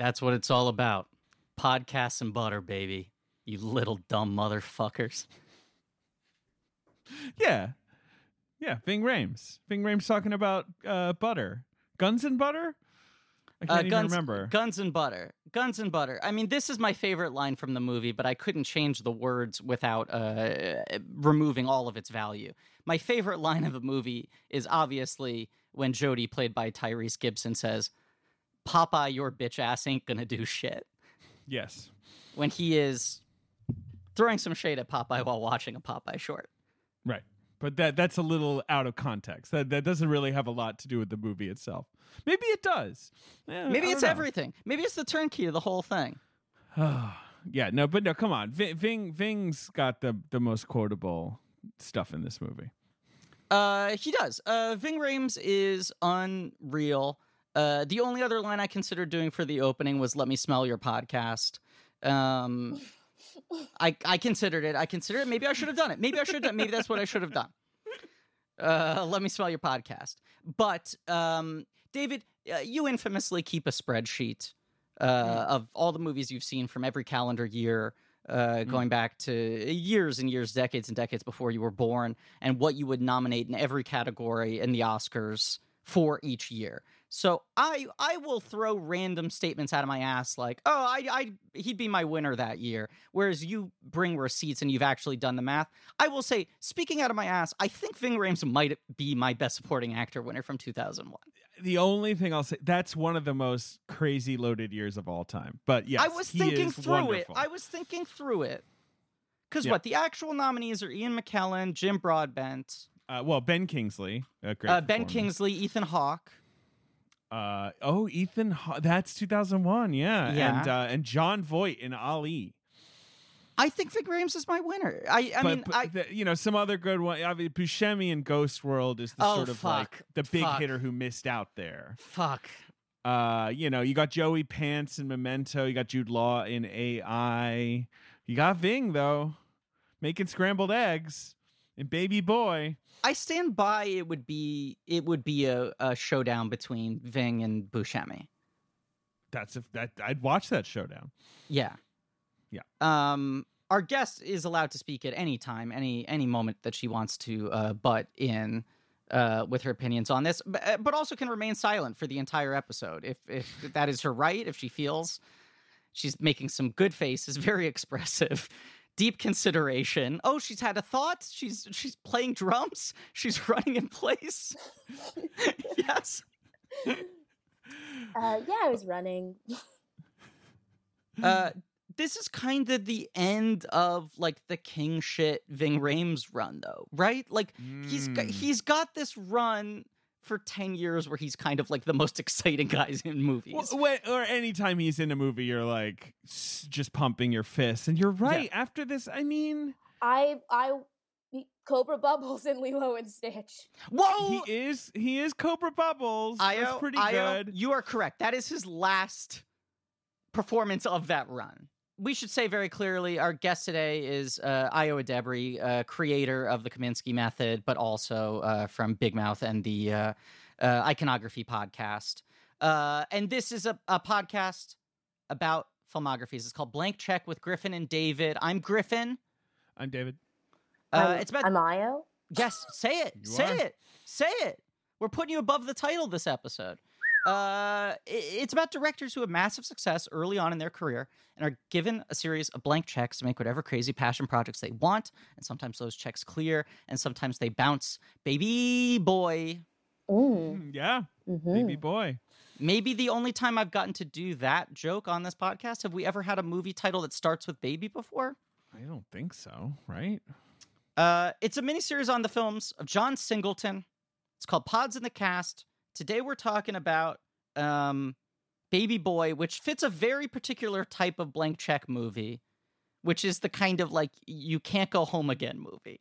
That's what it's all about. Podcasts and butter, baby. You little dumb motherfuckers. Yeah. Yeah, Ving Rhames. Ving Rhames talking about uh, butter. Guns and butter? I can't Uh, even guns, remember. guns and butter. Guns and butter. I mean, this is my favorite line from the movie, but I couldn't change the words without uh, removing all of its value. My favorite line of the movie is obviously when Jodie, played by Tyrese Gibson, says, Popeye, your bitch ass ain't gonna do shit. yes. When he is throwing some shade at Popeye while watching a Popeye short. Right. But that that's a little out of context. That that doesn't really have a lot to do with the movie itself. Maybe it does. Eh, Maybe it's know. everything. Maybe it's the turnkey to the whole thing. Yeah, no, but no, come on. Ving, Ving Ving's got the the most quotable stuff in this movie. Uh, he does. Uh, Ving Rhames is unreal. Uh, the only other line I considered doing for the opening was "Let me smell your podcast." Um, I I considered it. I considered it. Maybe I should have done it. Maybe I should have done. Maybe that's what I should have done. Uh, let me smell your podcast. But um, David, uh, you infamously keep a spreadsheet uh, of all the movies you've seen from every calendar year, uh, going back to years and years, decades and decades before you were born, and what you would nominate in every category in the Oscars for each year. So I I will throw random statements out of my ass like, oh, I I he'd be my winner that year. Whereas you bring receipts and you've actually done the math. I will say, speaking out of my ass, I think Ving Rhames might be my best supporting actor winner from 2001. The only thing I'll say that's one of the most crazy loaded years of all time. But yes, I was thinking through wonderful. it. I was thinking through it. Because Yeah. what the actual nominees are Ian McKellen, Jim Broadbent, uh, well, Ben Kingsley, uh, Ben. Kingsley, Ethan Hawke. Uh, oh, Ethan, Haw- that's 2001. Yeah, Yeah. and uh, and Jon Voight in Ali. I think Ving Rhames is my winner. I, I but, mean, but I, the- you know, some other good one. I mean, Buscemi in Ghost World is the Oh, sort of fuck. like the big Fuck. hitter who missed out there. fuck. Uh, you know, you got Joey Pants in Memento. You got Jude Law in AI. You got Ving though, making scrambled eggs and Baby Boy. I stand by it would be it would be a, a showdown between Ving and Buscemi. That's if that I'd watch that showdown. Yeah. Yeah. Um our guest is allowed to speak at any time, any any moment that she wants to uh, butt in uh, with her opinions on this, but, uh, but also can remain silent for the entire episode if if that is her right. If she feels she's making some good faces, very expressive, deep consideration. Oh, she's had a thought. She's she's playing drums. She's running in place. yes. Uh, yeah, I was running. Uh, this is kind of the end of like the king shit Ving Rhames run, though, right? Like he's got, Mm. he's got this run for ten years where he's kind of like the most exciting guys in movies. Well, wh- or anytime he's in a movie, you're like just pumping your fists. And you're right. After this, I mean, I I Cobra Bubbles and Lilo and Stitch. Whoa, he is he is Cobra Bubbles. Ayo, That's pretty Ayo, good. You are correct. That is his last performance of that run. We should say very clearly our guest today is uh, Ayo Edebiri, uh, creator of the Kominsky Method, but also uh, from Big Mouth and the uh, uh, Iconography podcast. Uh, and this is a, a podcast about filmographies. It's called Blank Check with Griffin and David. I'm Griffin. I'm David. Uh, I'm, it's about I'm Ayo. Yes, say it. You say are. it. Say it. We're putting you above the title this episode. Uh, it's about directors who have massive success early on in their career and are given a series of blank checks to make whatever crazy passion projects they want. And sometimes those checks clear, and sometimes they bounce. Baby boy. Mm. Yeah, hmm baby boy. Maybe the only time I've gotten to do that joke on this podcast. Have we ever had a movie title that starts with baby before? I don't think so. Right? Uh, it's a miniseries on the films of John Singleton. It's called Pods in the Cast. Today we're talking about um, Baby Boy, which fits a very particular type of blank check movie, which is the kind of like you can't go home again movie.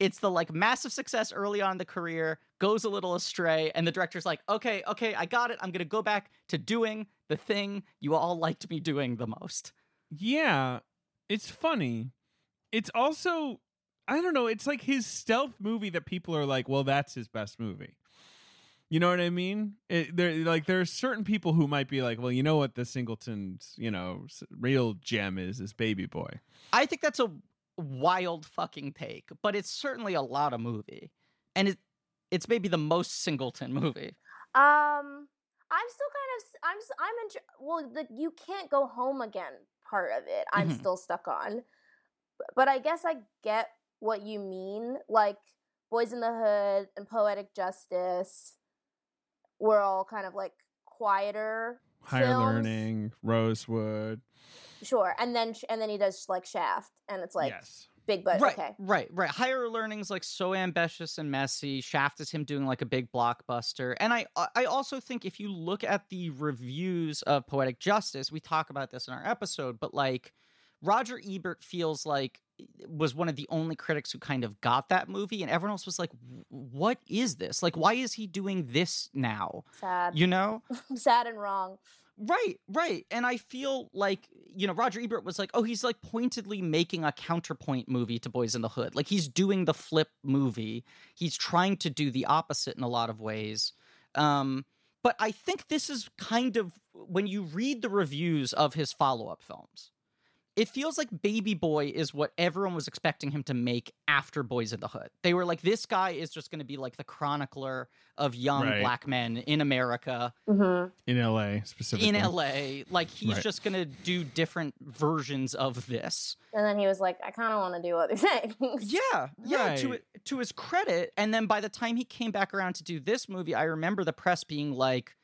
It's the like massive success early on in the career, goes a little astray, and the director's like, okay, okay, I got it. I'm going to go back to doing the thing you all liked me doing the most. Yeah, it's funny. It's also I don't know. It's like his stealth movie that people are like, well, that's his best movie. You know what I mean? It, there, like, there are certain people who might be like, well, you know what the Singleton's, you know, real gem is is Baby Boy. I think that's a wild fucking take, but it's certainly a lot of movie, and it it's maybe the most Singleton movie. Um, I'm still kind of I'm I'm in well the you can't go home again part of it. I'm Mhm. still stuck on, but I guess I get what you mean. Like Boys in the Hood and Poetic Justice were all kind of like quieter. Higher films. Learning, Rosewood. Sure, and then and then he does like Shaft, and it's like yes. big but right, okay. right, right. Higher Learning's like so ambitious and messy. Shaft is him doing like a big blockbuster, and I I also think if you look at the reviews of Poetic Justice, we talk about this in our episode, but like Roger Ebert feels like was one of the only critics who kind of got that movie, and everyone else was like, "What is this? Like, why is he doing this now?" Sad, You know? sad and wrong. Right, right. And I feel like, you know, Roger Ebert was like, oh, he's like pointedly making a counterpoint movie to Boys in the Hood. Like he's doing the flip movie. He's trying to do the opposite in a lot of ways. Um, but I think this is kind of when you read the reviews of his follow up films, it feels like Baby Boy is what everyone was expecting him to make after Boys in the Hood. They were like, this guy is just going to be like the chronicler of young Right. black men in America Mm-hmm. In LA specifically. in LA. Like he's Right. just gonna do different versions of this. And then he was like, I kind of want to do other things. Yeah, yeah. To Right. to his credit, and then by the time he came back around to do this movie, I remember the press being like,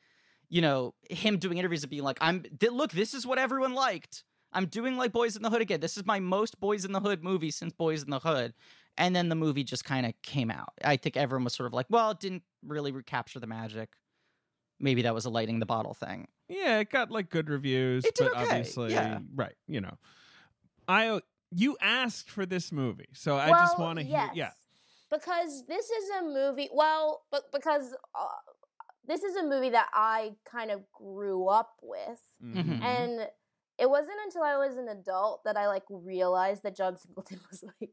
you know, him doing interviews and being like, "I'm th- look, this is what everyone liked. I'm doing like Boys in the Hood again. This is my most Boys in the Hood movie since Boys in the Hood." And then the movie just kind of came out. I think everyone was sort of like, "Well, it didn't really recapture the magic." Maybe that was a lighting the bottle thing. Yeah, it got like good reviews, It did but okay, obviously, yeah. right? You know, I you asked for this movie, so I just want to yes, hear. Yeah, because this is a movie. Well, but because uh, this is a movie that I kind of grew up with, Mhm. and it wasn't until I was an adult that I like realized that John Singleton was like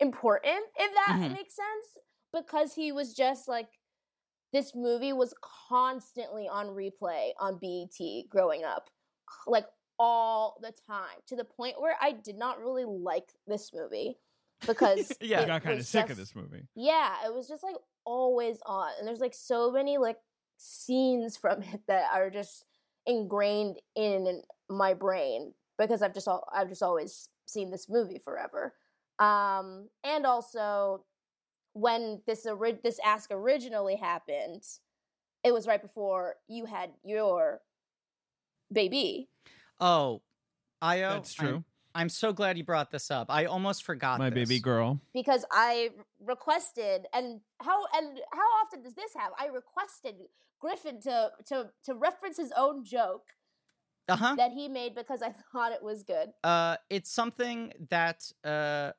important. If that Mhm. makes sense, because he was just like this movie was constantly on replay on BET growing up, like all the time, to the point where I did not really like this movie because Yeah. I got kind of sick of this movie. yeah, it was just like always on. And there's like so many like scenes from it that are just ingrained in my brain because I've just al- I've just always seen this movie forever. Um and also when this ori- this ask originally happened, it was right before you had your baby. Oh, Ayo, That's I'm- true. I'm, so glad you brought this up. I almost forgot My this. baby girl. because I requested and how and how often does this happen? I requested Griffin to to to reference his own joke Uh huh. that he made because I thought it was good. Uh, it's something that uh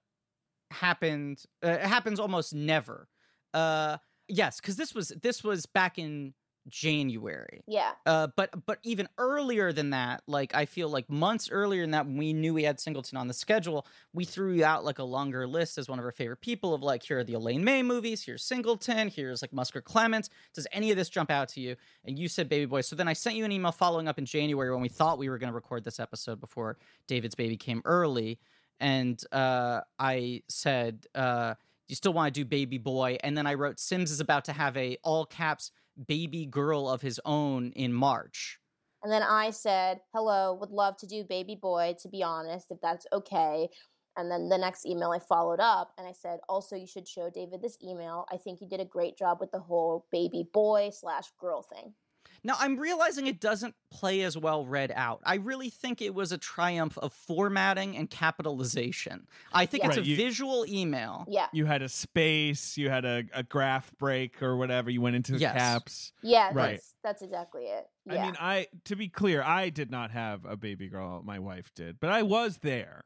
happened. Uh, it happens almost never. Uh, yes, because this was this was back in January. Yeah. Uh, but but even earlier than that, like I feel like months earlier than that, when we knew we had Singleton on the schedule, we threw out like a longer list as one of our favorite people of like here are the Elaine May movies, here's Singleton, here's like Musker Clements. Does any of this jump out to you? And you said Baby Boy. So then I sent you an email following up in January when we thought we were going to record this episode before David's baby came early, and uh, I said. Uh, you still want to do baby boy and then i wrote sims is about to have a all caps baby girl of his own in march And then I said, "Hello, would love to do baby boy to be honest, if that's okay." And then the next email I followed up and I said, "Also, you should show David this email. I think you did a great job with the whole baby boy slash girl thing." Now i'm realizing it doesn't play as well read out i really think it was a triumph of formatting and capitalization i think Yeah. it's a you- visual email Yeah. You had a space. You had a, a graph break or whatever. You went into the Yes. caps. Yeah, Right. that's that's exactly it. Yeah. I mean, I to be clear, I did not have a baby girl. My wife did, but I was there.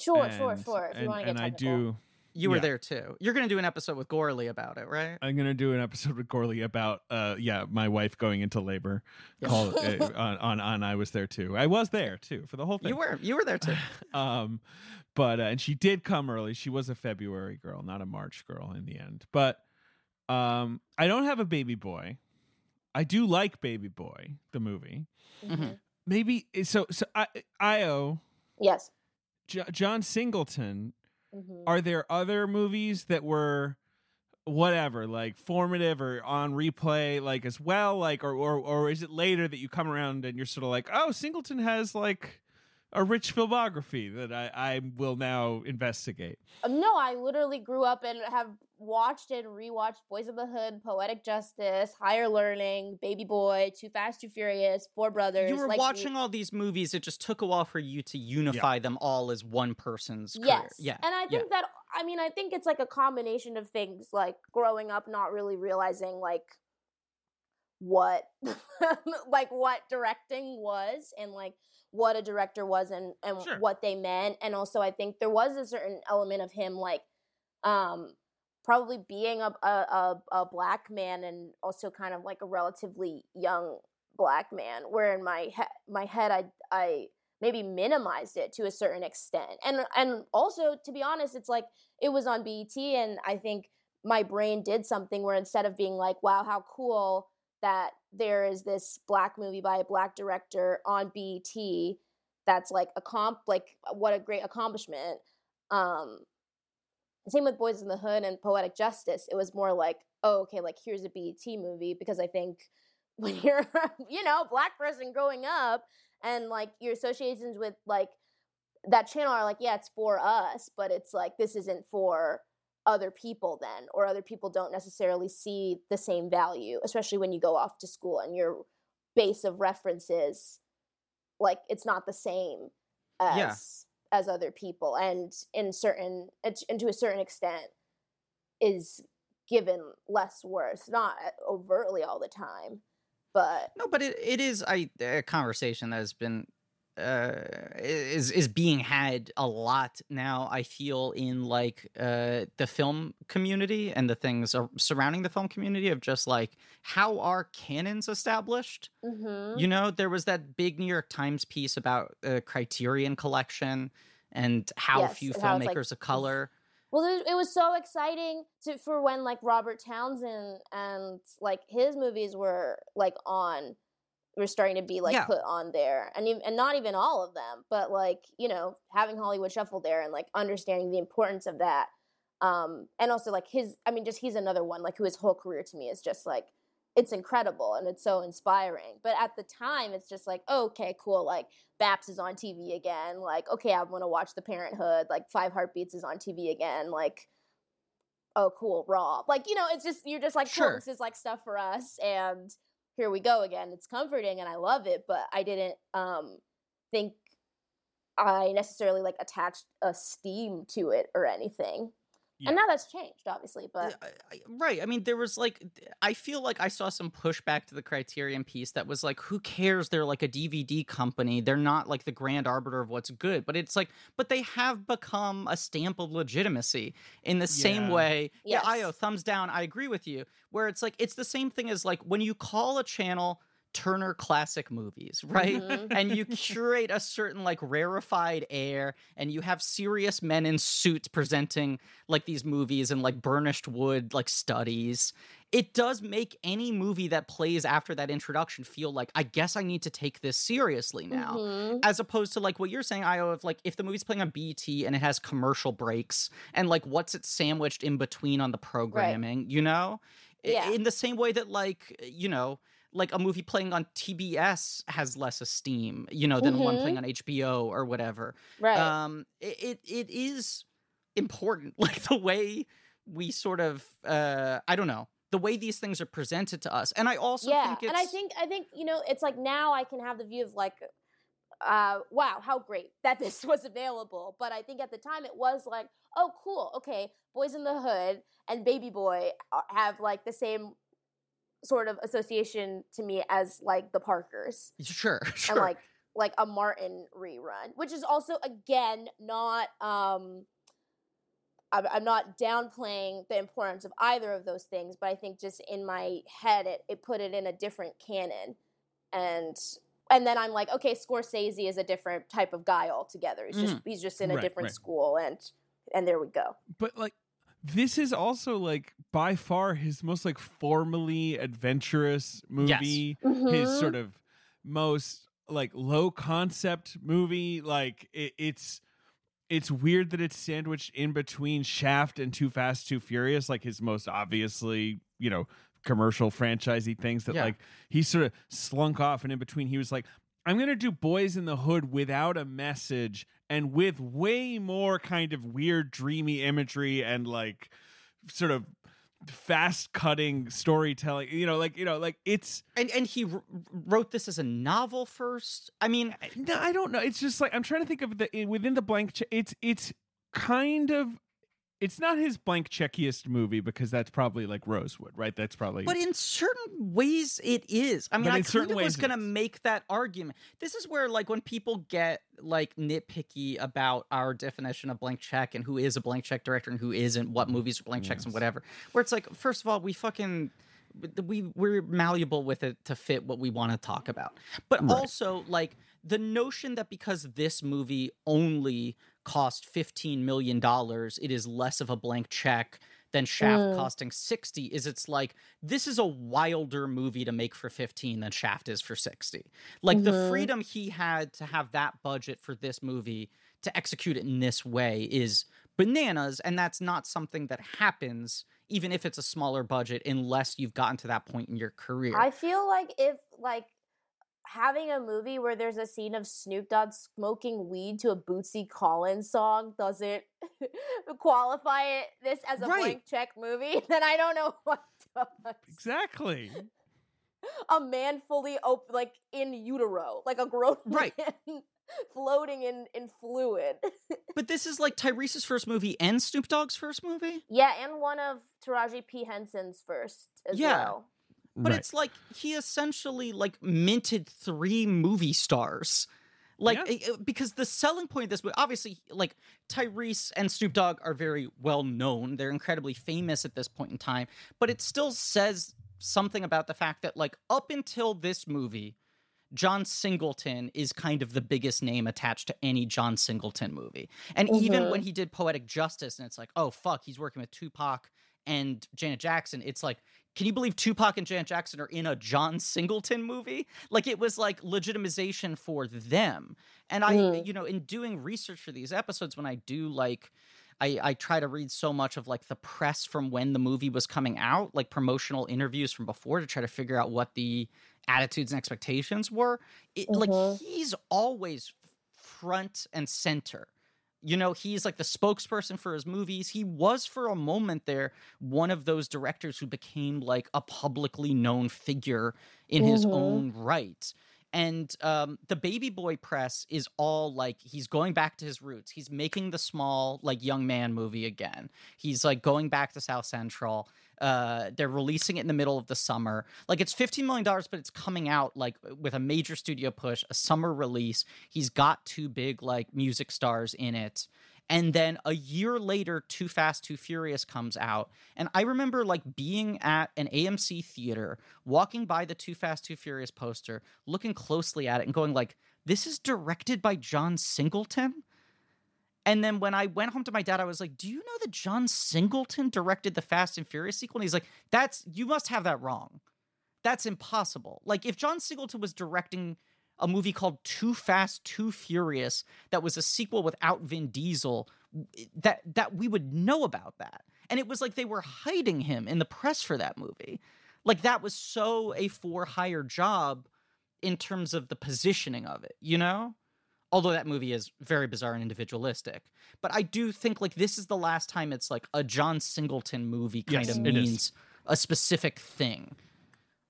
sure, sure, and- sure. If you and- want to get and I do. You were Yeah. there too you're going to do an episode with gorley about it right I'm gonna do an episode with Gorley about uh yeah my wife going into labor. Called uh, on, on on I was there too. I was there too for the whole thing. you were you were there too um, but uh, and she did come early. She was a February girl, not a March girl in the end. But Um, I don't have a baby boy. I do like Baby Boy, the movie. Mhm. Maybe so. So I, Ayo, Yes. J- John Singleton. Hmm Are there other movies that were whatever, like formative or on replay, like as well, like or or or is it later that you come around and you're sort of like, oh, Singleton has like a rich filmography that I I will now investigate. Um, no, I literally grew up and have watched and rewatched Boys of the Hood, Poetic Justice, Higher Learning, Baby Boy, Too Fast, Too Furious, Four Brothers. You were like, watching all these movies. It just took a while for you to unify them all as one person's career. Yes. Yeah. And I yeah. think that I mean I think it's like a combination of things like growing up not really realizing like what like what directing was and like what a director was and and Sure. what they meant and also I think there was a certain element of him like um probably being a a, a, a black man and also kind of like a relatively young black man where in my he- my head I I maybe minimized it to a certain extent. And and also to be honest, it's like it was on BET and I think my brain did something where instead of being like, wow, how cool that there is this black movie by a black director on BET that's like a comp like what a great accomplishment. Um same with Boys in the Hood and Poetic Justice. It was more like, oh, okay, like here's a BET movie because I think when you're you know, black person growing up and like your associations with like that channel are like yeah it's for us but it's like this isn't for other people then or other people don't necessarily see the same value especially when you go off to school and your base of references like it's not the same as Yeah. as other people and in certain and and to a certain extent is given less worth not uh, overtly all the time but No, but it, it is I, a conversation that has been uh is is being had a lot now i feel in like uh the film community and the things surrounding the film community of just like how are canons established? Mhm. you know there was that big new york times piece about uh, criterion collection and how Yes, few and how like, filmmakers of color. Well, it, it was so exciting to for when like Robert Townsend and like his movies were like on, were starting to be like Yeah. put on there, and and not even all of them, but like you know having Hollywood Shuffle there and like understanding the importance of that, um, and also like his, I mean, just he's another one like who his whole career to me is just like it's incredible and it's so inspiring. But at the time, it's just like oh, okay, cool, like Baps is on TV again. Like, okay, I want to watch The Parent 'Hood. Like, Five Heartbeats is on TV again. Like, oh, cool, Raw. Like, you know, it's just you're just like, Sure. this is like stuff for us, and here we go again. It's comforting, and I love it. But I didn't um think I necessarily like attached a steam to it or anything. Yeah. And now that's changed, obviously. But Yeah, I- I- right. I mean, there was like, I feel like I saw some pushback to the Criterion piece that was like, who cares? They're like a DVD company. They're not like the grand arbiter of what's good. But it's like, but they have become a stamp of legitimacy in the same Yeah. way. Yeah, Yes. Ayo, thumbs down. I agree with you. Where it's like, it's the same thing as like when you call a channel Turner Classic Movies, right? Mhm. and you curate a certain like rarefied air and you have serious men in suits presenting like these movies and like burnished wood like studies it does make any movie that plays after that introduction feel like i guess i need to take this seriously now Mhm. as opposed to like what you're saying ayo of like if the movie's playing on BET and it has commercial breaks and like what's it sandwiched in between on the programming you know Yeah. in the same way that like you know like a movie playing on TBS has less esteem, you know, than one playing on HBO or whatever. right. Um, it, it is important, like the way we sort of, uh, I don't know, the way these things are presented to us, and I also yeah, think it's and I think I think you know it's like now I can have the view of like, uh, wow, how great that this was available. But I think at the time it was like, oh, cool, okay, Boys in the Hood and Baby Boy have like the same sort of association to me as like the Parkers sure, sure, and like like a Martin rerun, which is also again not um I'm, I'm not downplaying the importance of either of those things, but I think just in my head it, it put it in a different canon. And and then I'm like, okay, Scorsese is a different type of guy altogether. He's just he's just in a Right, different right. school and and there we go. but like this is also like by far his most like formally adventurous movie. His Mhm. sort of most like low concept movie. Like it, it's it's weird that it's sandwiched in between Shaft and Too Fast, Too Furious, like his most obviously, you know, commercial franchisey things that Yeah. like he sort of slunk off and in between he was like, I'm gonna do Boys in the Hood without a message and with way more kind of weird, dreamy imagery and like sort of fast cutting storytelling. You know, like you know, like it's And and he wr- wrote this as a novel first. I mean, no, I don't know. It's just like I'm trying to think of the within the blank. Che- it's it's kind of it's not his blank checkiest movie because that's probably like Rosewood, right? That's probably But in certain ways, it is. I mean, I in kind of was going to make that argument. This is where, like, when people get like nitpicky about our definition of blank check and who is a blank check director and who isn't, what mm-hmm. movies are blank checks and whatever. Where it's like, first of all, we fucking we we're malleable with it to fit what we want to talk about. But Right. also, like, the notion that because this movie only cost fifteen million dollars, it is less of a blank check than Shaft Mm. costing 60 is it's like this is a wilder movie to make for 15 than Shaft is for 60. Like the Mhm. freedom he had to have that budget for this movie to execute it in this way is bananas and that's not something that happens even if it's a smaller budget unless you've gotten to that point in your career. I feel like if like having a movie where there's a scene of Snoop Dogg smoking weed to a Bootsy Collins song doesn't qualify it this as a Right. blank check movie, then I don't know what does. exactly. A man fully op- like in utero, like a grown Right. man floating in in fluid. but this is like Tyrese's first movie and Snoop Dogg's first movie. yeah, and one of Taraji P Henson's first as Yeah. well. But Right. it's like he essentially like minted three movie stars. Like Yeah. eh, eh, because the selling point of this movie, obviously, like Tyrese and Snoop Dogg are very well known. They're incredibly famous at this point in time. But it still says something about the fact that, like, up until this movie, John Singleton is kind of the biggest name attached to any John Singleton movie. And even Mhm. when he did Poetic Justice, and it's like, oh fuck, he's working with Tupac and Janet Jackson, it's like, can you believe Tupac and Janet Jackson are in a John Singleton movie? Like it was like legitimization for them. And I, Mm. you know, in doing research for these episodes, when I do like I, I try to read so much of like the press from when the movie was coming out, like promotional interviews from before to try to figure out what the attitudes and expectations were. It, Mhm. Like he's always front and center. You know, he's like the spokesperson for his movies. He was for a moment there one of those directors who became like a publicly known figure in his Mhm. own right. And um, the baby boy press is all like he's going back to his roots. He's making the small like young man movie again. He's like going back to South Central. Uh, they're releasing it in the middle of the summer. Like it's fifteen million dollars, but it's coming out like with a major studio push, a summer release. He's got two big like music stars in it. And then a year later, Too Fast, Too Furious comes out. And I remember like being at an AMC theater, walking by the Too Fast, Too Furious poster, looking closely at it and going like, this is directed by John Singleton? And then when I went home to my dad, I was like, "Do you know that John Singleton directed the Fast and Furious sequel?" And he's like, "That's you must have that wrong. That's impossible. Like if John Singleton was directing a movie called Too Fast, Too Furious that was a sequel without Vin Diesel, that that we would know about that. And it was like they were hiding him in the press for that movie. Like that was so a for hire job in terms of the positioning of it, you know? Although that movie is very bizarre and individualistic. But I do think like this is the last time it's like a John Singleton movie kind Yes, of means a specific thing.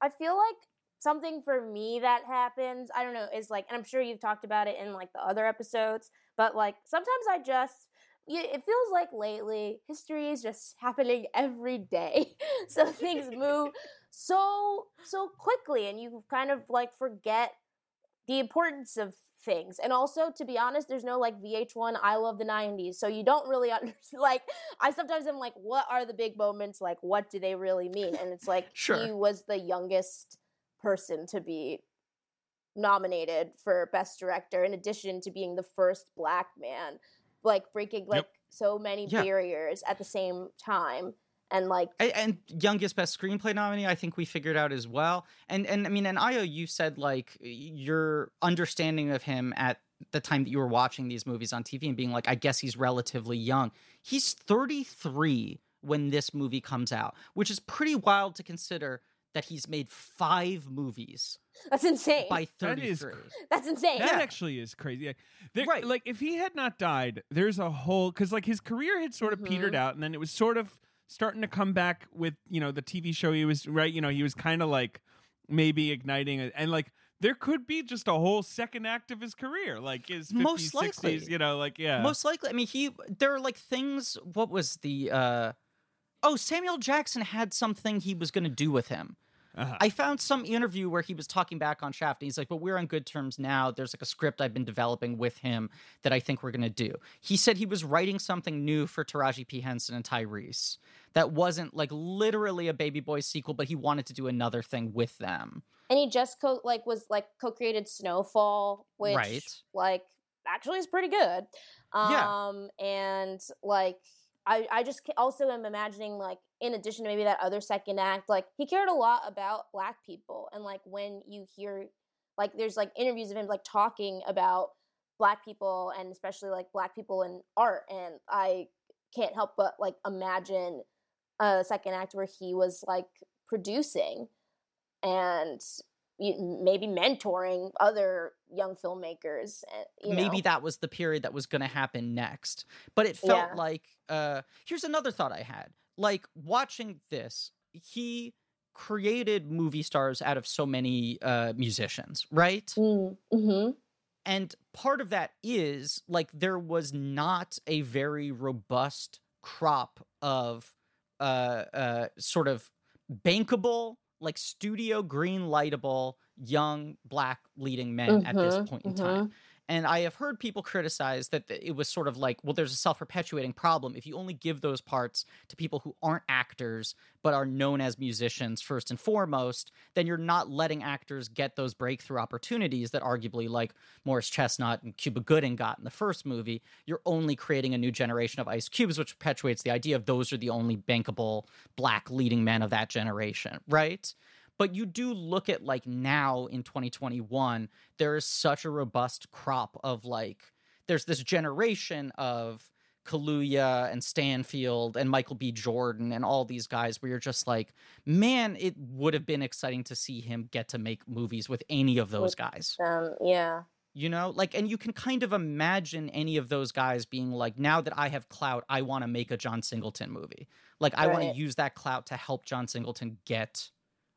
I feel like something for me that happens, I don't know, is like, and I'm sure you've talked about it in like the other episodes, but like sometimes I just, it feels like lately history is just happening every day. so things move so, so quickly and you kind of like forget the importance of things. And also, to be honest, there's no like VH1 I love the 90s. So you don't really understand. Like, I sometimes am like, what are the big moments? Like, what do they really mean? And it's like, Sure. he was the youngest person to be nominated for Best Director, in addition to being the first black man, like breaking like so many Yeah. barriers at the same time. And like A- and youngest best screenplay nominee i think we figured out as well and and i mean and ayo you said like your understanding of him at the time that you were watching these movies on tv and being like i guess he's relatively young he's 33 when this movie comes out which is pretty wild to consider that he's made five movies that's insane. by That is 33 that's insane. That Yeah. actually is crazy. Like, there, Right. like if he had not died, there's a whole because like his career had sort of petered Mhm. out, and then it was sort of starting to come back with you know the TV show he was right. You know he was kind of like maybe igniting it, and like there could be just a whole second act of his career, like his 50s, Most 60s. likely. You know, like yeah, Most likely, I mean, he there are like things. What was the? uh Oh, Samuel Jackson had something he was going to do with him. Uh-huh. I found some interview where he was talking back on Shaft, and he's like, "But we're on good terms now. There's like a script I've been developing with him that I think we're going to do." He said he was writing something new for Taraji P Henson and Tyrese that wasn't like literally a Baby Boy sequel, but he wanted to do another thing with them. and he just co like was like co-created Snowfall, which Right. like actually is pretty good. Um Yeah. and like I I just also am imagining like in addition to maybe that other second act, like he cared a lot about black people and like when you hear like there's like interviews of him like talking about black people and especially like black people in art and I can't help but like imagine a second act where he was like producing and maybe mentoring other young filmmakers. and, You maybe that was the period that was going to happen next but it felt Yeah. like uh here's another thought i had like watching this he created movie stars out of so many uh musicians right? Mm, hmm and part of that is like there was not a very robust crop of uh uh sort of bankable like studio green lightable young black leading men at this Mhm, point in time and I have heard people criticize that it was sort of like, well, there's a self perpetuating problem. If you only give those parts to people who aren't actors, but are known as musicians first and foremost, then you're not letting actors get those breakthrough opportunities that arguably, like Morris Chestnut and Cuba Gooding got in the first movie. You're only creating a new generation of Ice Cubes, which perpetuates the idea of those are the only bankable black leading men of that generation, right? But you do look at like now in 2021 there is such a robust crop of like there's this generation of Kaluuya and Stanfield and Michael B. Jordan and all these guys where you're just like, man, it would have been exciting to see him get to make movies with any of those guys. Um, yeah. You know, like, and you can kind of imagine any of those guys being like, now that I have clout, I want to make a John Singleton movie. Like, I want to use that clout to help John Singleton get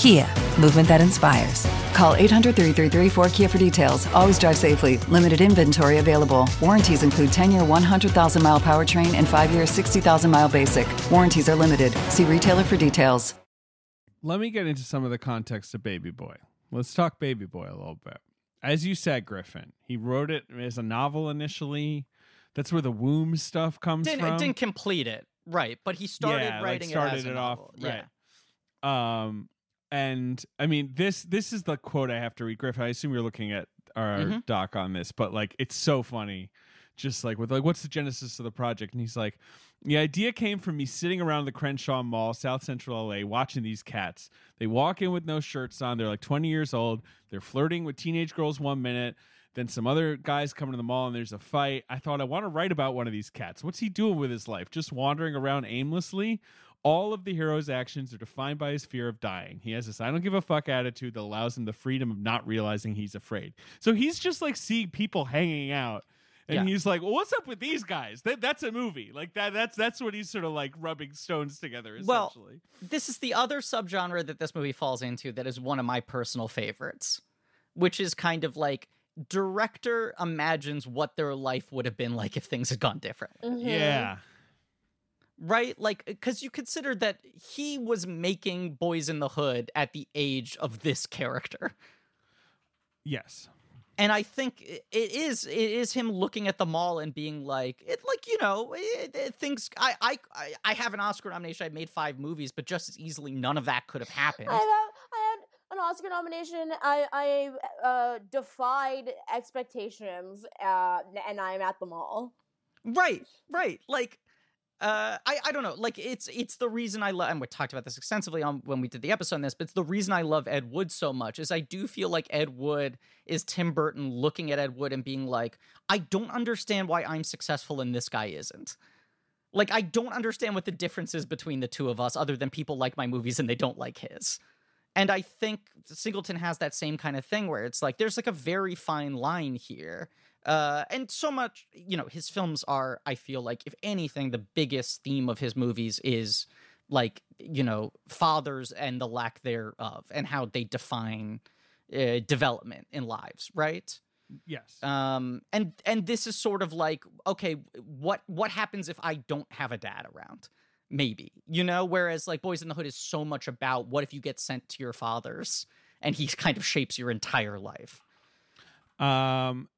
Kia, movement that inspires. Call 800 333 4KIA for details. Always drive safely. Limited inventory available. Warranties include 10 year 100,000 mile powertrain and 5 year 60,000 mile basic. Warranties are limited. See retailer for details. let me get into some of the context of Baby Boy. Let's talk Baby Boy a little bit. As you said, Griffin, he wrote it as a novel initially. That's where the womb stuff comes Didn't, from. didn't complete it, right? But he started Yeah, like, writing started it as a it off, novel. right. Yeah. Um, and I mean this this is the quote I have to read. Griff, I assume you're looking at our Mhm. doc on this, but like it's so funny. Just like with like, what's the genesis of the project? And he's like, the idea came from me sitting around the Crenshaw Mall, South Central LA, watching these cats. They walk in with no shirts on. They're like 20 years old. They're flirting with teenage girls one minute. Then some other guys come to the mall and there's a fight. I thought I want to write about one of these cats. What's he doing with his life? Just wandering around aimlessly? All of the hero's actions are defined by his fear of dying. He has this I don't give a fuck attitude that allows him the freedom of not realizing he's afraid. So he's just like seeing people hanging out and Yeah. he's like, "Well, what's up with these guys? That that's a movie. Like that. That's that's what he's sort of like rubbing stones together. Well, Essentially, this is the other subgenre that this movie falls into that is one of my personal favorites, which is kind of like director imagines what their life would have been like if things had gone different. Mhm. yeah, Right? Like, because you consider that he was making Boys in the Hood at the age of this character. yes, and I think it is it is him looking at the mall and being like it like you know it, it, things I, I I I have an Oscar nomination I made five movies but just as easily none of that could have happened I, have, I had an Oscar nomination. I I uh, defied expectations, uh, and I'm at the mall. right right like uh I I don't know like it's it's the reason I love and we talked about this extensively on when we did the episode on this but it's the reason I love Ed Wood so much is I do feel like Ed Wood is Tim Burton looking at Ed Wood and being like I don't understand why I'm successful and this guy isn't Like I don't understand what the difference is between the two of us other than people like my movies and they don't like his. And I think Singleton has that same kind of thing where it's like there's like a very fine line here. Uh, and so much, you know, his films are, I feel like, if anything, the biggest theme of his movies is like, you know, fathers and the lack thereof and how they define uh, development in lives, right? Yes. um and and this is sort of like okay what what happens if i don't have a dad around maybe you know whereas like boys in the hood is so much about what if you get sent to your father's and he kind of shapes your entire life Um,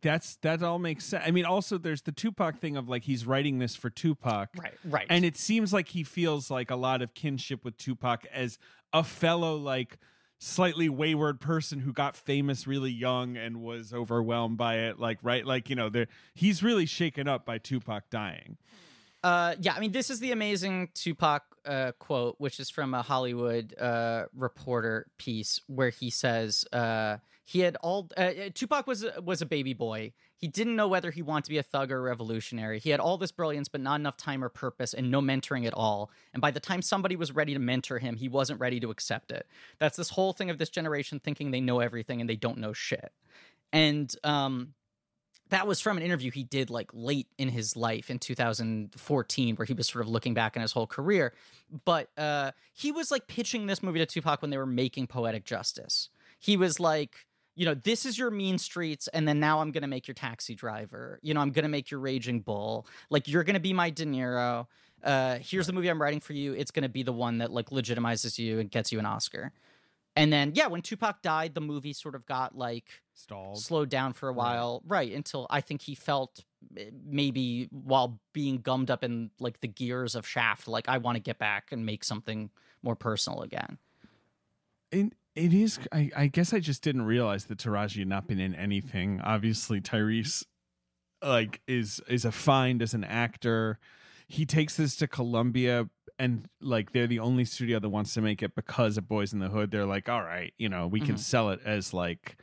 that's that all makes sense. I mean, also there's the Tupac thing of like he's writing this for Tupac, right right and it seems like he feels like a lot of kinship with Tupac as a fellow like slightly wayward person who got famous really young and was overwhelmed by it like right like you know there he's really shaken up by Tupac dying Uh, yeah, I mean, this is the amazing Tupac uh, quote, which is from a Hollywood uh, reporter piece, where he says uh, he had all. Uh, Tupac was was a baby boy. He didn't know whether he wanted to be a thug or a revolutionary. He had all this brilliance, but not enough time or purpose, and no mentoring at all. And by the time somebody was ready to mentor him, he wasn't ready to accept it. That's this whole thing of this generation thinking they know everything and they don't know shit. And um, that was from an interview he did like late in his life in 2014 where he was sort of looking back on his whole career but uh he was like pitching this movie to Tupac when they were making Poetic Justice he was like you know this is your mean streets and then now I'm going to make your taxi driver. You know I'm going to make your raging bull. Like you're going to be my De Niro. Uh here's the movie I'm writing for you. It's going to be the one that like legitimizes you and gets you an Oscar. And then yeah when Tupac died the movie sort of got like stalled. slowed down for a while. Right until i think he felt eh, maybe while being gummed up in like the gears of shaft like i want to get back and make something more personal again. It, it is I, I guess I just didn't realize that Taraji had not been in anything. Obviously Tyrese like is is a find as an actor. He takes this to Columbia and like they're the only studio that wants to make it because of Boys in the Hood. They're like all right you know we can Mhm. sell it as like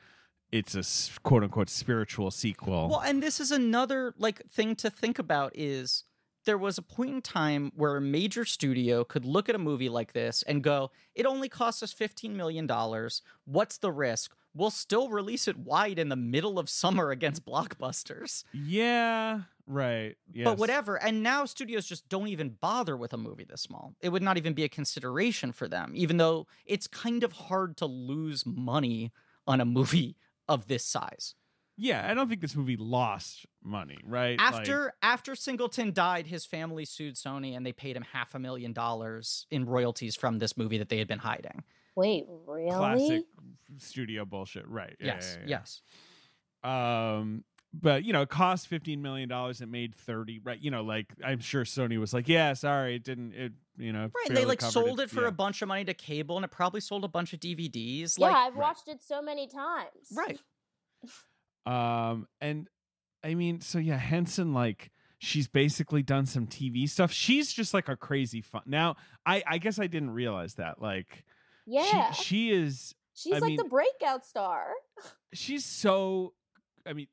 it's a quote unquote spiritual sequel. Well and this is another like thing to think about is there was a point in time where a major studio could look at a movie like this and go it only costs us 15 million dollars what's the risk we'll still release it wide in the middle of summer against blockbusters yeah right yes. But whatever. And now studios just don't even bother with a movie this small. It would not even be a consideration for them, even though it's kind of hard to lose money on a movie of this size. Yeah I don't think this movie lost money right Like- After after Singleton died, his family sued Sony and they paid him half a million dollars in royalties from this movie that they had been hiding. Wait, really? classic studio bullshit right Yeah, yes, yeah, yeah. yes. um but you know it cost 15 million dollars it made 30 right you know like i'm sure sony was like yeah sorry it didn't it you know Right. They like covered sold it for yeah. a bunch of money to cable and it probably sold a bunch of DVDs. Yeah, Like I've right. watched it so many times. Right. um and i mean so yeah henson like she's basically done some tv stuff she's just like a crazy fun now i i guess i didn't realize that like Yeah. she she is She's I like mean- the breakout star. she's so i mean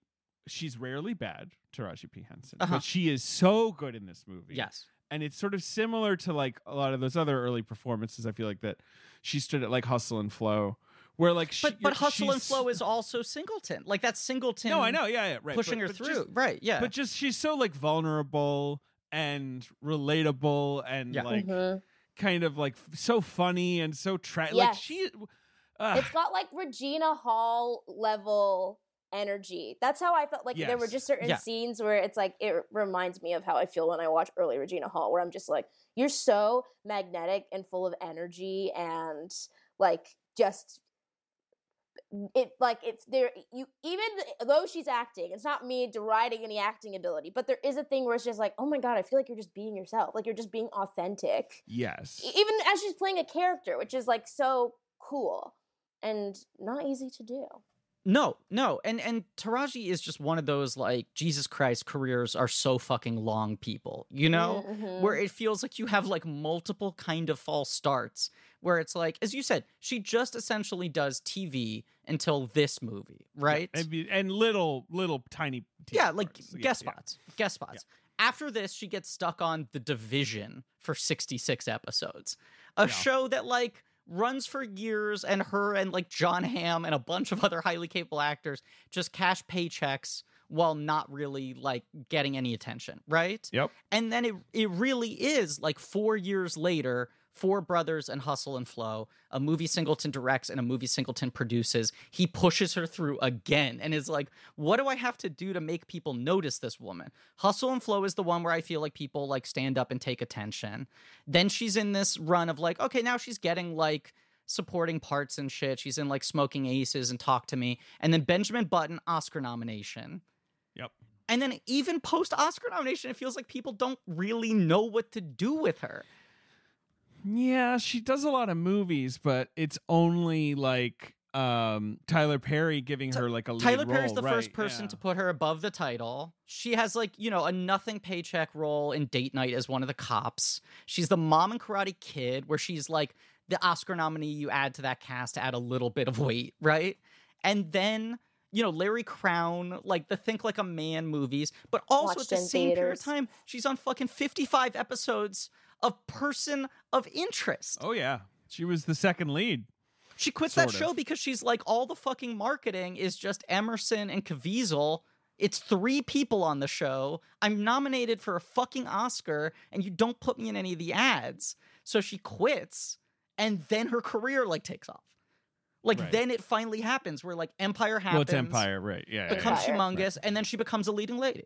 she's rarely bad taraji p henson Uh-huh. but she is so good in this movie Yes. and it's sort of similar to like a lot of those other early performances i feel like that she stood at like hustle and flow where like she, But but Hustle and Flow is also Singleton. Like that's Singleton. no, I know, yeah, yeah, right, pushing but- her but through. just- right? Yeah. But just she's so like vulnerable and relatable and Yeah. like Mhm. kind of like so funny and so tra- like she. Uh, It's got like Regina Hall level energy. That's how I felt. Like there were just certain Yeah. scenes where it's like it reminds me of how I feel when I watch early Regina Hall, where I'm just like, you're so magnetic and full of energy and like just it like it's there you even though she's acting it's not me deriding any acting ability but there is a thing where it's just like oh my god i feel like you're just being yourself like you're just being authentic yes. Even as she's playing a character, which is like so cool and not easy to do. No, no, and and Taraji is just one of those like Jesus Christ careers are so fucking long people, you know, Mhm. where it feels like you have like multiple kind of false starts. Where it's like, as you said, she just essentially does TV until this movie, right? and, and little little tiny yeah, like parts. Guest yeah. spots, guest spots. After this, she gets stuck on The Division for 66 episodes, a Yeah. show that like runs for years, and her and like Jon Hamm and a bunch of other highly capable actors just cash paychecks while not really like getting any attention, right? Yep. And then it it really is like four years later, Four Brothers and Hustle and Flow, a movie Singleton directs and a movie Singleton produces. He pushes her through again and is like, "What do I have to do to make people notice this woman?" Hustle and Flow is the one where I feel like people like stand up and take attention. Then she's in this run of like, okay, now she's getting like supporting parts and shit. She's in like Smoking Aces and Talk to Me, and then Benjamin Button Oscar nomination. Yep. And then even post Oscar nomination, it feels like people don't really know what to do with her. Yeah, she does a lot of movies, but it's only like um Tyler Perry giving her like a lead Tyler Perry's role, the first person yeah. to put her above the title. She has like, you know, a nothing paycheck role in Date Night as one of the cops. She's the mom in Karate Kid, where she's like the Oscar nominee you add to that cast to add a little bit of weight, right? And then, you know, Larry Crowne, like the Think Like a Man movies, but also Watched at the in same period of time, she's on fucking 55 episodes of Person of Interest. Oh yeah, she was the second lead. She quits that Sort show because she's like, all the fucking marketing is just Emerson and Caviezel. It's three people on the show. I'm nominated for a fucking Oscar, and you don't put me in any of the ads. So she quits, and then her career like takes off. Like Right. then it finally happens where like Empire happens, Well, Empire, right? Yeah, yeah, becomes yeah. Empire. humongous, and then she becomes a leading lady.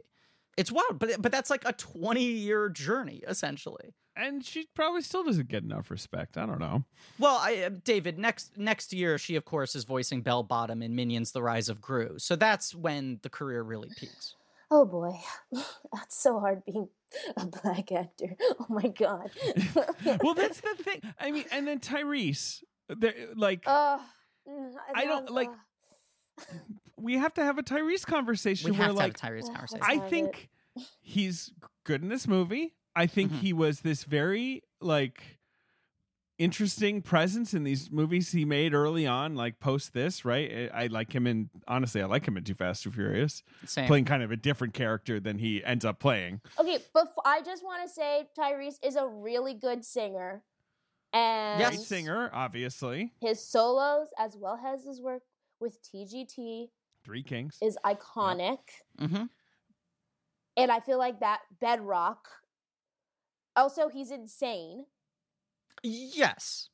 It's wild, but but that's like a 20 year journey essentially. and she probably still doesn't get enough respect. I don't know. Well, I, uh, David, next next year she of course is voicing Belle Bottom in Minions: The Rise of Gru. So that's when the career really peaks. Oh boy, that's so hard being a black actor. Oh my god. well, that's the thing. I mean, and then Tyrese, there- like Uh, I don't, like, uh, we have to have a Tyrese conversation We where have to like have a Tyrese conversation. I think he's good in this movie. I think Mhm. he was this very like interesting presence in these movies he made early on, like post this, right? I I like him in honestly, I like him in Too Fast, Too Furious, Same. playing kind of a different character than he ends up playing. Okay, but I just want to say Tyrese is a really good singer, and Great singer, obviously. his solos as well as his work with TGT Three Kings. is iconic, hmm and I feel like that bedrock. Also, he's insane. Yes.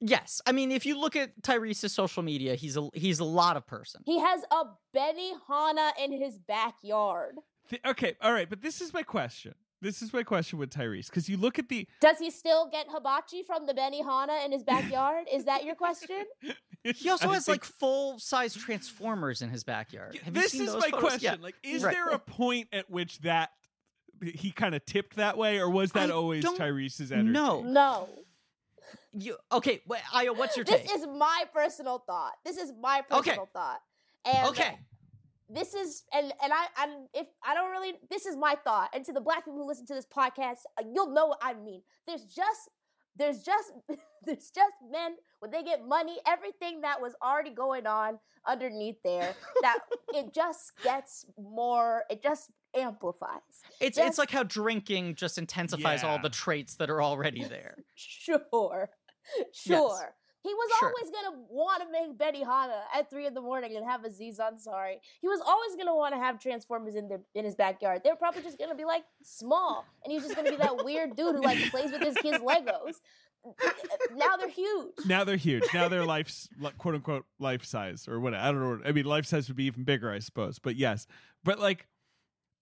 Yes. I mean, if you look at Tyrese's social media, he's a he's a lot of person. He has a Benihana in his backyard. Th- okay, all right, but this is my question. This is my question with Tyrese because you look at the Does he still get hibachi from the Benihana in his backyard? Is that your question? He also I has think- like full size transformers in his backyard. Have you this seen is those my photos? question. Yeah. Like, is Right. there a point at which that he kind of tipped that way, or was that I always Tyrese's energy? know. No. You, okay, wait, Ayo, what's your take? This take? is my personal thought. This is my Okay. personal thought. And okay. This is and and I and if I don't really this is my thought. And to the black people who listen to this podcast, uh, you'll know what I mean. There's just there's just there's just men when they get money, everything that was already going on underneath there, that it just gets more, it just amplifies. It's Just- it's like how drinking just intensifies all the traits that are already there. Sure. Sure. He was Sure. always gonna want to make Betty Benihana at three in the morning and have Aziz Ansari. He was always gonna want to have Transformers in their in his backyard. They were probably just gonna be like small, and he's just gonna be that weird dude who like plays with his kids' Legos. Now they're huge. Now they're huge. Now they're life's quote unquote life size or what I don't know. I mean, life size would be even bigger, I suppose. But yes, but like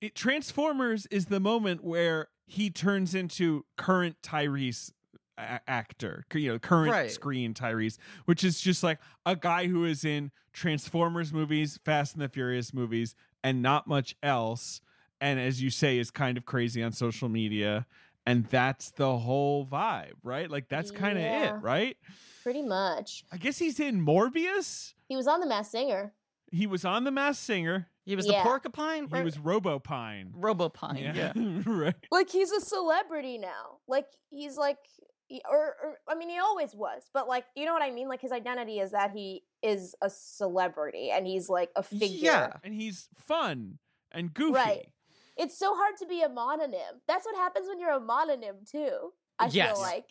it, Transformers is the moment where he turns into current Tyrese actor, you know, current Right. screen Tyrese, which is just like a guy who is in Transformers movies, Fast and the Furious movies, and not much else. And as you say, is kind of crazy on social media. And that's the whole vibe, right? Like that's kind of Yeah. it, right? Pretty much. I guess he's in Morbius. He was on The Masked Singer. He was on The Masked Singer. He was Yeah. the porcupine. He was Robopine. Robopine. Yeah. right. Like he's a celebrity now. Like he's like, he- or, or I mean, he always was, but like, you know what I mean? Like his identity is that he is a celebrity and he's like a figure. Yeah. And he's fun and goofy. Right. It's so hard to be a mononym. That's what happens when you're a mononym too. I Yes. feel like,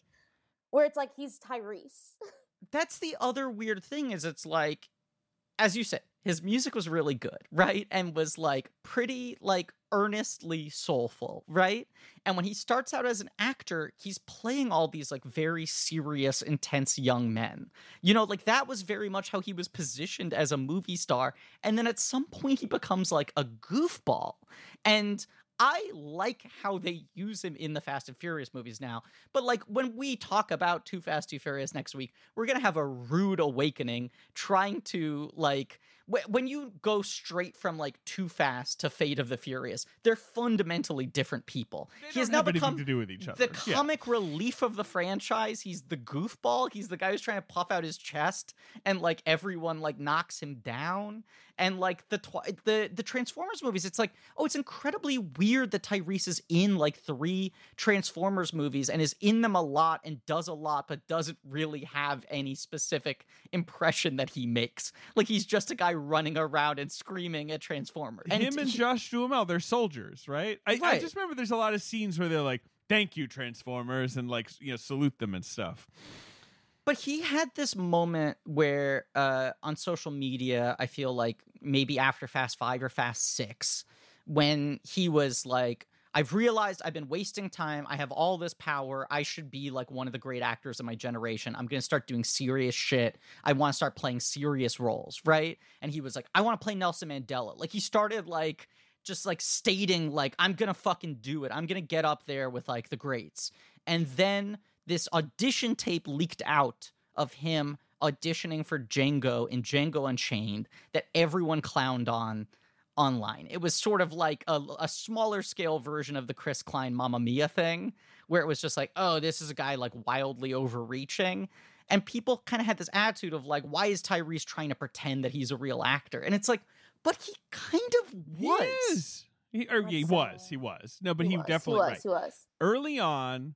where it's like he's Tyrese. That's the other weird thing is it's like, as you said, his music was really good, right? And was like pretty like earnestly soulful, right? And when he starts out as an actor, he's playing all these like very serious, intense young men. You know, like that was very much how he was positioned as a movie star. And then at some point he becomes like a goofball. And I like how they use him in the Fast and Furious movies now. But like when we talk about Too Fast, Too Furious next week, we're gonna have a rude awakening trying to like when you go straight from like Too Fast to Fate of the Furious, they're fundamentally different people. They he has now become to do with each other. the Yeah. comic relief of the franchise. He's the goofball. He's the guy who's trying to puff out his chest, and like everyone like knocks him down. And like the twi- the the Transformers movies, it's like oh, it's incredibly weird that Tyrese is in like three Transformers movies and is in them a lot and does a lot, but doesn't really have any specific impression that he makes. Like he's just a guy running around and screaming at Transformers. And Him and he- Josh Duhamel, they're soldiers, right? I, I just remember there's a lot of scenes where they're like, "Thank you, Transformers," and like you know salute them and stuff. But he had this moment where uh, on social media, I feel like maybe after Fast Five or Fast Six, when he was like, I've realized I've been wasting time. I have all this power. I should be like one of the great actors of my generation. I'm going to start doing serious shit. I want to start playing serious roles, right? And he was like, I want to play Nelson Mandela. Like he started like just like stating like I'm going to fucking do it. I'm going to get up there with like the greats. And then this audition tape leaked out of him auditioning for Django in Django Unchained that everyone clowned on online. It was sort of like a, a smaller scale version of the Chris Klein Mamma Mia thing, where it was just like, oh, this is a guy like wildly overreaching. And people kind of had this attitude of like, why is Tyrese trying to pretend that he's a real actor? And it's like, but he kind of was. He is. He, er, or, he That's was. He was. No, but he, was, definitely he was. right. He was. Early on,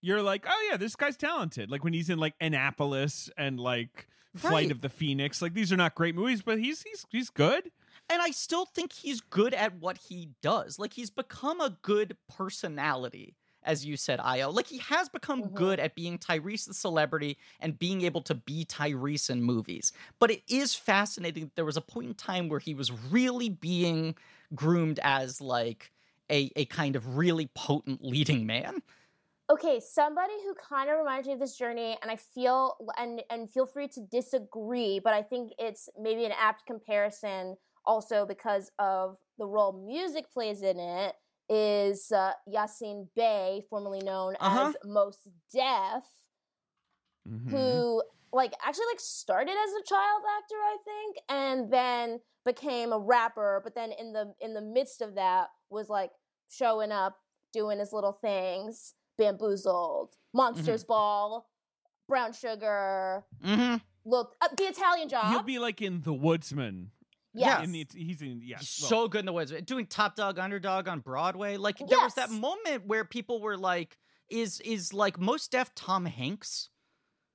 you're like, oh yeah, this guy's talented. Like when he's in like Annapolis and like Flight Right. of the Phoenix. Like these are not great movies, but he's he's he's good. And I still think he's good at what he does. Like he's become a good personality, as you said, Ayo. Like he has become Mhm. good at being Tyrese the celebrity and being able to be Tyrese in movies. But it is fascinating that there was a point in time where he was really being groomed as like a, a kind of really potent leading man. Okay, somebody who kind of reminds me of this journey, and I feel and and feel free to disagree, but I think it's maybe an apt comparison also because of the role music plays in it. Is uh, Yasiin Bey, formerly known Uh-huh. as Mos Def, Mhm. who like actually like started as a child actor, I think, and then became a rapper. But then in the in the midst of that was like showing up, doing his little things, bamboozled, Monsters Ball, Brown Sugar, Mm-hmm. look uh, the Italian Job. He'll be like in The Woodsman. Yes. In the, he's in yes. He's well, so good in the woods. Doing top dog underdog on Broadway. Like there was that moment where people were like, is is like Mos Def Tom Hanks?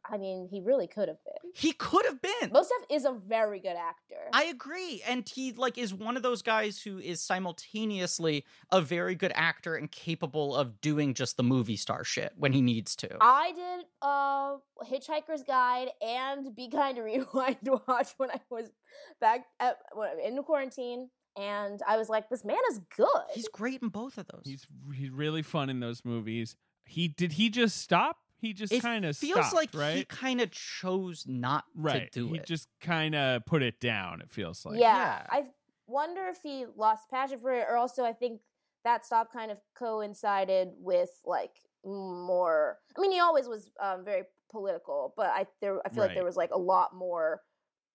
I mean, he really could have been. He could have been. Mos Def is a very good actor. I agree. And he like is one of those guys who is simultaneously a very good actor and capable of doing just the movie star shit when he needs to. I did uh Hitchhiker's Guide and Be Kind to Rewind to watch when I was back at when, in quarantine, and I was like, this man is good. He's great in both of those. He's he's really fun in those movies. He did he just stop? He just kind of feels stopped, like right? he kind of chose not right. to do he it. He just kind of put it down. It feels like. yeah, yeah. I wonder if he lost passion for it, or also I think that stop kind of coincided with like more. I mean, he always was um, very political, but I there I feel like there was like a lot more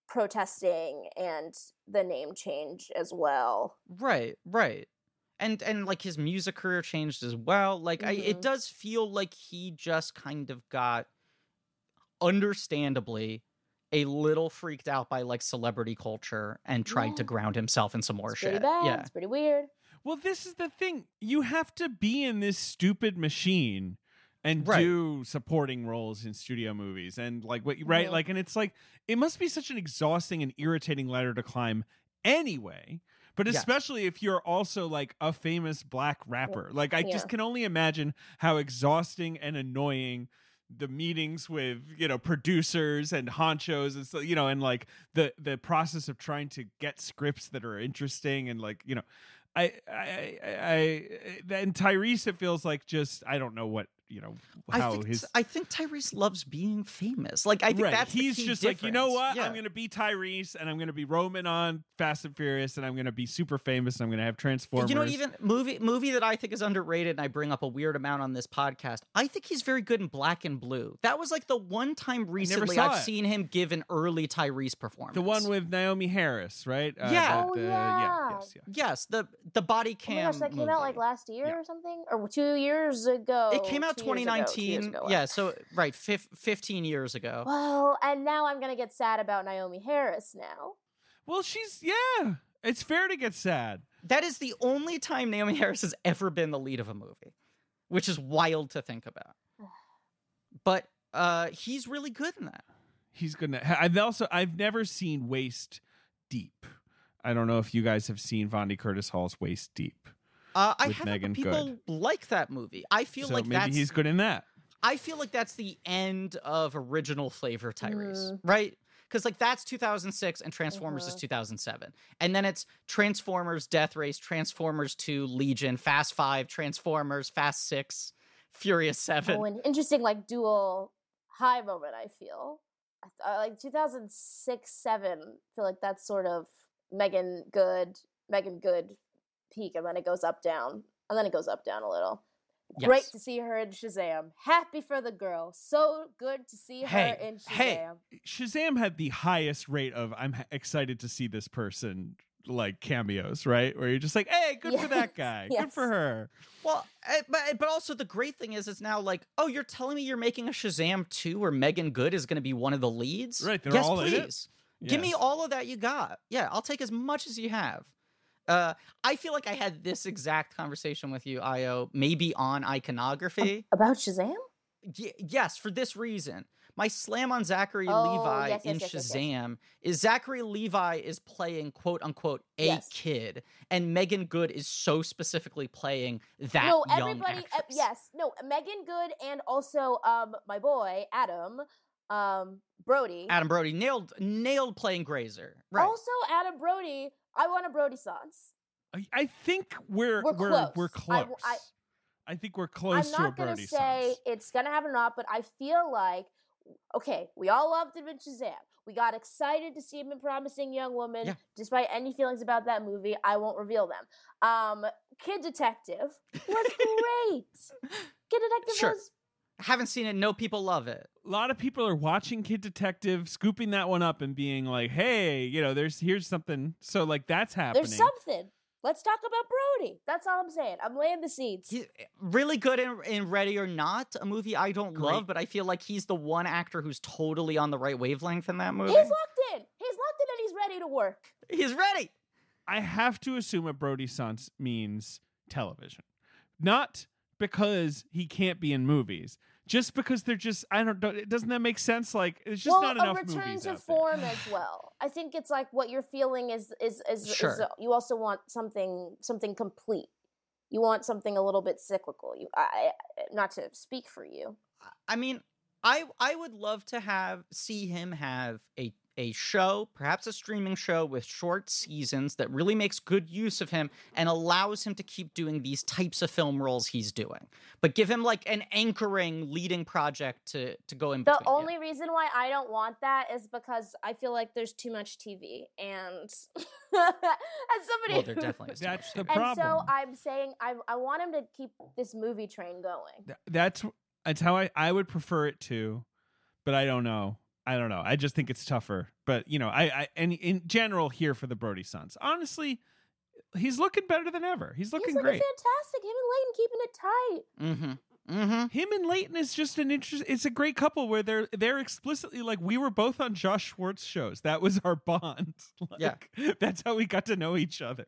protesting and the name change as well. Right, right. And and like his music career changed as well. Like I it Mhm. does feel like he just kind of got understandably a little freaked out by like celebrity culture and tried to ground himself in some more It's shit. bad. Yeah. It's pretty weird. Well, this is the thing. You have to be in this stupid machine and Right. do supporting roles in studio movies and like what right Mhm. like and it's like it must be such an exhausting and irritating ladder to climb anyway. But especially if you're also like a famous black rapper. Like I Yeah. just can only imagine how exhausting and annoying the meetings with you know producers and honchos and so you know and like the the process of trying to get scripts that are interesting and like you know I I I, I and Tyrese it feels like just I don't know what you know I think his I think Tyrese loves being famous. Like I think right that's the he's key just like you know what Yeah. I'm gonna be Tyrese and I'm gonna be Roman on Fast and Furious and I'm gonna be super famous and I'm gonna have Transformers You know? Even movie movie that I think is underrated, and I bring up a weird amount on this podcast. I think he's very good in Black and Blue. That was like the one time recently I've it. seen him give an early Tyrese performance. the one with Naomie Harris right Uh, Yeah. the- Oh, the- yeah. yes yeah yes, the the body Oh cam. my gosh, that came out like last year Yeah. or something, or two years ago. It came out two years ago, years 2019. ago. Yeah, so right, fif- 15 years ago. Well, and now I'm gonna get sad about Naomie Harris now. well she's yeah it's fair to get sad That is the only time Naomie Harris has ever been the lead of a movie, which is wild to think about. But uh, he's really good in that. he's gonna i've also i've never seen waist deep i don't know if you guys have seen vondie curtis hall's waist deep Uh, I haven't, Megan people Good. like that movie. I feel so like maybe that's he's good in that I feel like that's the end of original flavor Tyrese, Mm. right? Because like that's 2006 and Transformers is Mhm. 2007, and then it's Transformers, Death Race, Transformers 2, Legion, Fast Five, Transformers, Fast Six, Furious Seven. Oh, an interesting like dual high moment. I feel I uh, like 2006, seven. I feel like that's sort of Meagan Good, Meagan Good peak, and then it goes up down, and then it goes up down a little. Great to see her in Shazam. Happy for the girl. So good to see her in Shazam. hey. Shazam had the highest rate of I'm excited to see this person like cameos, right? Where you're just like, hey, good for that Yes, guy, good for her. Well, eh, but but also the great thing is, it's now like, oh, you're telling me you're making a Shazam 2 where Meagan Good is going to be one of the leads? Right, they're yes, all in it? please. Give me all of that you got. Yeah, I'll take as much as you have. Uh, I feel like I had this exact conversation with you, Ayo, maybe on iconography. About Shazam? Y- yes, for this reason. My slam on Zachary Oh, Levi yes, in yes, yes, yes. Shazam is Zachary Levi is playing quote unquote a kid, and Meagan Good is so specifically playing that no, everybody. uh, yes, no, Meagan Good and also um my boy Adam um Brody. Adam Brody nailed nailed playing Grazer. Right. Also, Adam Brody. I want a Brody sans. I, I think we're We're we're close. we're I close. w- I- I think we're close I'm to a not gonna Brody say it's gonna happen or not, but I feel like okay, we all loved him in Shazam. We got excited to see him in Promising Young Woman, Yeah. despite any feelings about that movie. I won't reveal them. Um, Kid Detective was great. Kid Detective Sure. was Haven't seen it. No people love it. A lot of people are watching Kid Detective, scooping that one up and being like, "Hey, you know, there's here's something." So like that's happening. there's something. Let's talk about Brody. That's all I'm saying. I'm laying the seeds. He, really good in, in Ready or Not, a movie I don't Great. love, but I feel like he's the one actor who's totally on the right wavelength in that movie. He's locked in. He's locked in and he's ready to work. He's ready. I have to assume a Brody Sans means television, not because he can't be in movies. Just because they're just I don't know doesn't that make sense? Like it's just well, not a enough return movies to form there. as well. I think it's like what you're feeling is is is, is Sure. uh, you also want something something complete. You want something a little bit cyclical. You, I, I not to speak for you. I mean, I I would love to have see him have a a show, perhaps a streaming show with short seasons that really makes good use of him and allows him to keep doing these types of film roles he's doing. But give him like an anchoring leading project to to go in The between. Yeah. only reason why I don't want that is because I feel like there's too much TV, and as somebody well, there who- definitely is That's the TV. and so I'm saying I I want him to keep this movie train going. Th- that's that's how I I would prefer it to, but I don't know. I don't know. I just think it's tougher. But you know, I I and in general here for the Brody Sons. Honestly, he's looking better than ever. He's looking He's looking great. fantastic. Him and Leighton keeping it tight. Mm-hmm. Mm-hmm. Him and Leighton is just an interest. It's a great couple where they're they're explicitly like we were both on Josh Schwartz shows. That was our bond. like, Yeah. that's how we got to know each other.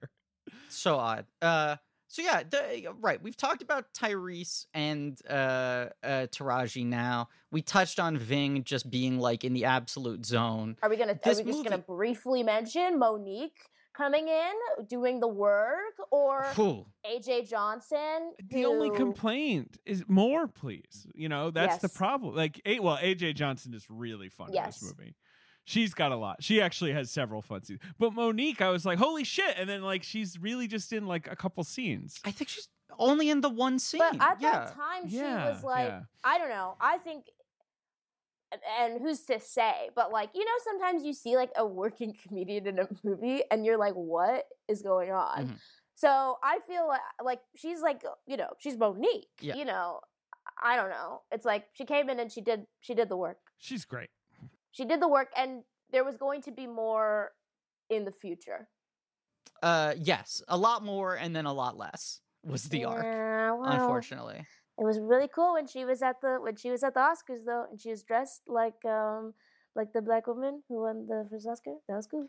So odd. Uh so yeah, the, right. We've talked about Tyrese and uh, uh, Taraji. Now we touched on Ving just being like in the absolute zone. Are we gonna? Are This we just gonna briefly mention Mo'Nique coming in, doing the work, or Whew. AJ Johnson? The only complaint is more, please. You know that's the problem. Like, well, AJ Johnson is really fun in this movie. She's got a lot. She actually has several fun scenes. But Mo'Nique, I was like, holy shit! And then like she's really just in like a couple scenes. I think she's only in the one scene. But at yeah. that time, she Yeah, was like, yeah. I don't know. I think, and- and who's to say? But like, you know, sometimes you see like a working comedian in a movie, and you're like, what is going on? Mhm. So I feel like like she's like you know she's Mo'Nique. Yeah. You know, I don't know. It's like she came in and she did she did the work. She's great. She did the work, and there was going to be more in the future. Uh, yes, a lot more and then a lot less was the arc. Well, Unfortunately, it was really cool when she was at the when she was at the Oscars though, and she was dressed like um like the black woman who won the first Oscar. That was cool.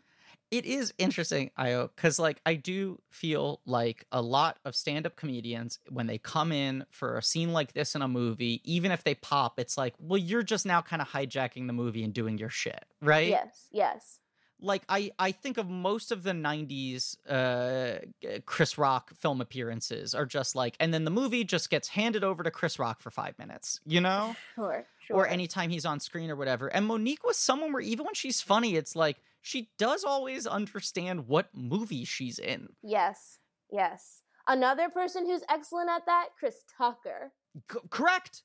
it is interesting, Ayo, because like I do feel like a lot of stand-up comedians when they come in for a scene like this in a movie, even if they pop, it's like, well, you're just now kind of hijacking the movie and doing your shit, right? Yes, yes. like I I think of most of the 90s uh Chris Rock film appearances are just like and then the movie just gets handed over to Chris Rock for 5 minutes, you know? Sure, sure. Or anytime he's on screen or whatever. And Mo'Nique was someone where even when she's funny, it's like she does always understand what movie she's in. Yes, yes. Another person who's excellent at that, Chris Tucker, C- correct.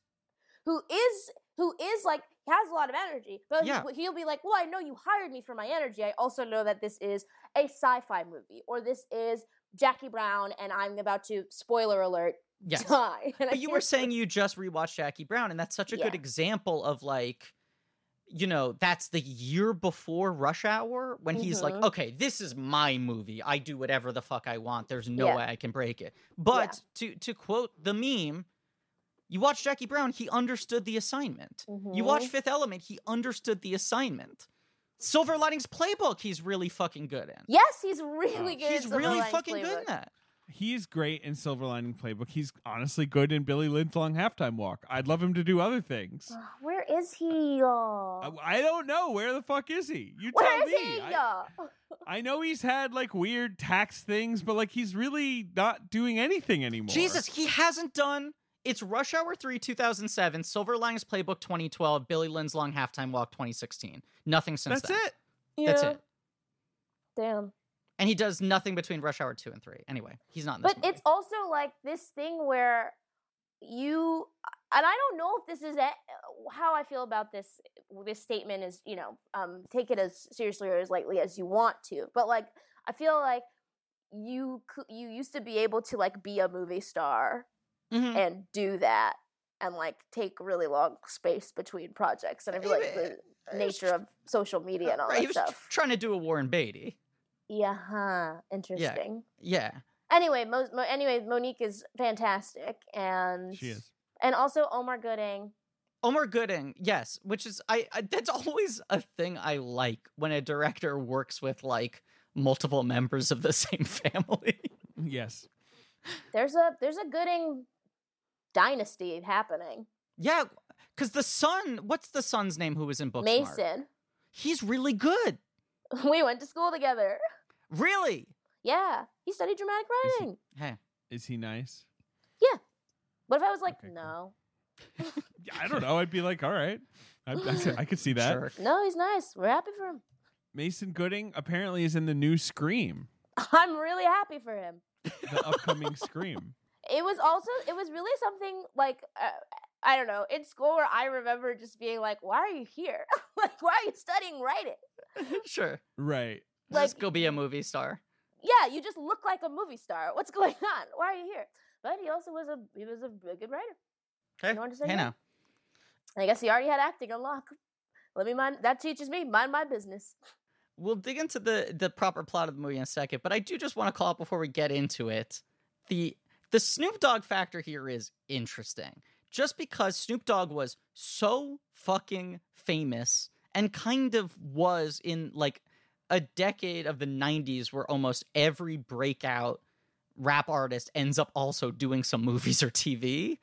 who is who is like has a lot of energy, but Yeah. he'll be like, "Well, I know you hired me for my energy. I also know that this is a sci-fi movie, or this is Jackie Brown, and I'm about to spoiler alert Yes. die." And But you were saying you just rewatched Jackie Brown, and that's such a good example of like, you know, that's the year before Rush Hour when he's like, Mhm. okay, this is my movie. I do whatever the fuck I want. There's no Yeah. way I can break it. But to to quote the meme, you watch Jackie Brown, he understood the assignment. You watch. Fifth Element, he understood the assignment. Silver Linings Playbook, he's really fucking good in. Yes, he's really good. He's at Silver really Linings fucking good in that. He's great in Silver Lining Playbook. He's honestly good in Billy Lynn's Long Halftime Walk. I'd love him to do other things. Where is he? I, I don't know. Where the fuck is he? You tell Where is me. he? I, I know he's had like weird tax things, but like he's really not doing anything anymore. Jesus, he hasn't done. It's Rush Hour 3 2007, Silver Linings Playbook 2012, Billy Lynn's Long Halftime Walk 2016. Nothing since That's then. it. That's it. Damn. And he does nothing between Rush Hour 2 and 3. Anyway, he's not in this But movie. it's also like this thing where you and I don't know if this is a, how I feel about this this statement is, you know, um take it as seriously or as lightly as you want to. But like I feel like you you used to be able to like be a movie star Mhm. and do that and like take really long space between projects and I feel like the nature of social media and all Right, he that was stuff. trying to do a Warren Beatty. Yeah, huh. Interesting. Yeah. Anyway, Mo- Mo- anyway, Mo'Nique is fantastic, and She is. and also Omar Gooding. Omar Gooding, yes, which is I, I that's always a thing I like when a director works with like multiple members of the same family. Yes. There's a there's a Gooding dynasty happening. Yeah, because the son, what's the son's name who was in Booksmart? Mason. He's really good. We went to school together. Really? Yeah, he studied dramatic Is he- writing. Hey, Is he nice? Yeah. What if I was like, Okay, no, Yeah, I don't know. I'd be like, all right. I, I, could- I could see that. sure. no, he's nice. We're happy for him. Mason Gooding apparently is in the new Scream, I'm really happy for him. the upcoming Scream. It was also, it was really something like, uh, I don't know, in school where I remember just being like, why are you here? like, why are you studying writing? sure. Right. Like, Just go be a movie star. yeah, you just look like a movie star. What's going on? Why are you here? But he also was a he was a good writer. Hey, know what to say hey now? now. I guess he already had acting unlock. Let me mind. That teaches me mind my business. We'll dig into the the proper plot of the movie in a second, but I do just want to call out before we get into it. The the Snoop Dogg factor here is interesting. Just because Snoop Dogg was so fucking famous and kind of was in like a decade of the 90s where almost every breakout rap artist ends up also doing some movies or TV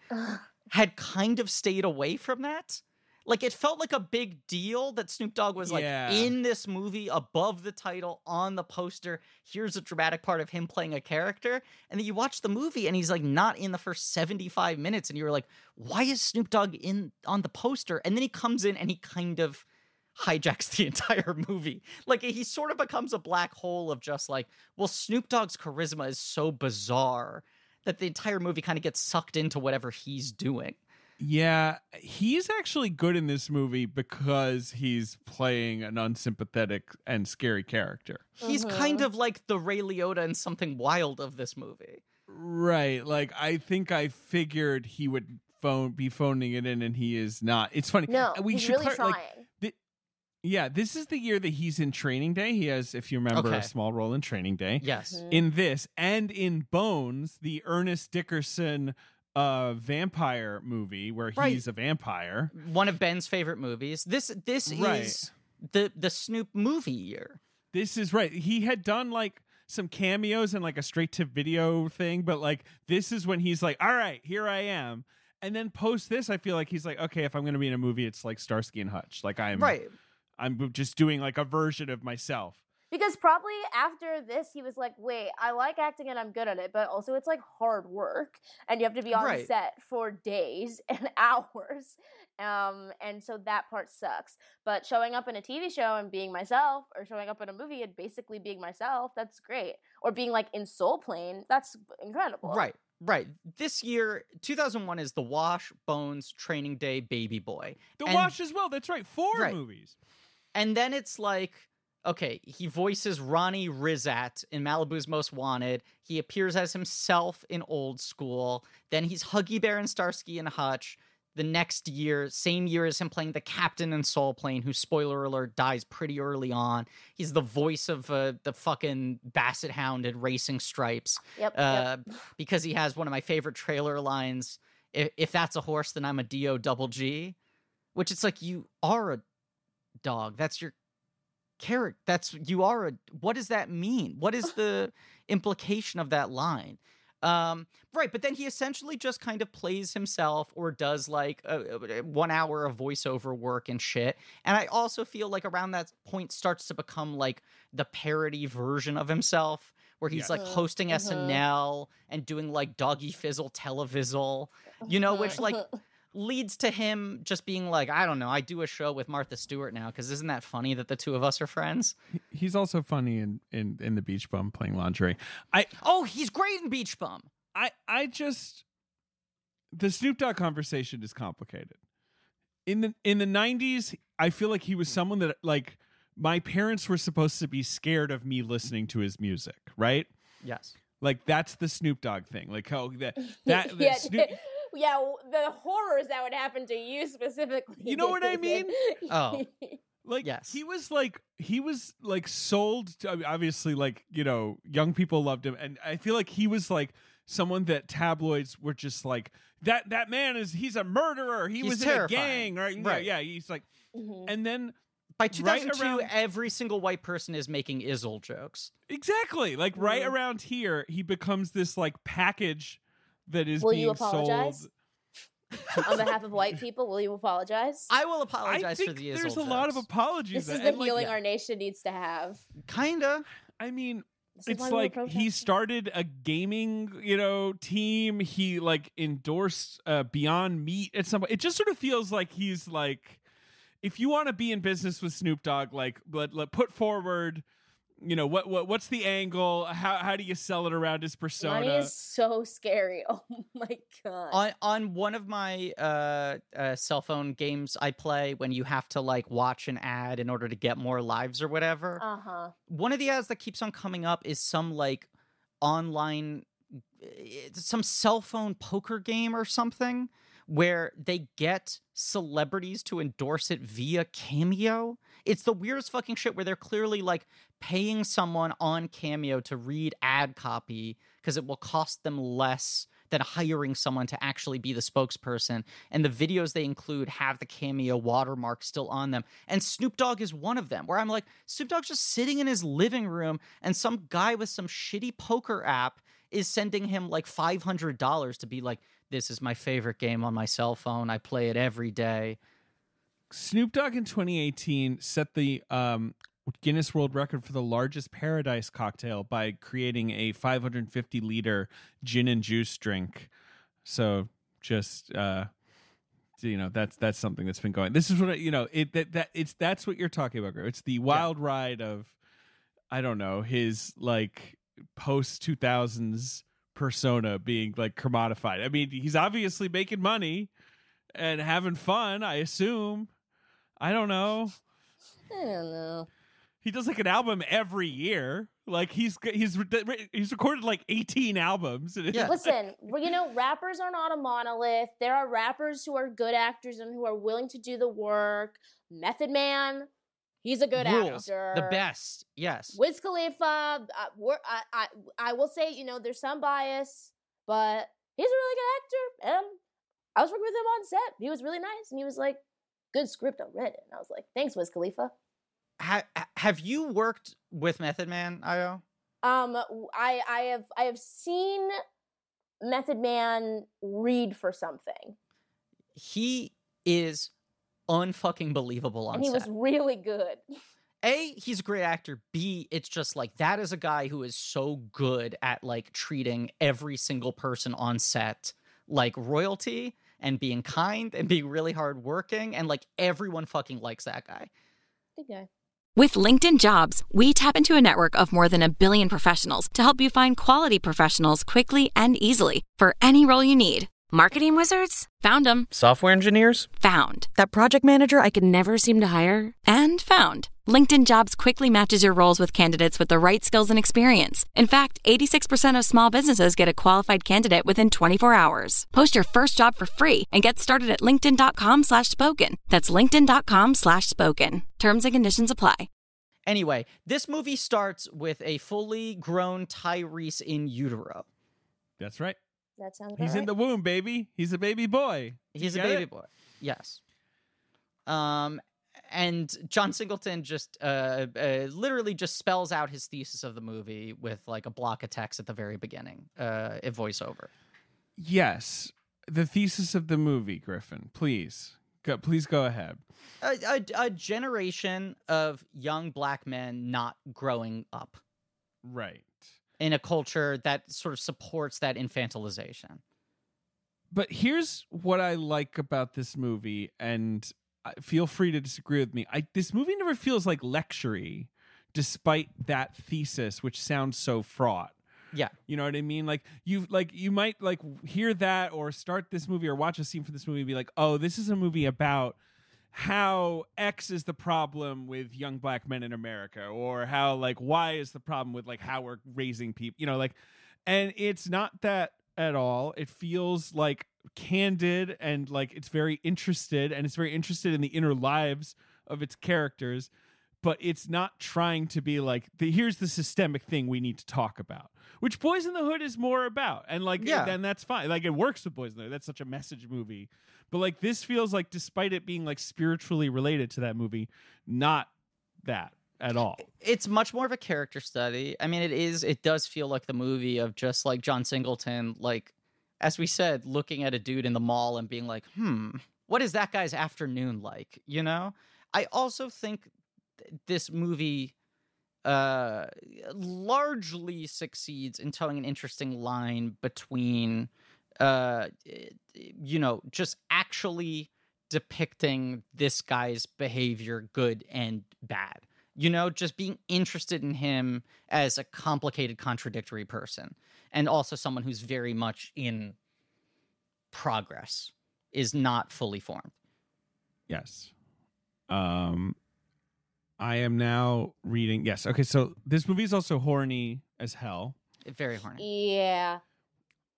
had kind of stayed away from that. Like it felt like a big deal that Snoop Dogg was like Yeah. in this movie above the title on the poster. Here's a dramatic part of him playing a character. And then you watch the movie and he's like not in the first 75 minutes and you're like, "Why is Snoop Dogg in on the poster?" And then he comes in and he kind of hijacks the entire movie. Like he sort of becomes a black hole of just like, well, Snoop Dogg's charisma is so bizarre that the entire movie kind of gets sucked into whatever he's doing. Yeah, he's actually good in this movie because he's playing an unsympathetic and scary character. He's kind of like the Ray Liotta and something wild of this movie. Right. Like I think I figured he would phone be phoning it in and he is not. It's funny. No, we he's should really clar- trying. like, yeah, this is the year that he's in Training Day. He has, if you remember, Okay. a small role in Training Day. Yes. Mhm. In this and in Bones, the Ernest Dickerson uh vampire movie where Right. he's a vampire. One of Ben's favorite movies. This this Right. is the the Snoop movie year. This is right. He had done like some cameos and like a straight to video thing, but like this is when he's like, "All right, here I am." And then post this, I feel like he's like, "Okay, if I'm going to be in a movie, it's like Starsky and Hutch. Like I'm Right. I'm just doing like a version of myself." Because probably after this, he was like, wait, I like acting and I'm good at it, but also it's like hard work and you have to be on Right. set for days and hours. Um, and so that part sucks. But showing up in a TV show and being myself, or showing up in a movie and basically being myself, that's great. Or being like in Soul Plane, that's incredible. Right. Right. This year, 2001 is The Wash, Bones, Training Day, Baby Boy. The And- Wash as well. That's right. Four Right. movies. And then it's like, okay, he voices Ronnie Rizzat in Malibu's Most Wanted. He appears as himself in Old School. Then he's Huggy Bear in Starsky and Hutch. The next year, same year as him playing the captain in Soul Plane, who, spoiler alert, dies pretty early on. He's the voice of uh, the fucking Basset Hound in Racing Stripes Yep. uh, yep. because he has one of my favorite trailer lines. If, if that's a horse, then I'm a Do double G, which it's like you are a dog. That's your character. That's you are a. What does that mean? What is the implication of that line? Um, right, but then he essentially just kind of plays himself or does like a, a- one hour of voiceover work and shit. And I also feel like around that point starts to become like the parody version of himself, where he's Yes. like hosting mhm. SNL and doing like doggy fizzle televizzle, you know, which like leads to him just being like, I don't know, I do a show with Martha Stewart now because isn't that funny that the two of us are friends? He's also funny in in in the Beach Bum playing lingerie. I Oh, he's great in Beach Bum. I I just the Snoop Dogg conversation is complicated. In the in the nineties, I feel like he was someone that like my parents were supposed to be scared of me listening to his music, right? Yes. Like that's the Snoop Dogg thing. Like oh that that the yeah, Snoop, yeah, the horrors that would happen to you specifically. You know what I mean? Oh. like Yes. he was like he was like sold to, I mean, obviously like you know young people loved him and i feel like he was like someone that tabloids were just like that that man is he's a murderer he He's was terrifying. in a gang right yeah, Right. yeah he's like Mhm. and then By Right 2002, around- every single white person is making Izzle jokes. exactly like right Mhm. around here he becomes this like package that is Will being you apologize? sold on behalf of white people, will you apologize? I will apologize. I apologize think for the there's a Isolde lot of apologies. this is and, the like, healing yeah. our nation needs to have. Kinda. I mean, it's like he started a gaming you know team he like endorsed uh beyond meat at some point it just sort of feels like he's like if you want to be in business with snoop dogg like let, let put forward you know what, what what's the angle how how do you sell it around his persona Money is so scary. Oh my god. on on one of my uh, uh cell phone games I play when you have to like watch an ad in order to get more lives or whatever. Uh huh. one of the ads that keeps on coming up is some like online some cell phone poker game or something where they get celebrities to endorse it via cameo it's the weirdest fucking shit where they're clearly like paying someone on cameo to read ad copy because it will cost them less than hiring someone to actually be the spokesperson and the videos they include have the cameo watermark still on them and snoop dogg is one of them where i'm like snoop dogg's just sitting in his living room and some guy with some shitty poker app is sending him like $500 to be like this is my favorite game on my cell phone. I play it every day snoop dogg in 2018 set the um Guinness World Record for the largest paradise cocktail by creating a 550 liter gin and juice drink. So just uh you know that's that's something that's been going. This is what I- you know it that, that it's that's what you're talking about. It's the wild ride of I don't know his like post 2000s persona being like commodified. I mean, he's obviously making money and having fun, I assume. I don't know. I don't know. He does like an album every year. Like he's he's he's recorded like 18 albums. Yeah. Listen, well, you know, rappers are not a monolith. There are rappers who are good actors and who are willing to do the work. Method Man, he's a good Rules. actor. the best yes Wiz Khalifa, uh, we're, I, I, I will say, you know, there's some bias, but he's a really good actor. And I was working with him on set. He was really nice, and he was like, "Good script, I read it." And I was like, "Thanks, Wiz Khalifa." ha- ha- have you worked with method man ayo Um, I, I have, I have seen Method Man read for something, he is unfucking believable on and he set was really good. A, he's a great actor. B, it's just like that is a guy who is so good at like treating every single person on set like royalty and being kind and being really hardworking and like everyone fucking likes that guy. Good guy. With LinkedIn Jobs, we tap into a network of more than a billion professionals to help you find quality professionals quickly and easily for any role you need. Marketing wizards? Found them. Software engineers? Found. That project manager I could never seem to hire? And found. LinkedIn Jobs quickly matches your roles with candidates with the right skills and experience. In fact, 86% of small businesses get a qualified candidate within 24 hours. Post your first job for free and get started at linkedin.com slash spoken. That's linkedin.com slash spoken. Terms and conditions apply. Anyway, this movie starts with a fully grown Tyrese in utero. That's right. That sounds. He's about in the womb, baby. He's a baby boy. He's a baby it? boy. Yes. Um and John Singleton just uh, uh literally just spells out his thesis of the movie with like a block of text at the very beginning. Uh a voiceover. Yes. The thesis of the movie, Griffin. Please. Go, please go ahead. A, a, a generation of young black men not growing up Right. in a culture that sort of supports that infantilization. But here's what I like about this movie, and feel free to disagree with me. I this movie never feels like lectury, despite that thesis, which sounds so fraught. Yeah. You know what I mean? Like you like you might like hear that or start this movie or watch a scene from this movie and be like, "Oh, this is a movie about how X is the problem with young black men in America or how like Y is the problem with like how we're raising people." You know, like and it's not that at all. It feels like candid and like it's very interested and it's very interested in the inner lives of its characters but it's not trying to be like the, here's the systemic thing we need to talk about which boys in the hood is more about and like Yeah. then that's fine like it works with boys in the hood that's such a message movie but like this feels like despite it being like spiritually related to that movie not that at all It's much more of a character study. I mean, it is. It does feel like the movie of just like John Singleton, like as we said, looking at a dude in the mall and being like, hmm, what is that guy's afternoon like? You know? I also think th- this movie uh largely succeeds in telling an interesting line between uh you know just actually depicting this guy's behavior good and bad you know just being interested in him as a complicated contradictory person and also someone who's very much in progress is not fully formed Yes. Um I am now reading yes. Okay, so this movie is also horny as hell. very horny Yeah.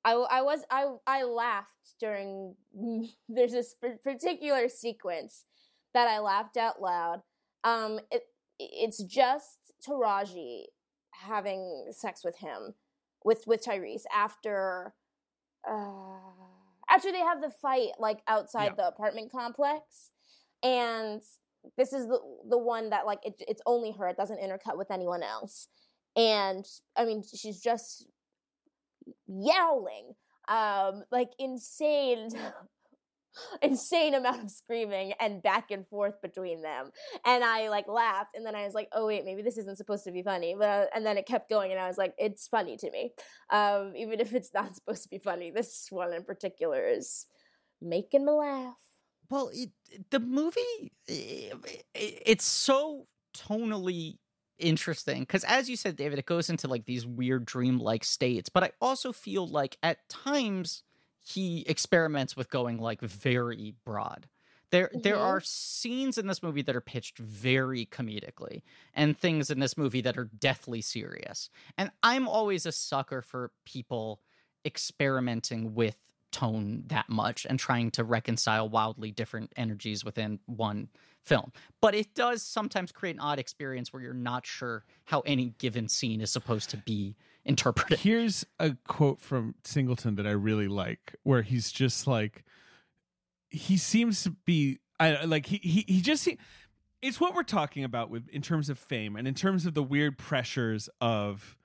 I, I was I I laughed during there's this particular sequence that I laughed out loud. Um it it's just Taraji having sex with him with with Tyrese after uh after they have the fight like outside Yeah. the apartment complex. And this is the the one that like it, it's only her. It doesn't intercut with anyone else. And i mean she's just yowling um like insane insane amount of screaming and back and forth between them. And i like laughed and then i was like oh wait maybe this isn't supposed to be funny. But and then it kept going and i was like it's funny to me. Um even if it's not supposed to be funny this one in particular is making me laugh. Well, it, the movie, i- i- it's so tonally interesting because, as you said, David, it goes into like these weird dream-like states. But I also feel like at times he experiments with going like very broad. There, there Mhm. are scenes in this movie that are pitched very comedically, and things in this movie that are deathly serious. And I'm always a sucker for people experimenting with tone that much and trying to reconcile wildly different energies within one film. But it does sometimes create an odd experience where you're not sure how any given scene is supposed to be interpreted. Here's a quote from Singleton that I really like, where he's just like, he seems to be, I like he he he just. He, It's what we're talking about with in terms of fame and in terms of the weird pressures of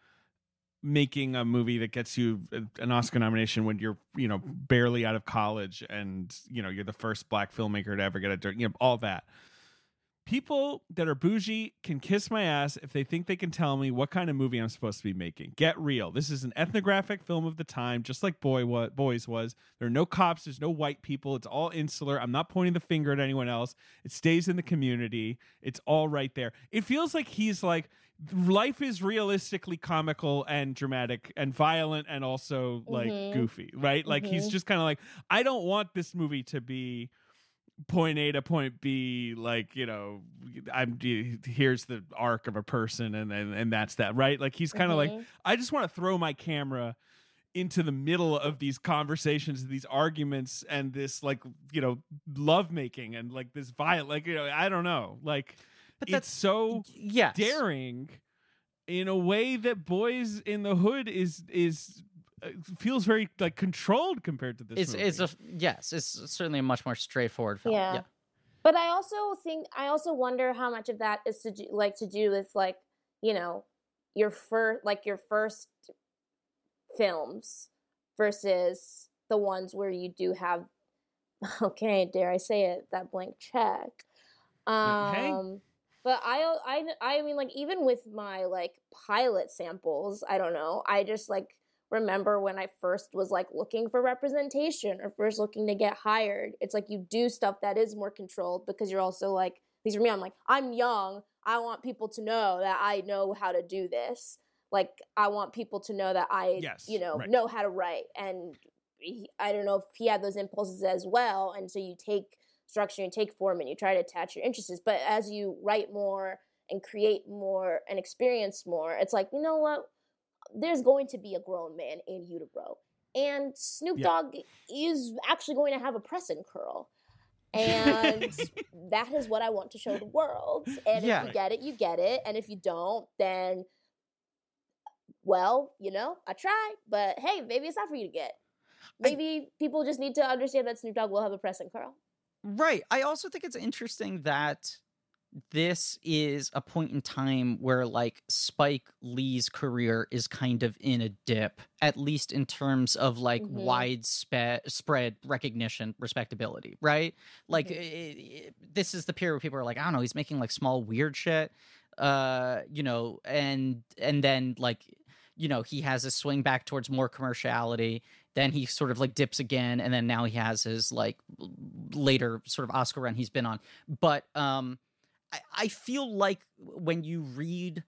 making a movie that gets you an Oscar nomination when you're you know barely out of college and you know you're the first black filmmaker to ever get a you know all that. People that are bougie can kiss my ass if they think they can tell me what kind of movie I'm supposed to be making. Get real. This is an ethnographic film of the time, just like Boy what Boys was. There are no cops. There's no white people. It's all insular. I'm not pointing the finger at anyone else. It stays in the community. It's all right there. It feels like he's like life is realistically comical and dramatic and violent and also like Mhm. goofy, right? Like he's Mhm. just kind of like I don't want this movie to be point A to point B, like you know, I'm here's the arc of a person, and and, and that's that, right? Like he's kind of like, Mhm. I just want to throw my camera into the middle of these conversations, these arguments, and this like you know, lovemaking and like this violent, like you know, I don't know, like But it's that's so yes. daring in a way that boys in the hood is is feels very like controlled compared to this It's movie. it's a yes, it's certainly a much more straightforward film. Yeah. yeah. But I also think I also wonder how much of that is to do like to do with like, you know, your first like your first films versus the ones where you do have okay, dare I say it, that blank check. Okay. Um but I I I mean like even with my like pilot samples, I don't know. I just like remember when I first was like looking for representation or first looking to get hired. It's like you do stuff that is more controlled because you're also like, these are me. I'm like, I'm young. I want people to know that I know how to do this. Like, I want people to know that I, Yes, you know, right. know how to write. And he, I don't know if he had those impulses as well. And so you take structure and take form and you try to attach your interests. But as you write more and create more and experience more, it's like, you know what? There's going to be a grown man in utero. And Snoop Yeah. Dogg is actually going to have a press and curl. And that is what I want to show the world. And Yeah. if you get it, you get it. And if you don't, then, well, you know, I tried. But hey, maybe it's not for you to get. Maybe people just need to understand that Snoop Dogg will have a press and curl. Right. I also think it's interesting that this is a point in time where like Spike Lee's career is kind of in a dip, at least in terms of like Mhm. widespread spread recognition, respectability, right? Like Mhm. it, it- this is the period where people are like, I don't know, he's making like small weird shit, uh, you know, and and then like you know he has a swing back towards more commerciality then he sort of like dips again and then now he has his like later sort of oscar run he's been on but um i, I feel like when you read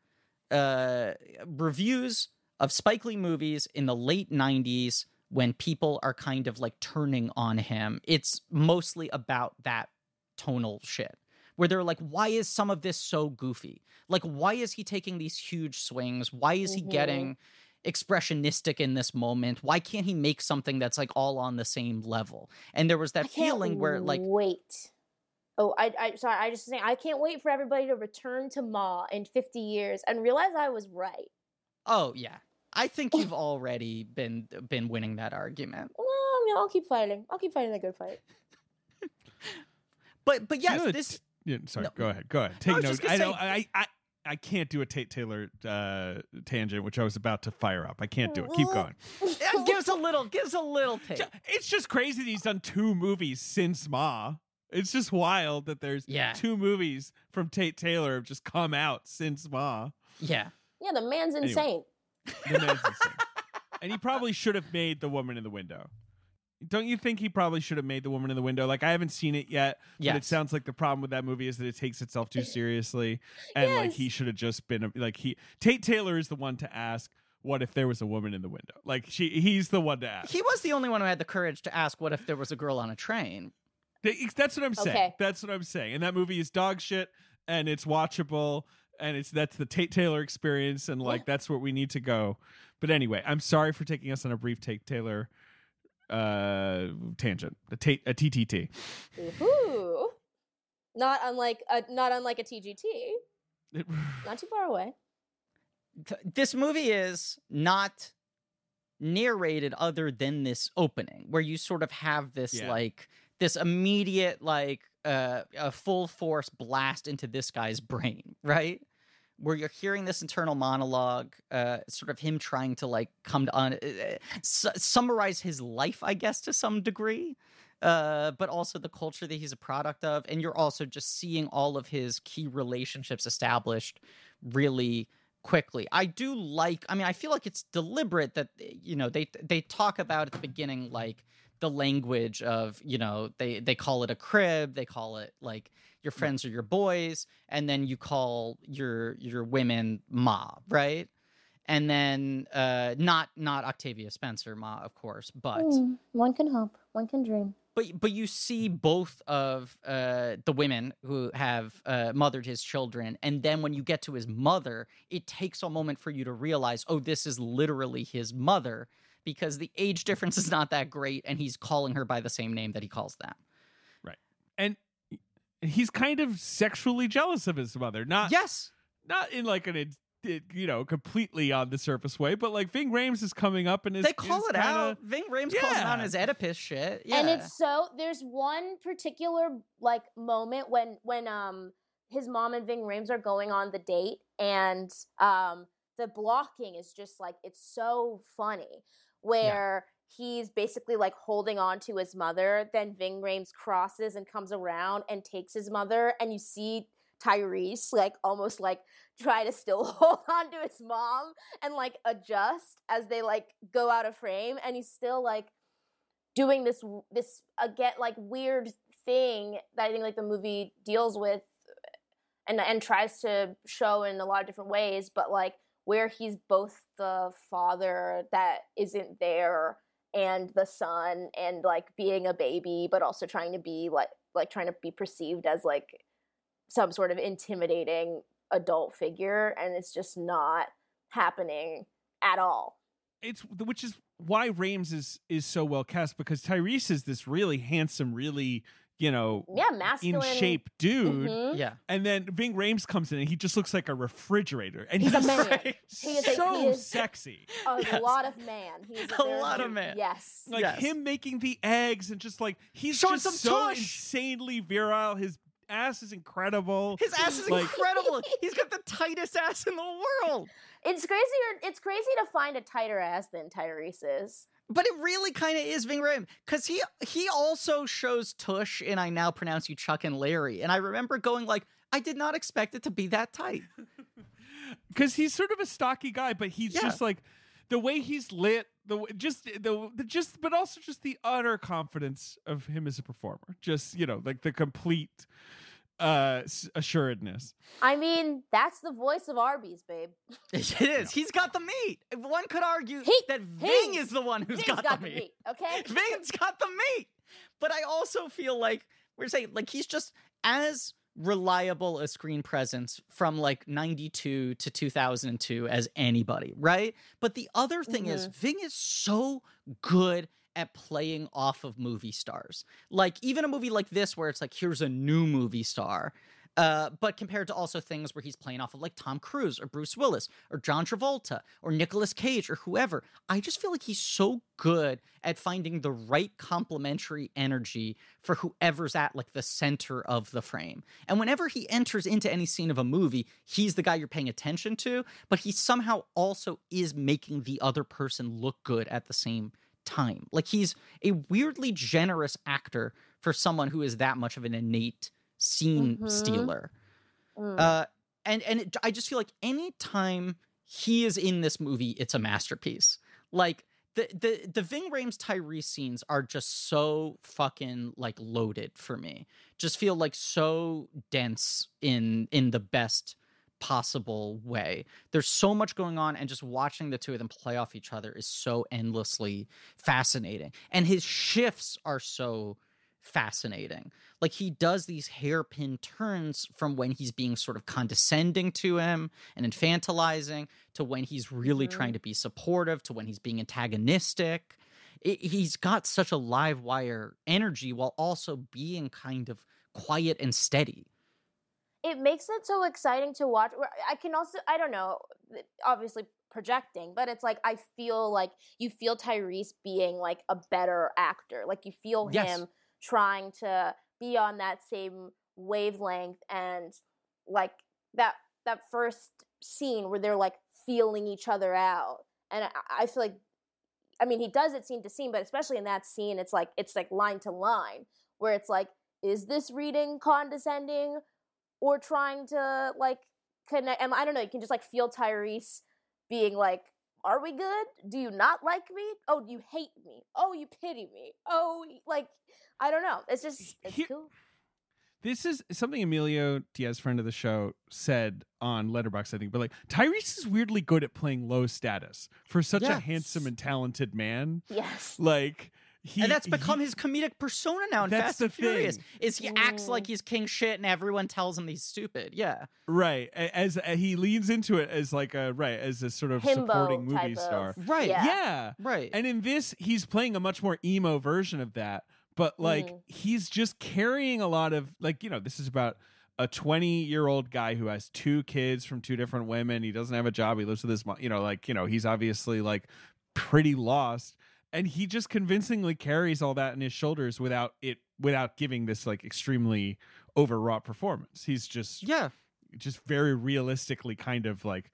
uh reviews of spike lee movies in the late 90s when people are kind of like turning on him it's mostly about that tonal shit where they're like why is some of this so goofy like why is he taking these huge swings why is he Mhm. getting expressionistic in this moment why can't he make something that's like all on the same level and there was that feeling where like wait. Oh, I, I sorry. I just saying I can't wait for everybody to return to Ma in 50 years and realize I was right. oh yeah i think you've already been been winning that argument Well, I mean, I'll keep fighting. I'll keep fighting the good fight. but but yes Should. this Yeah, sorry. No. Go ahead. Go ahead. Take was note. just I don't. I, I I can't do a Tate Taylor uh, tangent, which I was about to fire up. I can't do it. Keep going. yeah, give us a little give us a little take It's just crazy that he's done two movies since Ma. It's just wild that there's Yeah. two movies from Tate Taylor have just come out since Ma. yeah Yeah, the man's Anyway. insane. The man's insane. And he probably should have made The Woman in the Window. Don't you think he probably should have made The Woman in the Window? Like I haven't seen it yet, but it sounds like the problem with that movie is that it takes itself too seriously, and like he should have just been a, like he Tate Taylor is the one to ask. What if there was a woman in the window? Like she, he's the one to ask. he was the only one who had the courage to ask what if there was a girl on a train Th- That's what I'm saying. Okay. That's what I'm saying. And that movie is dog shit, and it's watchable, and it's that's the Tate Taylor experience, and like that's where we need to go. But anyway, I'm sorry for taking us on a brief Tate Taylor uh tangent. A TTT. Ooh. Not unlike a not unlike a TGT. It- Not too far away. this movie is not narrated other than this opening where you sort of have this Yeah. like this immediate like uh a full force blast into this guy's brain right where you're hearing this internal monologue uh sort of him trying to like come to un- uh, su- summarize his life i guess to some degree uh, but also the culture that he's a product of, and you're also just seeing all of his key relationships established really quickly. I do like. I mean, I feel like it's deliberate that you know they they talk about at the beginning like the language of you know they they call it a crib, they call it like your friends are your boys, and then you call your your women ma, right? And then uh, not not Octavia Spencer ma, of course, but Hmm, one can hope. One can dream. but but you see both of uh, the women who have uh, mothered his children, and then when you get to his mother, it takes a moment for you to realize, oh, this is literally his mother because the age difference is not that great, and he's calling her by the same name that he calls them. Right. And he's kind of sexually jealous of his mother. Not yes, not in like an it, you know completely on the surface way, but like Ving Rhames is coming up and is they call is it kinda- out. Ving Rhames calls him out Yeah. as Oedipus shit. Yeah. And it's so there's one particular like moment when when um his mom and Ving Rhames are going on the date and um the blocking is just like it's so funny where he's basically like holding on to his mother then Ving Rhames crosses and comes around and takes his mother and you see Tyrese like almost like try to still hold on to his mom and like adjust as they like go out of frame and he's still like doing this this again like weird thing that I think like the movie deals with and and tries to show in a lot of different ways, but like where he's both the father that isn't there and the son and like being a baby but also trying to be like like trying to be perceived as like some sort of intimidating adult figure and it's just not happening at all. it's which is why Rhames is is so well cast because Tyrese is this really handsome, really you know Yeah, masculine, in shape dude, Mhm. yeah. and then Ving Rhames comes in and he just looks like a refrigerator, and He's a man. Right. He is a- so he is- sexy. a Yes. lot of man. He is A lot of man. Yes. Like Yes. him making the eggs and just like he's Showing just some so tush. insanely virile. His ass is incredible. His ass is Like- incredible. He's got the tightest ass in the world. It's crazier. It's crazy to find a tighter ass than Tyrese's. But it really kind of is Ving Rhames because he he also shows tush in I now pronounce you Chuck and Larry, and I remember going like, I did not expect it to be that tight. because he's sort of a stocky guy, but he's Yeah. just like the way he's lit, the just the, the just, but also just the utter confidence of him as a performer. Just you know, like the complete uh assuredness. I mean, that's the voice of Arby's, babe. It is. He's got the meat. One could argue He- that he- Ving is the one who's Ving's got, got the the meat. meat, okay? Ving's got the meat. But I also feel like we're saying like he's just as reliable a screen presence from like 92 to 2002 as anybody, right? But the other thing is Ving is so good at playing off of movie stars. Like even a movie like this where it's like here's a new movie star. Uh, but compared to also things where he's playing off of like Tom Cruise or Bruce Willis or John Travolta or Nicolas Cage or whoever, I just feel like he's so good at finding the right complementary energy for whoever's at like the center of the frame. And whenever he enters into any scene of a movie, he's the guy you're paying attention to, but he somehow also is making the other person look good at the same time. Like he's a weirdly generous actor for someone who is that much of an innate scene Mhm. stealer. Mm. Uh, and and it, I just feel like anytime he is in this movie, it's a masterpiece. Like the the the Ving Rhames Tyrese scenes are just so fucking like loaded for me. Just feel like so dense in in the best possible way. There's so much going on, and just watching the two of them play off each other is so endlessly fascinating. And his shifts are so fascinating. Like he does these hairpin turns from when he's being sort of condescending to him and infantilizing to when he's really Mhm. trying to be supportive to when he's being antagonistic. It, he's got such a live wire energy while also being kind of quiet and steady. It makes it so exciting to watch. I can also, I don't know, obviously projecting, but it's like I feel like you feel Tyrese being like a better actor. Like you feel Yes. him trying to be on that same wavelength and like that that first scene where they're like feeling each other out. And I, I feel like I mean he does it scene to scene, but especially in that scene, it's like it's like line to line where it's like, is this reading condescending or trying to like connect? And I don't know. You can just like feel Tyrese being like, "Are we good? Do you not like me? Oh, do you hate me? Oh, you pity me? Oh, like I don't know. It's just it's Here- cool. This is something Emilio Diaz, friend of the show, said on Letterboxd, I think. But like Tyrese is weirdly good at playing low status for such a handsome and talented man. Yes. Like he, and that's become he- his comedic persona now in That's Fast the and Furious. Is he acts Mm. like he's king shit and everyone tells him he's stupid. Yeah. right a- as, uh, he leans into it as like a right as a sort of Himbo supporting movie star. of Right. Yeah. yeah. Right. And in this, he's playing a much more emo version of that. But like, Mhm. he's just carrying a lot of like, you know, this is about a 20 year old guy who has two kids from two different women. He doesn't have a job. He lives with his mom. You know, like, you know, he's obviously like pretty lost. And he just convincingly carries all that in his shoulders without it, without giving this like extremely overwrought performance. He's just, yeah. just very realistically kind of like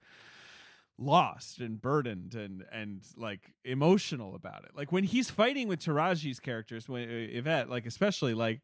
lost and burdened and and like emotional about it. Like when he's fighting with Taraji's characters, when uh, Yvette, like especially like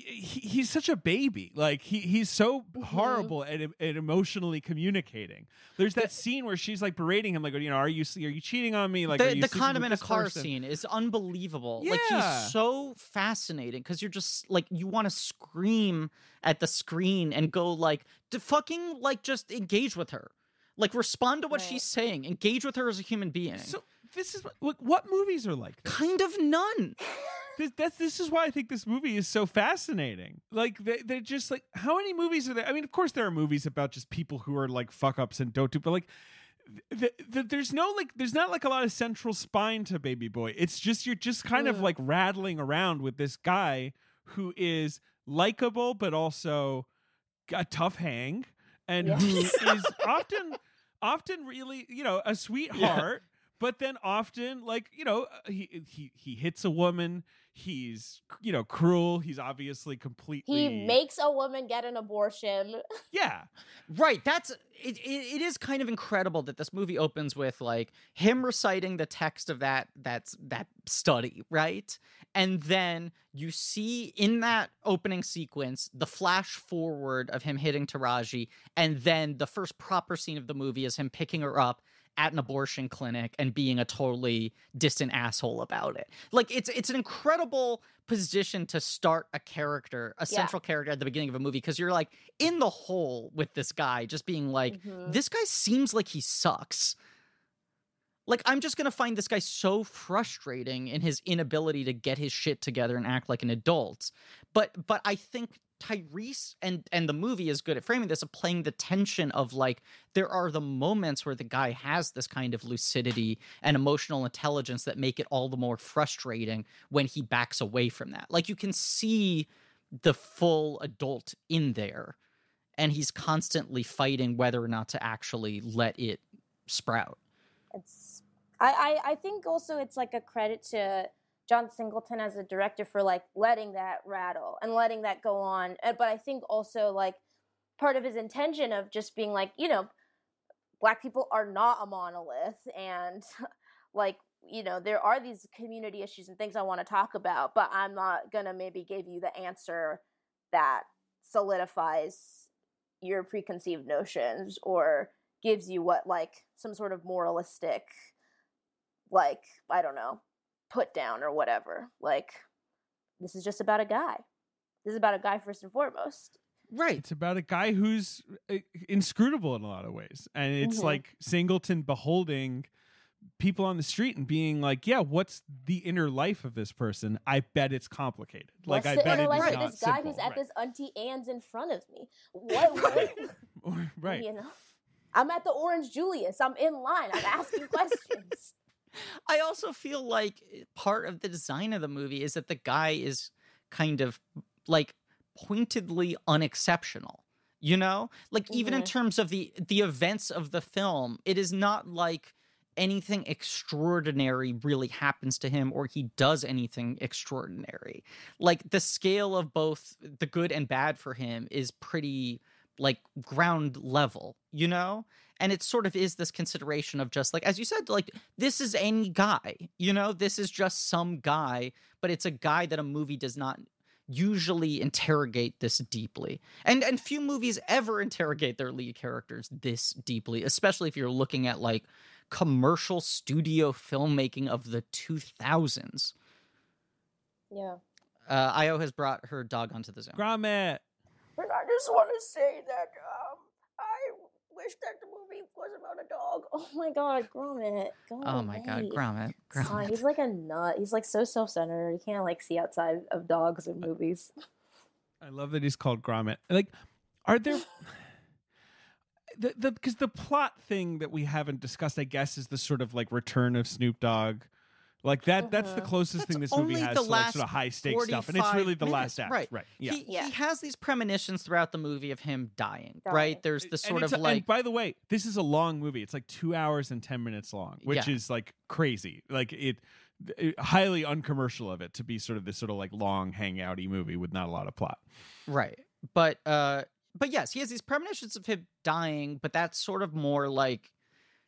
he's such a baby. Like he he's so Mhm. horrible at, at emotionally communicating. There's that scene where she's like berating him, like you know, are you are you cheating on me? Like the the condom in a car person? scene is unbelievable. Like Yeah. he's so fascinating because you're just like you want to scream at the screen and go like to fucking like just engage with her. Like respond to what Right. she's saying. Engage with her as a human being. So this is what, look, what movies are like this? kind of none. this, that's this is why I think this movie is so fascinating. Like they they're just like how many movies are there? I mean, of course there are movies about just people who are like fuck ups and don't do, but like. th th there's no like there's not like a lot of central spine to baby boy it's just you're just kind of Mm. like rattling around with this guy who is likable but also a tough hang and who Yes. is often often really you know a sweetheart but then often like you know uh, he he he hits a woman He's you know cruel. He's obviously completely. He makes a woman get an abortion. yeah. Right. That's it, it. It is kind of incredible that this movie opens with like him reciting the text of that that's that study, right? And then you see in that opening sequence the flash forward of him hitting Taraji, and then the first proper scene of the movie is him picking her up at an abortion clinic and being a totally distant asshole about it. Like it's it's an incredible position to start a character, a Yeah. central character at the beginning of a movie because you're like in the hole with this guy just being like Mhm. this guy seems like he sucks. Like I'm just going to find this guy so frustrating in his inability to get his shit together and act like an adult. But but I think Tyrese and and the movie is good at framing this of playing the tension of like there are the moments where the guy has this kind of lucidity and emotional intelligence that make it all the more frustrating when he backs away from that. Like you can see the full adult in there and he's constantly fighting whether or not to actually let it sprout. It's I, I I think also it's like a credit to John Singleton as a director for like letting that rattle and letting that go on. Uh, But I think also like part of his intention of just being like, you know, black people are not a monolith and like you know there are these community issues and things i want to talk about but i'm not gonna maybe give you the answer that solidifies your preconceived notions or gives you what like some sort of moralistic like i don't know put down or whatever like this is just about a guy this is about a guy first and foremost Right. It's about a guy who's uh, inscrutable in a lot of ways. And it's Mhm. like Singleton beholding people on the street and being like, yeah, what's the inner life of this person? I bet it's complicated. Like, What's I the bet inner it life is of not this guy simple. who's at Right. this auntie Anne's in front of me what, what right. you know i'm at the orange julius i'm in line i'm asking questions I also feel like eh, part of the design of the movie is that the guy is kind of like pointedly unexceptional. You know? Like even in Mhm. terms of the the events of the film, it is not like anything extraordinary really happens to him or he does anything extraordinary. Like the scale of both the good and bad for him is pretty like ground level, you know? And it sort of is this consideration of just like, as you said, like, this is any guy, you know? This is just some guy, but it's a guy that a movie does not usually interrogate this deeply. And and few movies ever interrogate their lead characters this deeply, especially if you're looking at like commercial studio filmmaking of the 2000s. yeah Uh, Ayo has brought her dog onto the zone. Gromit. but i just want to say that i wish that the movie was about a dog oh my god gromit go Oh my god, away. Gromit. Son, he's like a nut he's like so self-centered you can't like see outside of dogs in movies I love that he's called Gromit. Like, are there the the because the plot thing that we haven't discussed, I guess, is the sort of like return of Snoop Dogg. Like that. That's the Mhm. closest thing this movie has the to like sort of high stakes stuff, and it's really the minutes, last act, right. right? Yeah. He, Yeah. he has these premonitions throughout the movie of him dying, Dying. right? There's the sort of a- like and by the way, this is a long movie. It's like two hours and ten minutes long, which Yeah. is like crazy. Like it, it- highly uncommercial of it to be sort of this sort of like long hangouty movie with not a lot of plot. right. But uh but yes, he has these premonitions of him dying, but that's sort of more like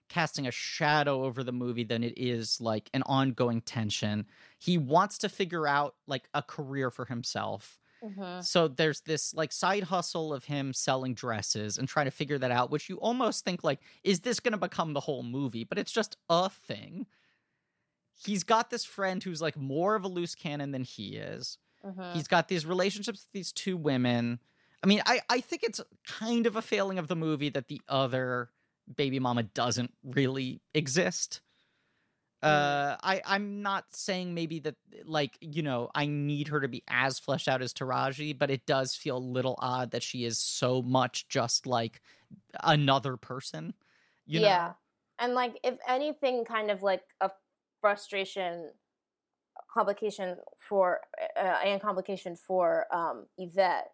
casting a shadow over the movie than it is like an ongoing tension. He wants to figure out like a career for himself. mm-hmm. So there's this like side hustle of him selling dresses and trying to figure that out, which you almost think like, is this going to become the whole movie? But it's just a thing. He's got this friend who's like more of a loose cannon than he is. Mm-hmm. He's got these relationships with these two women. I mean, I, I think it's kind of a failing of the movie that the other baby mama doesn't really exist. Uh, I I'm not saying maybe that like you know I need her to be as fleshed out as Taraji, but it does feel a little odd that she is so much just like another person. You know? yeah and like if anything kind of like a frustration complication for uh, and complication for um yvette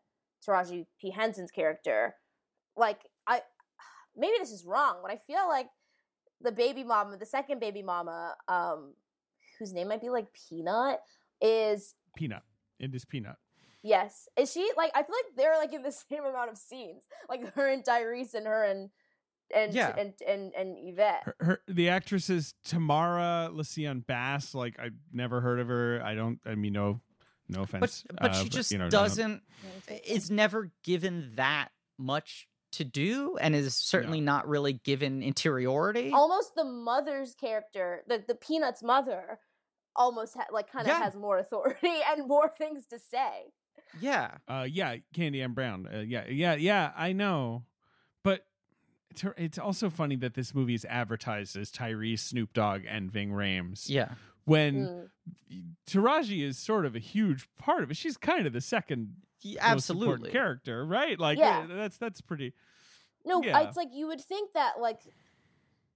taraji p henson's character like maybe this is wrong but i feel like the baby mama the second baby mama um whose name might be like peanut is Peanut. It is Peanut. Yes. Is she like I feel like they're like in the same amount of scenes. Like her and Tyrese and her and and Yeah. and, and and Yvette. Her, her the actress is Tamara LaSeon Bass. Like I've never heard of her. I don't. I mean, no, no offense. but uh, she just you know, I don't- doesn't is never given that much to do and is certainly not really given interiority Almost the mother's character, the the Peanuts mother, almost ha- like kind of Yeah. has more authority and more things to say. yeah Uh, yeah, Candy M. Brown. Uh, yeah, yeah, yeah. I know, but it's, it's also funny that this movie is advertised as Tyrese, Snoop Dogg, and Ving Rhames. yeah When Mm. Taraji is sort of a huge part of it. She's kind of the second Y- most absolutely character, right? Like Yeah. uh, that's that's pretty. No, Yeah. it's like you would think that like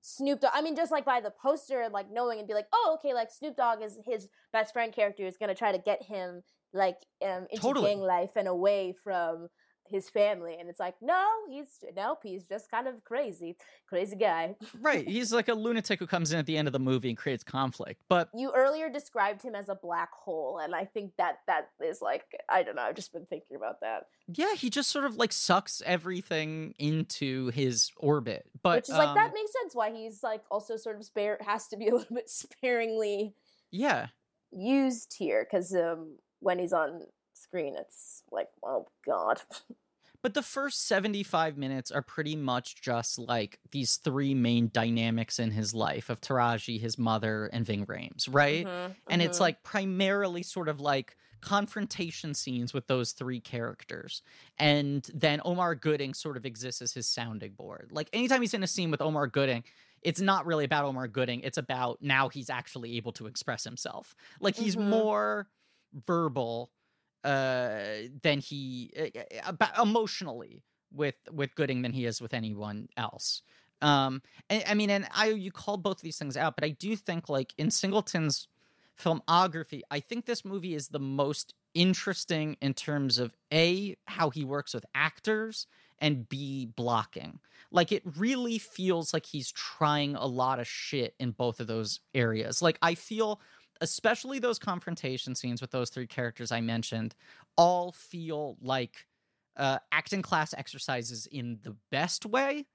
Snoop Dogg. I mean, just like by the poster, and like knowing and be like, oh, okay, like Snoop Dogg is his best friend character is gonna try to get him like um into Totally. gang life and away from his family, and it's like, no, he's nope, he's just kind of crazy, crazy guy. right he's like a lunatic who comes in at the end of the movie and creates conflict but You earlier described him as a black hole, and I think that that is like I don't know. I've just been thinking about that, yeah he just sort of like sucks everything into his orbit but which is like that um, makes sense why he's like also sort of spare has to be a little bit sparingly yeah used here because um, when he's on screen, it's like, oh god. But the first 75 minutes are pretty much just like these three main dynamics in his life of Taraji, his mother, and Ving Rhames, right? Mhm, And it's mhm. like primarily sort of like confrontation scenes with those three characters. And then Omar Gooding sort of exists as his sounding board. Like anytime he's in a scene with Omar Gooding, it's not really about Omar Gooding. It's about now he's actually able to express himself. Like he's Mhm. more verbal uh than he uh, emotionally with with Gooding than he is with anyone else. Um and, I mean and I you called both these things out, but I do think like in Singleton's filmography, I think this movie is the most interesting in terms of A how he works with actors and B blocking. Like it really feels like he's trying a lot of shit in both of those areas. Like I feel especially those confrontation scenes with those three characters I mentioned all feel like uh, acting class exercises in the best way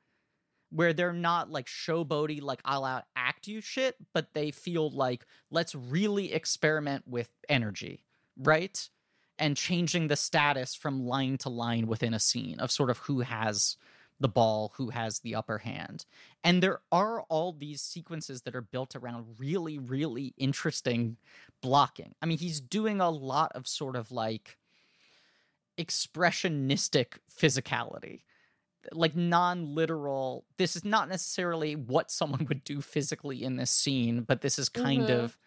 where they're not like showboaty like i'll out act you shit but they feel like let's really experiment with energy right? And changing the status from line to line within a scene of sort of who has the ball, who has the upper hand. And there are all these sequences that are built around really, really interesting blocking. I mean, he's doing a lot of sort of like expressionistic physicality. Like non literal, this is not necessarily what someone would do physically in this scene, but this is kind Mhm. of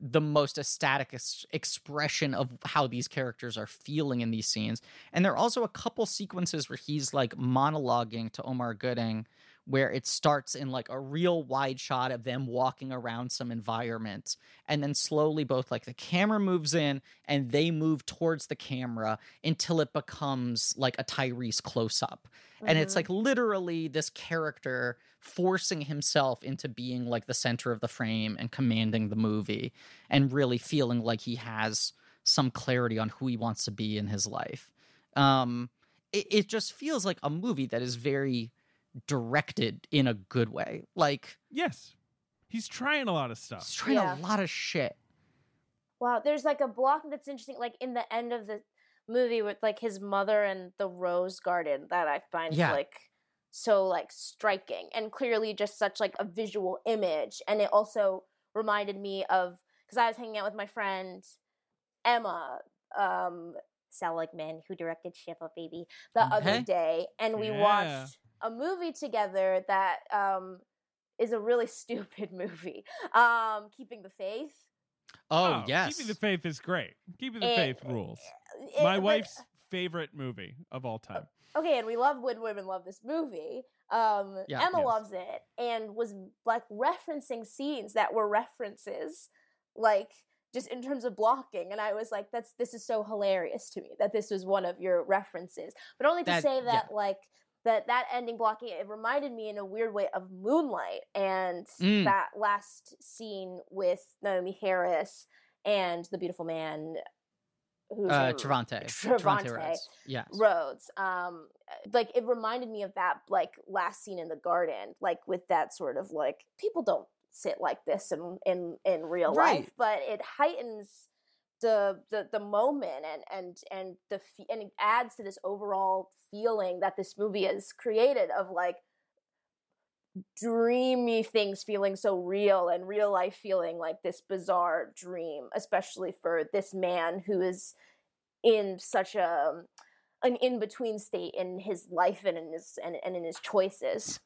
the most ecstatic ex- expression of how these characters are feeling in these scenes. And there are also a couple sequences where he's like monologuing to Omar Gooding, where it starts in like a real wide shot of them walking around some environment. And then slowly, both like the camera moves in and they move towards the camera until it becomes like a Tyrese close up. And it's Mhm. like literally this character forcing himself into being like the center of the frame and commanding the movie and really feeling like he has some clarity on who he wants to be in his life. Um, it, it just feels like a movie that is very directed in a good way. Like Yes, he's trying a lot of stuff. he's trying Yeah. a lot of shit. Wow, there's like a block that's interesting, like in the end of the movie with like his mother and the rose garden that I find Yeah. like so like striking and clearly just such like a visual image. And it also reminded me of because I was hanging out with my friend Emma, um, Seligman who directed Shiva Baby the other day, and we Yeah. watched a movie together that um is a really stupid movie. Um, Keeping the Faith. Oh, yes. Keeping the Faith is great. Keeping the It- Faith rules. It- My but- wife's favorite movie of all time. okay, and we love when women love this movie. Um, Yeah. Emma Yes. loves it and was like referencing scenes that were references, like just in terms of blocking. And I was like, "That's this is so hilarious to me that this was one of your references." But only to That- say yeah. that like that that ending blocking it reminded me in a weird way of Moonlight and Mm. that last scene with Naomie Harris and the beautiful man who's Uh? Trevante. Trevante. Rhodes. Yes. Rhodes. Um, like it reminded me of that like last scene in the garden, like with that sort of like people don't sit like this in in in real Right. life, but it heightens the the the moment and and and the and it adds to this overall feeling that this movie has created of like dreamy things feeling so real and real life feeling like this bizarre dream especially for this man who is in such a an in between state in his life and in his and, and in his choices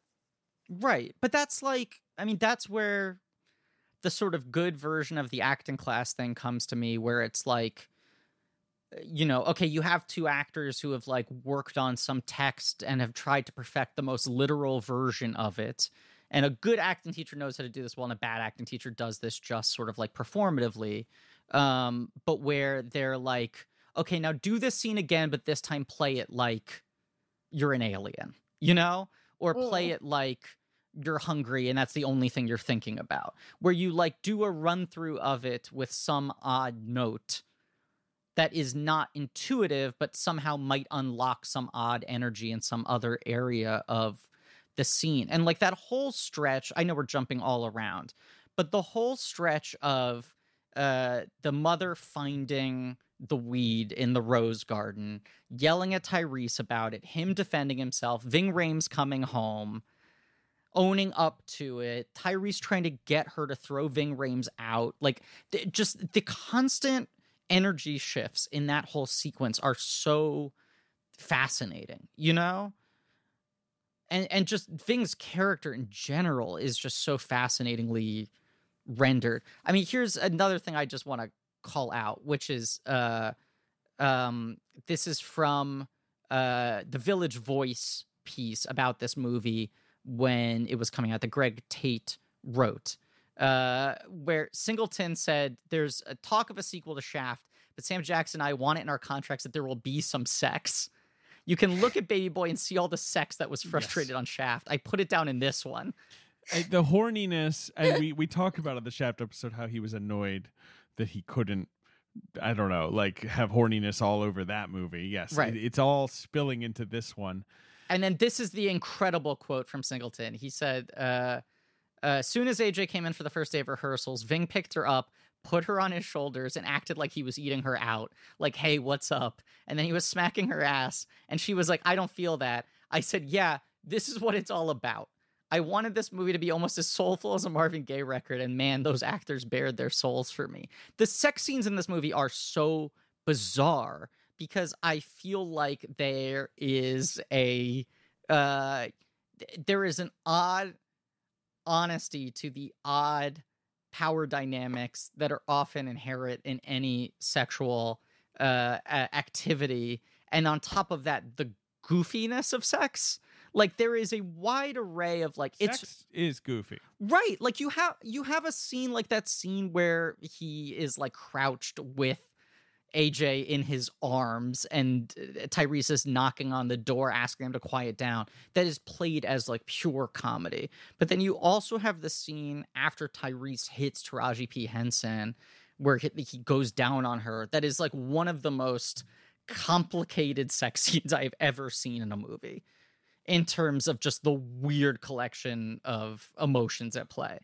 Right. But that's like, I mean, that's where the sort of good version of the acting class thing comes to me, where it's like, you know, okay, you have two actors who have like worked on some text and have tried to perfect the most literal version of it. And a good acting teacher knows how to do this well, and a bad acting teacher does this just sort of like performatively. Um, but where they're like, okay, now do this scene again, but this time play it like you're an alien, you know? Or play Mm. it like you're hungry and that's the only thing you're thinking about. Where you like do a run through of it with some odd note that is not intuitive, but somehow might unlock some odd energy in some other area of the scene. And like that whole stretch, I know we're jumping all around, but the whole stretch of uh the mother finding the weed in the rose garden, yelling at Tyrese about it, him defending himself, Ving Rhames coming home, owning up to it, Tyrese trying to get her to throw Ving Rhames out. Like th- just the constant energy shifts in that whole sequence are so fascinating, you know? And and just Ving's character in general is just so fascinatingly rendered. I mean, here's another thing I just want to call out, which is uh um this is from uh the Village Voice piece about this movie when it was coming out that Greg Tate wrote. Uh, where Singleton said there's a talk of a sequel to Shaft, but Sam Jackson and I want it in our contracts that there will be some sex. You can look at Baby Boy and see all the sex that was frustrated on Shaft. I put it down in this one. The horniness, and we we talk about in the Shaft episode how he was annoyed that he couldn't. I don't know, like have horniness all over that movie. Yes, Right. it- it's all spilling into this one. And then this is the incredible quote from Singleton. He said, uh, uh, soon as AJ came in for the first day of rehearsals, Ving picked her up, put her on his shoulders, and acted like he was eating her out. Like, hey, what's up? And then he was smacking her ass, and she was like, I don't feel that. I said, yeah, this is what it's all about. I wanted this movie to be almost as soulful as a Marvin Gaye record, and man, those actors bared their souls for me. The sex scenes in this movie are so bizarre because I feel like there is a uh there is an odd honesty to the odd power dynamics that are often inherent in any sexual uh activity and on top of that the goofiness of sex like there is a wide array of like it's Sex is goofy. Right. Like you have you have a scene like that scene where he is like crouched with AJ in his arms and uh, Tyrese is knocking on the door asking him to quiet down. That is played as like pure comedy. But then you also have the scene after Tyrese hits Taraji P Henson where he, he goes down on her. That is like one of the most complicated sex scenes I've ever seen in a movie in terms of just the weird collection of emotions at play.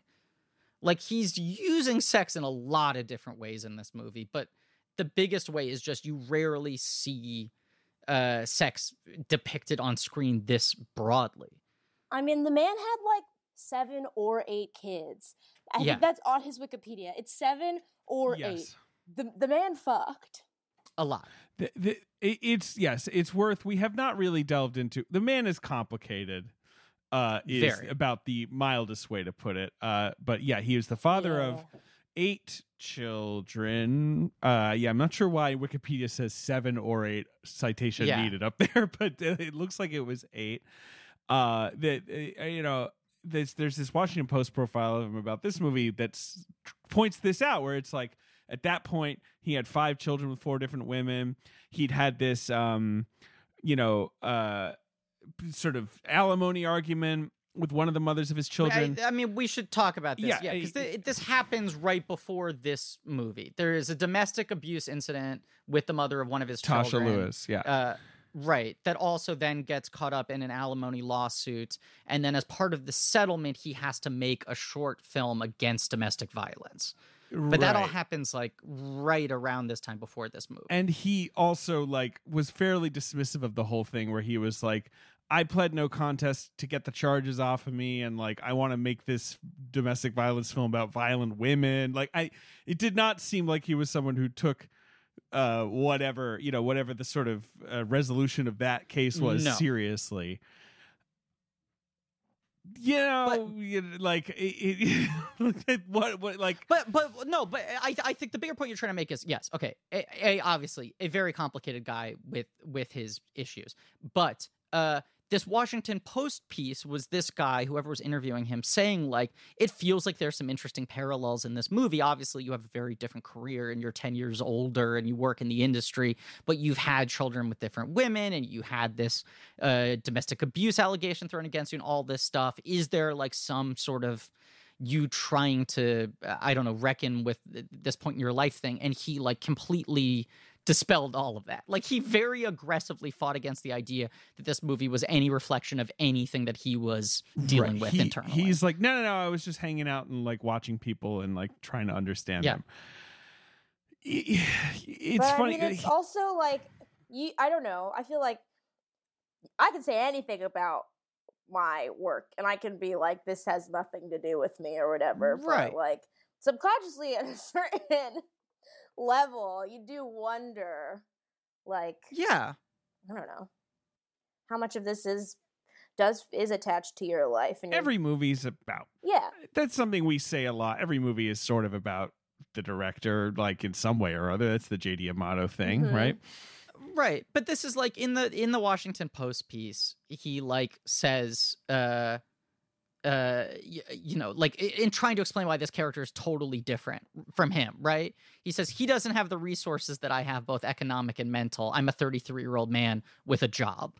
Like he's using sex in a lot of different ways in this movie, but the biggest way is just you rarely see uh sex depicted on screen this broadly. i mean the man had like seven or eight kids i Yeah. think that's on his wikipedia it's seven or yes. eight the, the man fucked A lot. The, the, it- it's yes, it's worth. We have not really delved into. The man is complicated. Uh, is Very. about the mildest way to put it. Uh, but yeah, he is the father of Yeah. Eight children. Uh, yeah, I'm not sure why Wikipedia says seven or eight citation Yeah. needed up there, but it looks like it was eight. Uh, that uh, you know, there's there's this Washington Post profile of him about this movie that points this out, where it's like at that point he had five children with four different women. He'd had this, um, you know, uh, sort of alimony argument with one of the mothers of his children. I, I mean, we should talk about this. Yeah, Yeah, because this happens right before this movie. There is a domestic abuse incident with the mother of one of his Tasha children. Lewis, yeah. Uh, right. That also then gets caught up in an alimony lawsuit. And then, as part of the settlement, he has to make a short film against domestic violence. But that all happens like right around this time before this movie. and he also like was fairly dismissive of the whole thing where he was like i pled no contest to get the charges off of me and like i want to make this domestic violence film about violent women like i it did not seem like he was someone who took uh whatever you know whatever the sort of uh, resolution of that case was No. seriously you know you know, like it, it, what what like But but no, but I I think the bigger point you're trying to make is yes, okay, a, a obviously a very complicated guy with with his issues, but uh. This Washington Post piece was this guy, whoever was interviewing him, saying, like, it feels like there's some interesting parallels in this movie. Obviously, you have a very different career and you're 10 years older and you work in the industry, but you've had children with different women and you had this uh, domestic abuse allegation thrown against you and all this stuff. Is there like some sort of you trying to uh, i don't know reckon with this point in your life thing and he like completely dispelled all of that like he very aggressively fought against the idea that this movie was any reflection of anything that he was dealing Right. with He- internally He's like, no, no, no. I was just hanging out and like watching people and like trying to understand Yeah. them. It's but funny. I mean, uh, it's he- also like you. I don't know. I feel like I can say anything about my work, and I can be like, "This has nothing to do with me" or whatever. Right. But like subconsciously, at a certain level, you do wonder, like, yeah I don't know, how much of this is does is attached to your life and your- every movie's about yeah. that's something we say a lot. Every movie is sort of about the director, like in some way or other. That's the JD Amato thing, Mhm. right? right but this is like in the in the washington post piece he like says uh uh y- you know like in trying to explain why this character is totally different from him right? He says he doesn't have the resources that i have both economic and mental. I'm a 33 year old man with a job.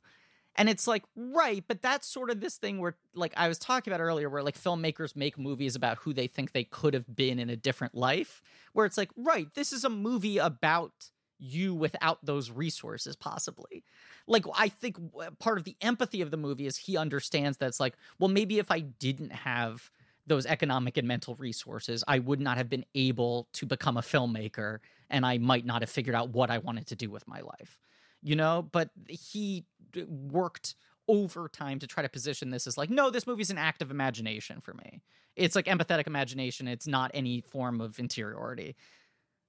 And it's like right but that's sort of this thing where like i was talking about earlier where like filmmakers make movies about who they think they could have been in a different life where it's like right this is a movie about you without those resources possibly. Like i think part of the empathy of the movie is he understands that it's like well maybe if i didn't have those economic and mental resources i would not have been able to become a filmmaker and i might not have figured out what i wanted to do with my life you know? But he worked overtime to try to position this as like no this movie's an act of imagination for me. It's like empathetic imagination. It's not any form of interiority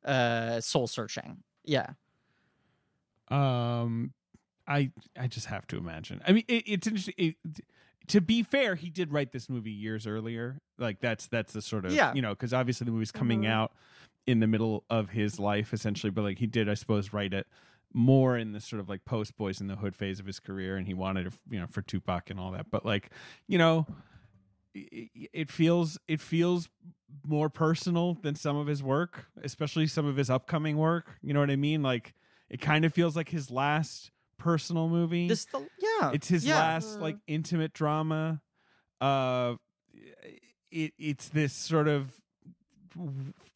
uh soul searching yeah Um, I I just have to imagine. I mean, it, it's interesting. It, to be fair, he did write this movie years earlier. Like that's that's the sort of Yeah. you know because obviously the movie's coming Mhm. out in the middle of his life essentially, but like he did, I suppose, write it more in the sort of like post Boys in the Hood phase of his career, and he wanted it, you know, for Tupac and all that. But like, you know, it, it feels it feels more personal than some of his work, especially some of his upcoming work. You know what I mean? Like, it kind of feels like his last personal movie. this the yeah it's his yeah. last Mhm. like intimate drama. Uh, it it's this sort of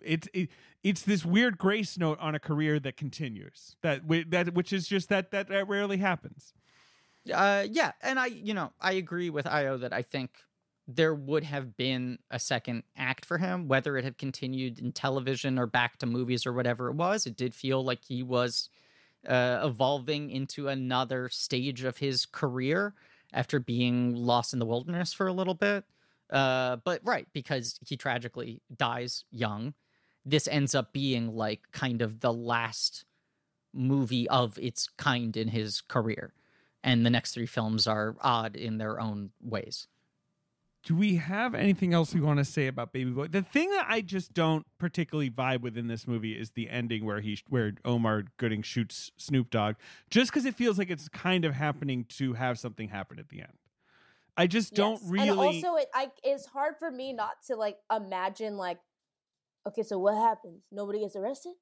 it's it, it's this weird grace note on a career that continues that that which is just that that, that rarely happens. Uh, yeah, and I, you know, I agree with Ayo that I think there would have been a second act for him, whether it had continued in television or back to movies or whatever it was. It did feel like he was uh, evolving into another stage of his career after being lost in the wilderness for a little bit. Uh, but right, because he tragically dies young, this ends up being like kind of the last movie of its kind in his career and the next three films are odd in their own ways. Do we have anything else we want to say about Baby Boy? The thing that I just don't particularly vibe with in this movie is the ending where he where Omar Gooding shoots Snoop Dogg, just because it feels like it's kind of happening to have something happen at the end. I just don't really. And also, it I it's hard for me not to like imagine like, okay, so what happens? Nobody gets arrested.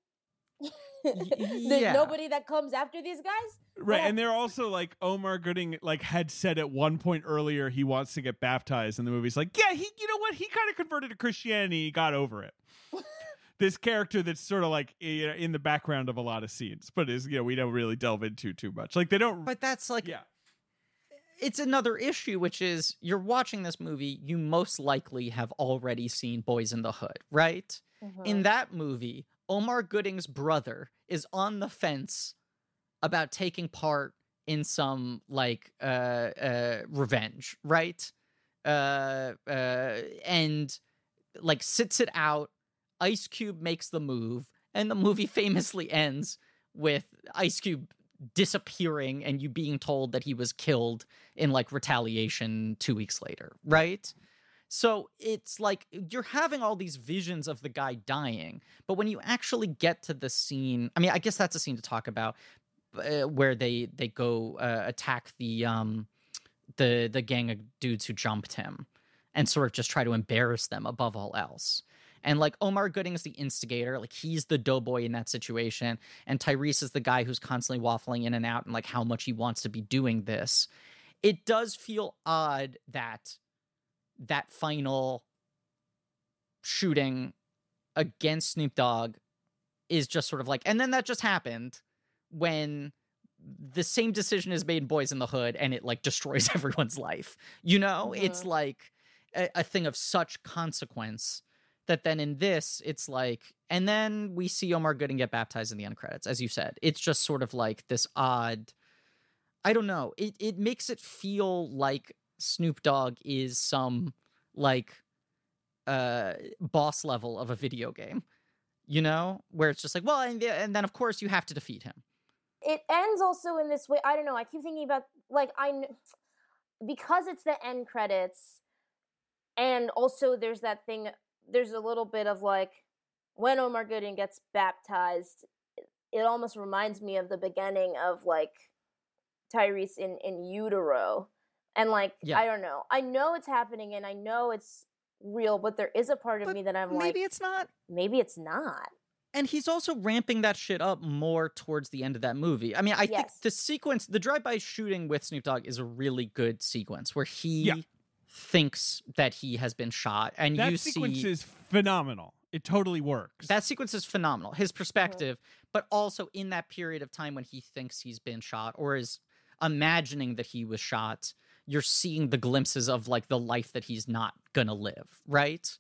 There's yeah. nobody that comes after these guys. Right, Yeah. and they're also like Omar Gooding like had said at one point earlier he wants to get baptized, and the movie's like, yeah, he, you know what, he kind of converted to Christianity, he got over it. this character that's sort of like you know, in the background of a lot of scenes, but is you know we don't really delve into too much. Like they don't. But that's like yeah, it's another issue, which is you're watching this movie, you most likely have already seen Boys in the Hood, right? Mm-hmm. In that movie, Omar Gooding's brother is on the fence about taking part in some like uh uh revenge, right? Uh uh and like sits it out. Ice Cube makes the move, and the movie famously ends with Ice Cube disappearing and you being told that he was killed in like retaliation two weeks later, right? So it's like you're having all these visions of the guy dying, but when you actually get to the scene, I mean, I guess that's a scene to talk about, uh, where they they go uh, attack the um the the gang of dudes who jumped him, and sort of just try to embarrass them above all else. And like Omar Gooding is the instigator, like he's the doughboy in that situation, and Tyrese is the guy who's constantly waffling in and out and like how much he wants to be doing this. It does feel odd that that final shooting against Snoop Dogg is just sort of like, and then that just happened when the same decision is made in Boys in the Hood and it like destroys everyone's life. You know, it's Mhm. like a, a thing of such consequence that then in this, it's like, and then we see Omar Gooding get baptized in the end credits, as you said. It's just sort of like this odd. I don't know. It it makes it feel like Snoop Dogg is some like uh boss level of a video game. You know, where it's just like, well, and, and then of course you have to defeat him. it ends also in this way. I don't know. I keep thinking about like I because it's the end credits, and also there's that thing. There's a little bit of like when Omar Gooding gets baptized. it- almost reminds me of the beginning of like Tyrese in in utero, and like Yeah. I don't know. I know it's happening, and I know it's real, but there is a part of But me that I'm Maybe like, maybe it's not. maybe it's not. And he's also ramping that shit up more towards the end of that movie. I mean, I think the sequence, the drive-by shooting with Snoop Dogg, is a really good sequence where he Yeah. thinks that he has been shot, and that you sequence see is phenomenal. It totally works. that sequence is phenomenal. His mm-hmm. perspective, but also in that period of time when he thinks he's been shot or is imagining that he was shot, you're seeing the glimpses of like the life that he's not gonna live, right?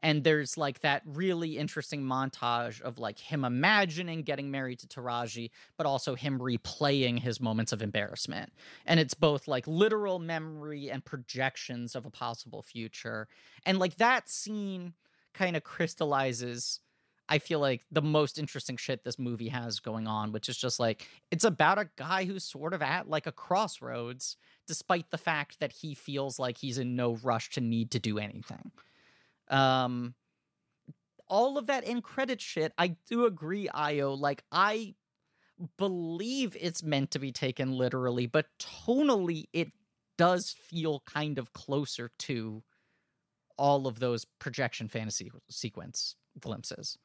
And there's like that really interesting montage of like him imagining getting married to Taraji, but also him replaying his moments of embarrassment. And it's both like literal memory and projections of a possible future. And like that scene kind of crystallizes I feel like the most interesting shit this movie has going on, which is just like it's about a guy who's sort of at like a crossroads, despite the fact that he feels like he's in no rush to need to do anything. Um, all of that in credit shit, I do agree, Ayo. Like I believe it's meant to be taken literally, but tonally it does feel kind of closer to all of those projection fantasy sequence glimpses.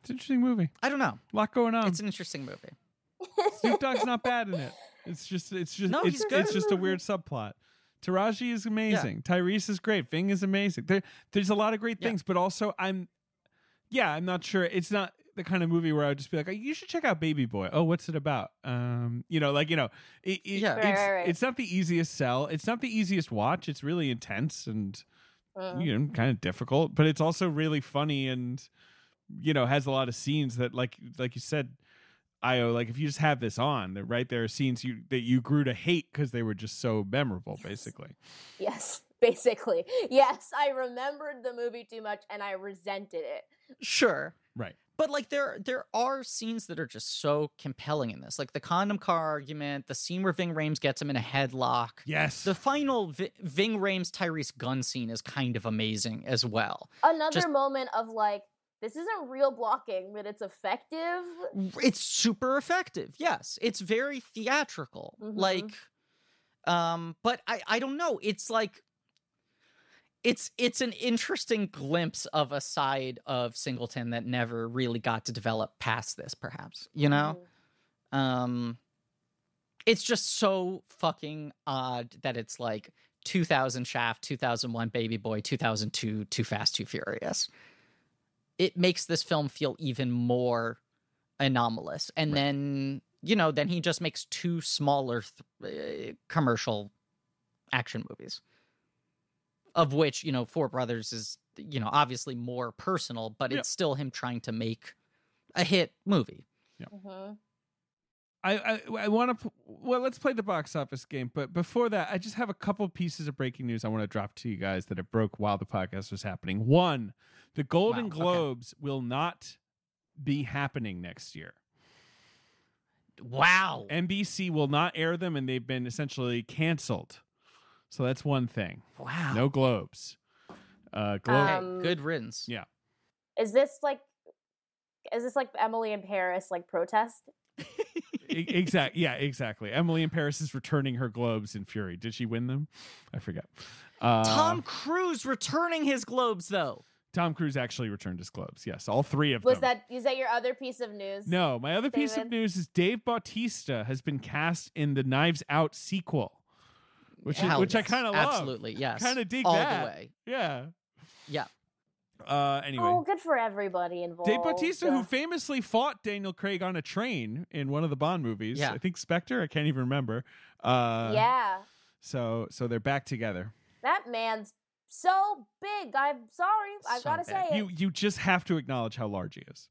it's an interesting movie. I don't know. A lot going on. It's an interesting movie. Snoop Dogg's not bad in it. It's just it's just No, it's good. it's just a weird subplot. Taraji is amazing. Tyrese is great. Ving is amazing. There, there's a lot of great Yeah. things, but also I'm yeah, I'm not sure. It's not the kind of movie where I'd just be like, "Oh, you should check out Baby Boy. Oh, what's it about? Um, you know, like you know, it, it- Yeah. Right, it's right, right. it's not the easiest sell. It's not the easiest watch. It's really intense and Mm. you know kind of difficult, but it's also really funny and you know has a lot of scenes that like like you said Ayo, like if you just have this on, that right there are scenes you that you grew to hate because they were just so memorable, basically. Yes, basically. Yes, I remembered the movie too much and I resented it. Sure. Right. But like there there are scenes that are just so compelling in this. Like the condom car argument, the scene where Ving Rhames gets him in a headlock. Yes. The final v- Ving Rhames Tyrese gun scene is kind of amazing as well. Another Just- moment of like, this isn't real blocking, but it's effective. It's super effective. Yes, it's very theatrical. Mhm. Like um but I I don't know. It's like it's it's an interesting glimpse of a side of Singleton that never really got to develop past this, perhaps. You know? Mhm. Um it's just so fucking odd that it's like 2000 Shaft, 2001 Baby Boy, 2002 Too Fast, Too Furious. It makes this film feel even more anomalous. And Right. then, you know, then he just makes two smaller th- uh, commercial action movies. Of which, you know, Four Brothers is, you know, obviously more personal, but Yeah. it's still him trying to make a hit movie. Mhm. I I, I want to well, let's play the box office game. But before that, I just have a couple pieces of breaking news I want to drop to you guys that it broke while the podcast was happening. One, the Golden Wow, okay. Globes will not be happening next year. Wow. NBC will not air them, and they've been essentially canceled. So that's one thing. Wow. No Globes. Uh, Globe. Um, good riddance. Yeah. Is this like is this like Emily in Paris like protest? Exactly. Yeah, exactly. Emily in Paris is returning her globes in Fury. Did she win them? I forget. Uh, Tom Cruise returning his globes though. Tom Cruise actually returned his globes. Yes, all three of Was them. Was that is that your other piece of news? No, my other piece of news is Dave Bautista has been cast in the Knives Out sequel, which is, which I kind of love. Absolutely, yes. Kind of dig All that. the way. Yeah. Yeah. Uh, anyway, Oh, good for everybody involved. Dave Bautista, who Uh, famously fought Daniel Craig on a train in one of the Bond movies. Yeah. I think Spectre. I can't even remember. Uh, yeah, So so they're back together. that man's so big. I'm sorry, I So gotta say it. You you just have to acknowledge how large he is.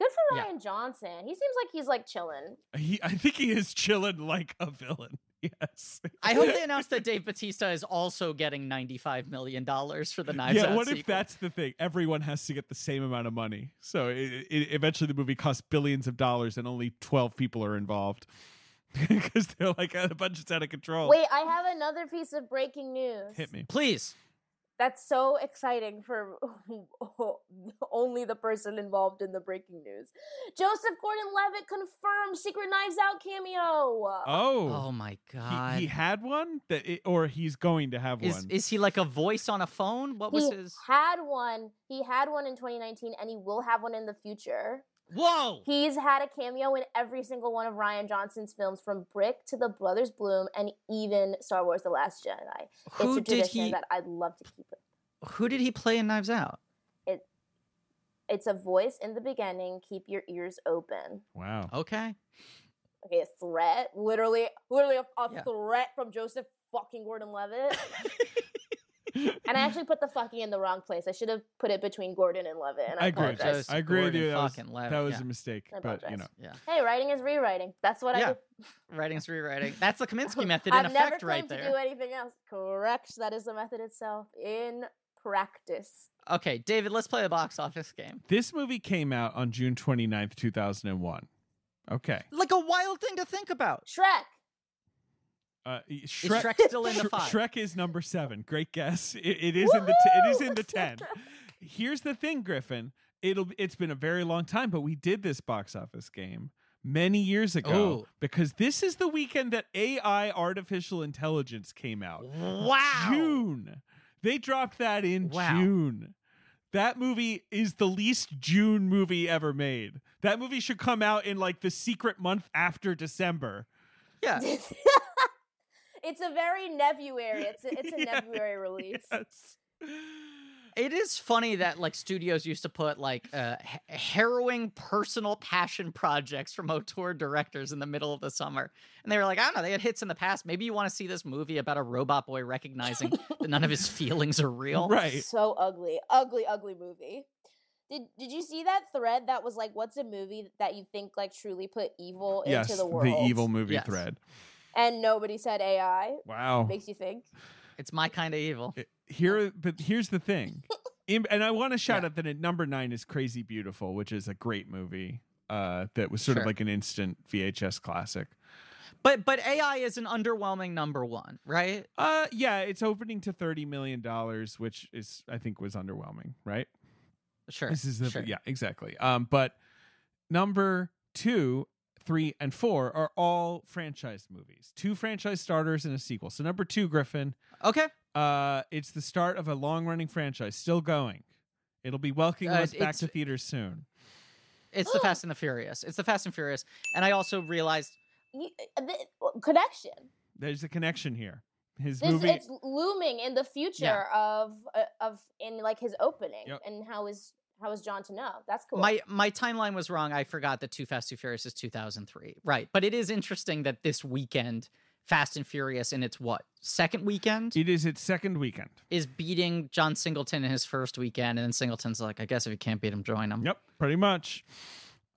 Good for Yeah. Rian Johnson. He seems like he's like chilling. He I think he is chilling like a villain. Yes. I hope they announced that Dave Bautista is also getting ninety-five million dollars for the Knives yeah, Out what if that's the thing? Everyone has to get the same amount of money. So it, it, eventually the movie costs billions of dollars and only 12 people are involved. Because they're like, "Uh, the budget's out of control. Wait, I have another piece of breaking news. Hit me. Please. That's so exciting for only the person involved in the breaking news. Joseph Gordon-Levitt confirmed Secret Knives Out cameo. Oh. Oh my god. He, he had one that it, or he's going to have is one. is he like a voice on a phone? What was he his had one. He had one in 2019, and he will have one in the future. Whoa! He's had a cameo in every single one of Rian Johnson's films, from Brick to The Brothers Bloom, and even Star Wars: The Last Jedi. Who it's a did tradition he that I'd love to keep. It. who did he play in Knives Out? It, It's a voice in the beginning. Keep your ears open. wow. Okay. Okay, a threat, literally, literally a, a Yeah. threat from Joseph fucking Gordon-Levitt. and I actually put the fucking in the wrong place. I should have put it between Gordon and Levitt. And I, I agree. apologize. Joseph I agree with you. That was, Levitt, that was yeah. a mistake. I But, you know. apologize. Yeah. Hey, writing is rewriting. That's what Yeah. I do. Writing is rewriting. That's the Kominsky method in I've never effect right claimed to there. do anything else. Correct. That is the method itself in practice. Okay, David, let's play a box office game. This movie came out on June 29th, 2001. Okay. Like a wild thing to think about. Shrek. Uh, Is Shrek, Shrek still in the five? Shrek is number seven. Great guess. It, it is in the t- it is in the ten. Here's the thing, Griffin. It'll it's been a very long time, but we did this box office game many years ago Ooh. because this is the weekend that AI artificial intelligence came out. Wow. June. They dropped that in Wow. June. That movie is the least June movie ever made. That movie should come out in like the secret month after December. Yeah. it's a very Nebuary. It's a, it's a Yeah. Nebuary release. Yes. It is funny that like studios used to put like uh, harrowing personal passion projects from auteur directors in the middle of the summer, and they were like, I don't know, they had hits in the past. Maybe you want to see this movie about a robot boy recognizing that none of his feelings are real. Right. So ugly, ugly, ugly movie. Did Did you see that thread that was like, "What's a movie that you think like truly put evil yes, into the world?" The evil movie Yes. thread. And nobody said AI. Wow. Makes you think. It's my kind of evil. Here, but here's the thing, In, and I want to shout Yeah. out that at number nine is Crazy Beautiful, which is a great movie. Uh, that was sort of like an instant VHS classic. But but AI is an underwhelming number one, right? Uh, yeah, it's opening to thirty million dollars, which is I think was underwhelming, right? Sure. This is the sure. yeah, exactly. Um, but number two, three, and four are all franchise movies. Two franchise starters and a sequel. So number two, Griffin, Okay. Uh, it's the start of a long running franchise, still going. It'll be welcoming Uh, us back to theaters soon. It's the Fast and the Furious. It's the Fast and Furious. And I also realized You, uh, the, connection. There's a connection here. His This movie. it's looming in the future of uh, of in like his opening Yep. and how is how is John to know? That's cool. my my timeline was wrong. I forgot that Too Fast Too Furious is 2003. Right. But it is interesting that this weekend Fast and Furious in its what? Second weekend it is its second weekend. is beating John Singleton in his first weekend and then Singleton's like, I guess if you can't beat him, join him. Yep, pretty much.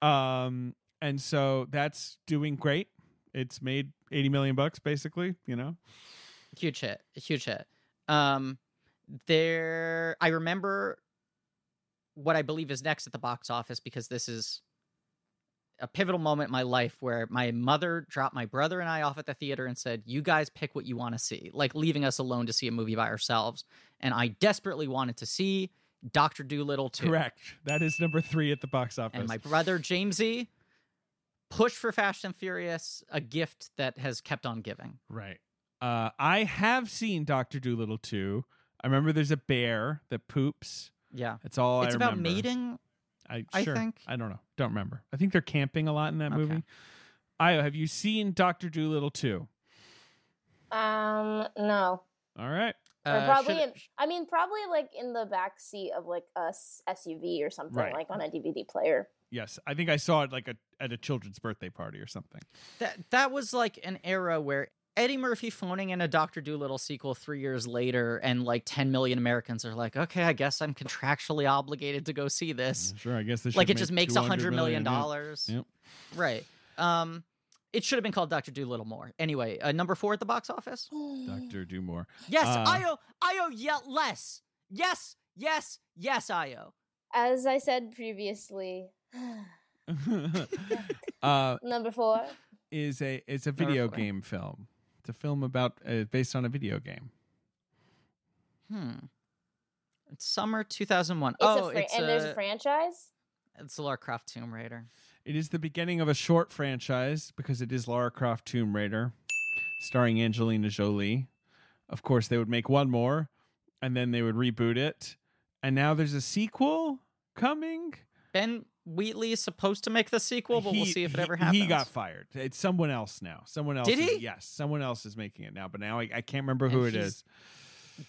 Um, and so that's doing great. It's made 80 million bucks basically, you know. huge hit huge hit um there i remember what i believe is next at the box office because this is a pivotal moment in my life where my mother dropped my brother and i off at the theater and said you guys pick what you want to see like leaving us alone to see a movie by ourselves and i desperately wanted to see dr dolittle 2 Correct. That is number 3 at the box office. and my brother jamesy pushed for fast and furious a gift that has kept on giving Right. Uh, I have seen Doctor Dolittle too. I remember there's a bear that poops. Yeah it's all it's I about remember. mating I, I sure. think. I don't know. Don't remember. I think they're camping a lot in that Okay. movie. Ayo, have you seen Doctor Dolittle too? um, no. All right. Uh, probably should- in, I mean, probably like in the back seat of like a SUV or something, Right. like on a DVD player. Yes, I think I saw it like a, at a children's birthday party or something. that that was like an era where Eddie Murphy phoning in a Doctor Dolittle sequel three years later, and like 10 million Americans are like, okay, I guess I'm contractually obligated to go see this. Sure, I guess they Like should it just makes a 200 hundred million yeah. dollars. Yep. Right. Um, it should have been called Doctor Dolittle more. Anyway, uh, number four at the box office. Doctor Dumore. Yes, Uh, Ayo, Ayo, yet less. Yes, yes, yes, Ayo. As I said previously, uh, number four. is a it's a video game film. It's a film about uh, based on a video game. Hmm. It's summer 2001. It's oh, a fran- it's and there's a a, franchise. it's a Lara Croft Tomb Raider. It is the beginning of a short franchise because it is Lara Croft Tomb Raider, starring Angelina Jolie. Of course, they would make one more, and then they would reboot it, and now there's a sequel coming. Ben Wheatley is supposed to make the sequel, but we'll see if it he- ever happens. He got fired. It's someone else now. Someone else. Did is- he? yes, someone else is making it now. But now I, I can't remember And who it he's- is.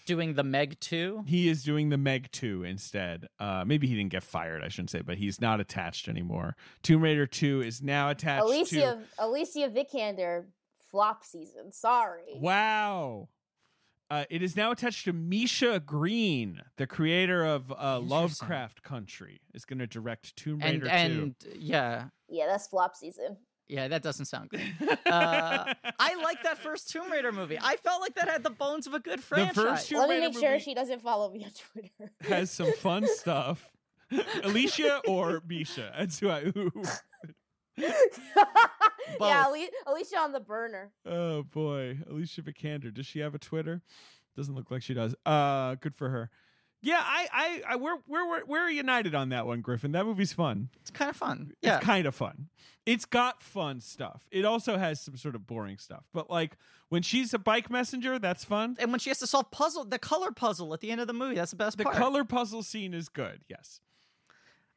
doing the Meg 2. He is doing the Meg 2 instead. Uh, maybe he didn't get fired, I shouldn't say, but he's not attached anymore. Tomb Raider 2 is now attached Alicia Alicia Vikander flop season. Sorry. Wow. Uh, it is now attached to Misha Green, the creator of uh, Lovecraft Country, is going to direct Tomb Raider And 2. and yeah, Yeah, that's flop season. yeah, that doesn't sound good. Uh, I like that first Tomb Raider movie. I felt like that had the bones of a good franchise. first Tomb Let me Raider make sure she doesn't follow me on Twitter. has some fun stuff. Alicia or Misha? That's who I. Who, yeah, Ali- Alicia on the burner. Oh boy, Alicia Vikander. Does she have a Twitter? Doesn't look like she does. Uh, good for her. Yeah, I, I, I we're, we're, we're, we're united on that one, Griffin. That movie's fun. It's kind of fun. Yeah. It's kind of fun. It's got fun stuff. It also has some sort of boring stuff. But like when she's a bike messenger, that's fun. and when she has to solve puzzle, the color puzzle at the end of the movie, that's the best The part. color puzzle scene is good. Yes.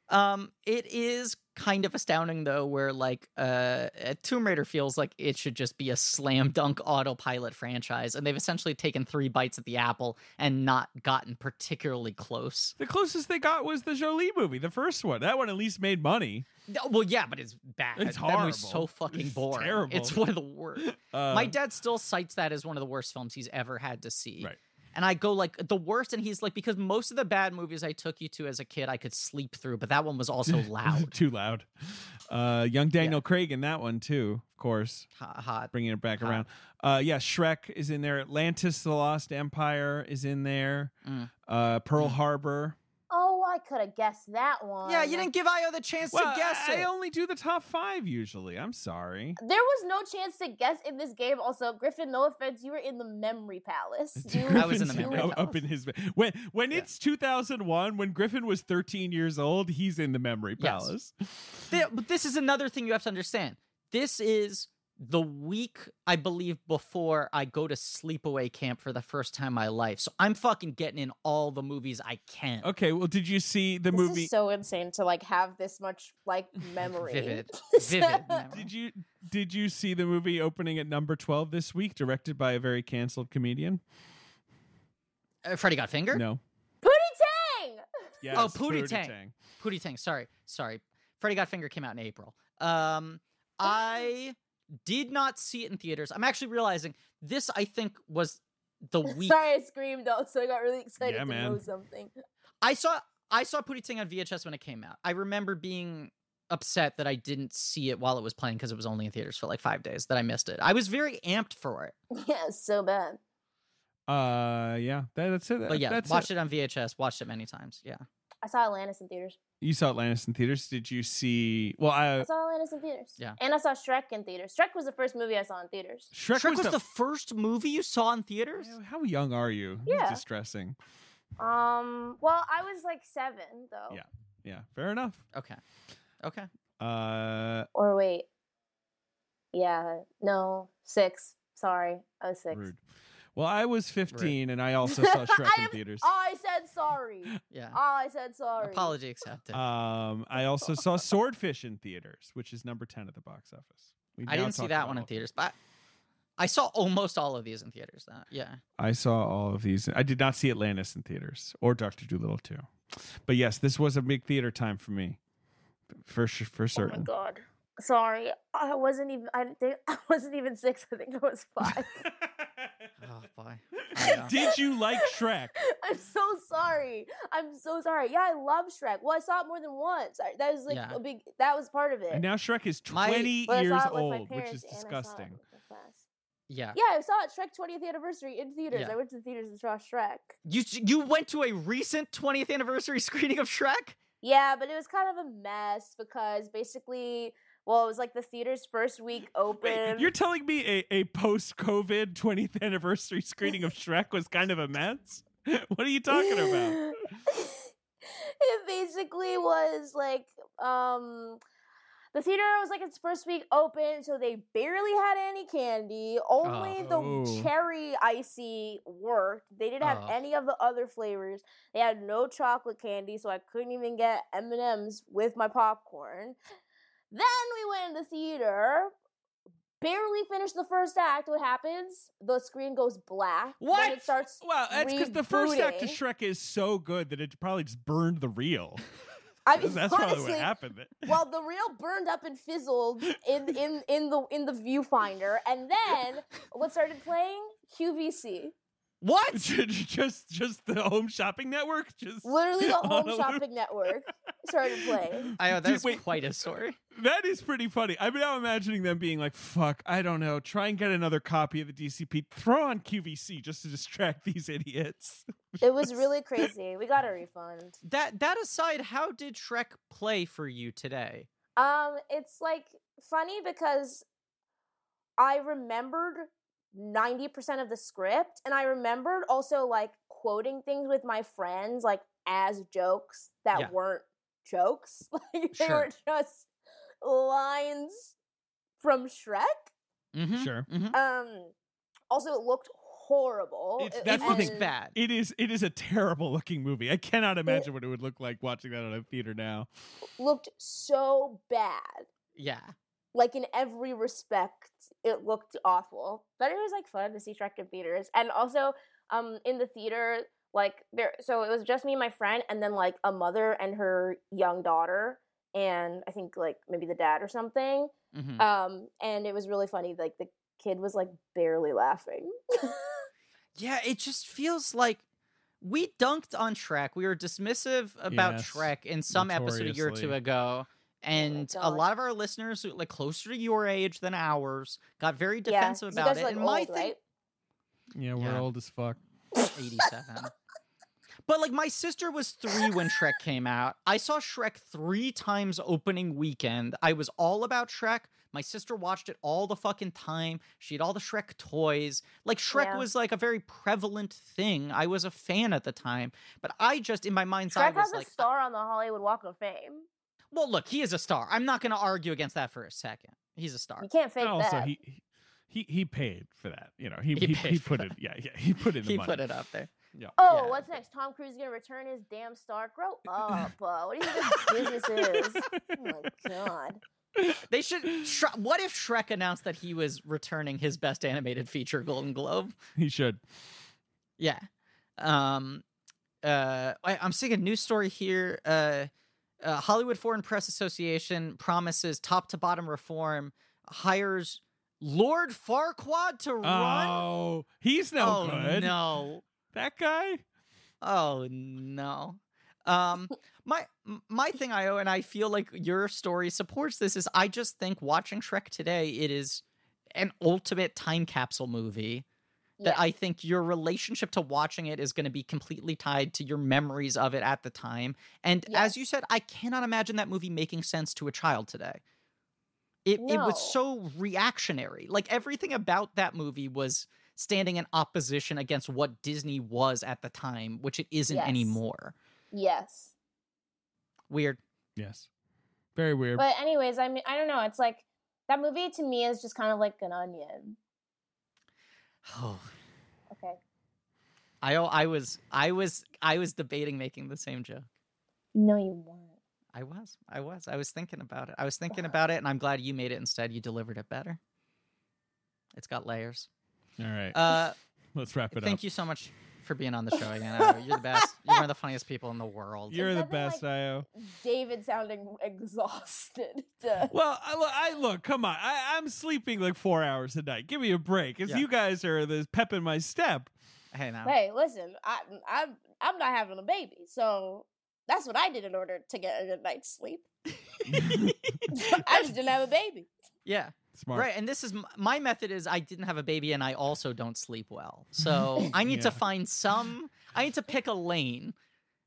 Um, it is kind of astounding though, where like uh, uh, Tomb Raider feels like it should just be a slam dunk autopilot franchise, and they've essentially taken three bites at the apple and not gotten particularly close. The closest they got was the Jolie movie, the first one. That one at least made money. Well, yeah, but it's bad. It's That movie's so horrible. fucking It's boring. terrible. It's one of the worst. Uh, My dad still cites that as one of the worst films he's ever had to see. Right. And I go like the worst, and he's like, because most of the bad movies I took you to as a kid, I could sleep through, but that one was also loud, Too loud. Uh, young Daniel Craig in that one too, of course, hot. hot. bringing it back Hot. around. Uh, yeah, Shrek is in there. Atlantis: The Lost Empire is in there. Mm. Uh, Pearl Harbor. I could have guessed that one. Yeah, you didn't give Ayo the chance Well, to guess I, it. I only do the top five usually. I'm sorry. There was no chance to guess in this game. Also, Griffin, no offense, you were in the memory palace. You, I was in the Griffin's memory up in his when when it's 2001 when Griffin was 13 years old. He's in the memory Yes. palace. Th- but this is another thing you have to understand. This is the week I believe before I go to sleepaway camp for the first time in my life. So I'm fucking getting in all the movies I can. Okay, well, did you see the this movie? is so insane to like have this much like memory. Vivid. So- Vivid memory. Did you did you see the movie opening at number twelve this week, directed by a very canceled comedian? Uh, Freddy Got Finger? No. Pootie Tang. Yes, Oh, Pootie Tang. Pootie Tang. Sorry, sorry. Freddy Got Finger came out in April. Um, I did not see it in theaters. I'm actually realizing this. I think was the week Sorry, I screamed though, so I got really excited Yeah, to man. know something. I saw. I saw Pootie Tang on VHS when it came out. I remember being upset that I didn't see it while it was playing because it was only in theaters for like five days. That I missed it. I was very amped for it. Yeah, so bad. Uh, yeah, that, that's it. But yeah, that's watched it on VHS. Watched it many times. Yeah. I saw Atlantis in theaters. You saw Atlantis in theaters. Did you see? Well, I I saw Atlantis in theaters. Yeah. And I saw Shrek in theaters. Shrek was the first movie I saw in theaters. Shrek, Shrek, was, the, the first movie you saw in theaters. How young are you? This is Yeah. distressing. Um, well, I was like seven though. Yeah. Yeah, fair enough. Okay. Okay. Uh, Or wait. Yeah, no, six. Sorry, I was six. rude. Well, I was 15 and I also saw Shrek I in am- theaters. I said sorry. Yeah. I said sorry. Apology accepted. Um, I also saw Swordfish in theaters, which is number 10 at the box office. We've I didn't see that one in theaters, but I saw almost all of these in theaters. That yeah. I saw all of these. I did not see Atlantis in theaters or Doctor Dolittle too. But yes, this was a big theater time for me, for su- for Oh my god. Sorry, I wasn't even. I think I wasn't even six. I think I was five. Oh boy. Did you like Shrek? I'm so sorry. I'm so sorry. Yeah, I love Shrek. Well, I saw it more than once. I, that was like Yeah. a big. That was part of it. And now Shrek is 20 But I saw years it with my old, which is and I saw it disgusting. with my class. Yeah. Yeah, I saw it Shrek 20th anniversary in theaters. Yeah. I went to the theaters and saw Shrek. You you went to a recent 20th anniversary screening of Shrek? Yeah, but it was kind of a mess because basically, well, it was like the theater's first week open. Wait, you're telling me a, a post COVID 20th anniversary screening of Shrek was kind of a mess? What are you talking about? it basically was like um the theater was like its first week open, so they barely had any candy. Only Oh. the cherry icy worked. They didn't have Oh. any of the other flavors. They had no chocolate candy, so I couldn't even get M and M's with my popcorn. Then we went in the theater. Barely finished the first act. What happens? The screen goes black. Then What? it starts. Well, that's because the first act of. Shrek is so good that it probably just burned the reel. I mean, that's probably what happened. well, the reel burned up and fizzled in in in the in the viewfinder, and then what started playing? QVC. What? just just the home shopping network just Literally, the Home? Shopping Network started playing. I know that's wait. quite a story. That is pretty funny. I'm now imagining them being like, "Fuck, I don't know. Try and get another copy of the DCP. Throw on QVC just to distract these idiots." It was really crazy. We got a refund. That that aside, how did Shrek play for you today? Um, it's like funny because I remembered 90% of the script and I remembered also like quoting things with my friends like as jokes that Yeah. weren't jokes. Like they Sure. were just lines from Shrek. Mm-hmm. Sure. Mm-hmm. Um also it looked horrible. It's- that's It the looks thing. bad. It is it is a terrible looking movie. I cannot imagine what it would look like watching that on a theater now. looked so bad. Yeah. Like in every respect it looked awful but it was like fun to see shrek in theaters and also um in the theater like there so it was just me and my friend and then like a mother and her young daughter and i think like maybe the dad or something hmm um and it was really funny like the kid was like barely laughing Yeah, it just feels like we dunked on Shrek. We were dismissive about Yes, Shrek in some episode a year or two ago. Oh and a lot of our listeners, like closer to your age than ours, got very yeah defensive 'cause you about guys it. are, like and my thing, right Yeah, we're Yeah. old as fuck. 87. but like my sister was three when Shrek came out. I saw Shrek three times opening weekend. I was all about Shrek. My sister watched it all the fucking time. She had all the Shrek toys. Like Shrek Yeah. was like a very prevalent thing. I was a fan at the time. But I just in my mind's eye shrek was has a star on the hollywood walk of fame well, look, he is a star. I'm not going to argue against that for a second. He's a star. You can't fake And also, that. he he he paid for that. You know, he He he, he for put that. it. Yeah, yeah, he put in the He money. put it up there. Yeah. oh, yeah. what's next? Tom Cruise is gonna return his damn star. Grow up. Uh, what do you think this business is? Oh my god. They should. Shre- what if Shrek announced that he was returning his Best Animated Feature Golden Globe? He should. Yeah. Um. Uh. I, I'm seeing a news story here. Uh, uh. Hollywood Foreign Press Association promises top to bottom reform. Hires Lord Farquaad to run. Oh, he's no oh good. no. That guy. Oh no. Um my my thing Ayo, and I feel like your story supports this is I just think watching Shrek today it is an ultimate time capsule movie that Yeah. I think your relationship to watching it is going to be completely tied to your memories of it at the time. And as you said, I cannot imagine that movie making sense to a child today. It it was so reactionary. Like everything about that movie was standing in opposition against what Disney was at the time, which it isn't Yes. anymore. Yes. Weird. Yes. Very weird. But anyways, I mean, I don't know. It's like that movie to me is just kind of like an onion. Oh, Okay. I I was I was I was debating making the same joke. No, you weren't. I was. I was. I was thinking about it. I was thinking about it, and I'm glad you made it instead. You delivered it better. It's got layers. All right. Uh, Let's wrap it thank up. Thank you so much for being on the show again. Ayo. You're the best. You're one of the funniest people in the world. You're the best, like- Ayo. David sounding exhausted. to- Well, I look, I look. Come on, I, I'm sleeping like four hours a night. Give me a break. As Yeah. you guys are the pep in my step. hey now. hey, listen, I, I'm I'm not having a baby, so that's what I did in order to get a good night's sleep. I just didn't have a baby. Yeah. Smart. Right, and this is my method is I didn't have a baby and I also don't sleep well. So I need to find some I need to pick a lane.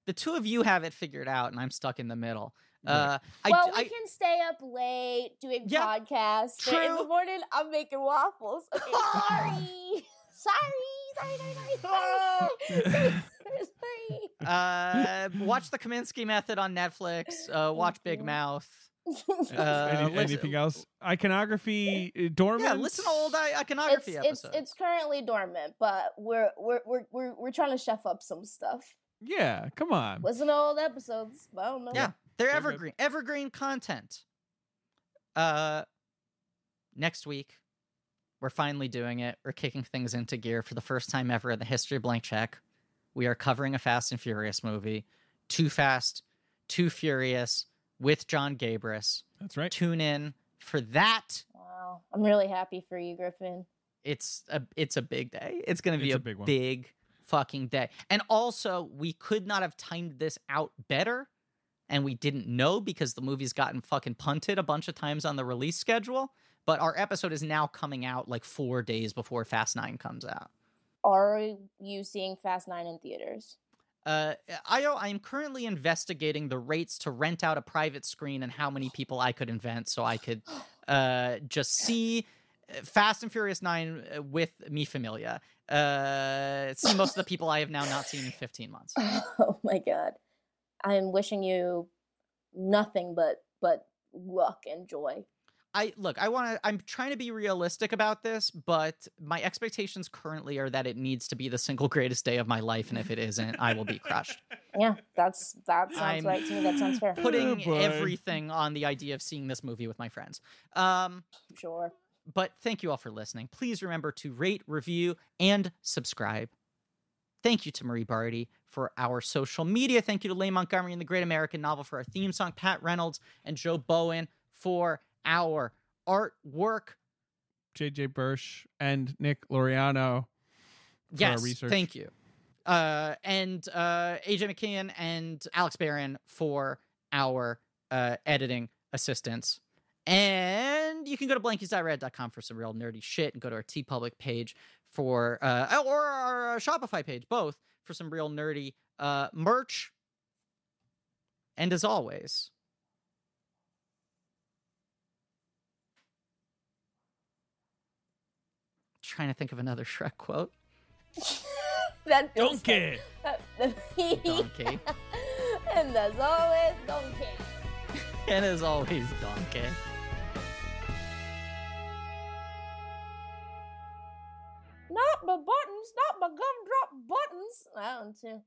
The two of you have it figured out and I'm stuck in the middle. Uh I, well, d- we I- can stay up late doing Yeah, podcasts. but In the morning, I'm making waffles. Okay, sorry. sorry. Sorry, sorry, sorry, sorry, sorry, sorry, uh watch the Kominsky method on Netflix. Uh watch Big Mhm. Mouth. Sorry. Uh, Any- anything else? Iconography uh, dormant. Yeah, listen to old i- iconography it's it's episodes. it's currently dormant, but we're we're we're we're we're trying to chef up some stuff. Yeah, come on. Listen to old episodes. I don't know. Yeah, they're Very good. evergreen. Evergreen content. Uh, next week, we're finally doing it. We're kicking things into gear for the first time ever in the history of Blank Check. We are covering a Fast and Furious movie, Too Fast, Too Furious, with Jon Gabrus. That's right. Tune in for that. Wow. I'm really happy for you, Griffin. It's a it's a big day. It's going to be It's a, a big big fucking day. And also, we could not have timed this out better, and we didn't know because the movie's gotten fucking punted a bunch of times on the release schedule. But our episode is now coming out like four days before Fast Nine comes out. Are you seeing Fast Nine in theaters? Uh, Io, I am currently investigating the rates to rent out a private screen and how many people I could invent so I could uh, just see uh, Fast and Furious 9 uh, with me familia. Uh, see most of the people I have now not seen in 15 months. Oh my god. I'm wishing you nothing but but luck and joy. I look, I want to I'm trying to be realistic about this, but my expectations currently are that it needs to be the single greatest day of my life and if it isn't, I will be crushed. Yeah, that's that sounds I'm right to me. That sounds fair. Putting boy. everything on the idea of seeing this movie with my friends. Um Sure. But thank you all for listening. Please remember to rate, review, and subscribe. Thank you to Marie Bardi for our social media. Thank you to Leigh Montgomery and the Great American Novel for our theme song, Pat Reynolds and Joe Bowen for our artwork. JJ Birch and Nick Laureano. for our yes, research. thank you. Uh, and uh, AJ McKeon and Alex Barron for our uh, editing assistance. And you can go to blankies.red.com for some real nerdy shit and go to our TeePublic page for, uh, or our Shopify page, both for some real nerdy uh, merch. And as always, trying to think of another Shrek quote. that donkey. Donkey. and as always, donkey. and as always, donkey. Not my buttons, not my gumdrop buttons. I don't too.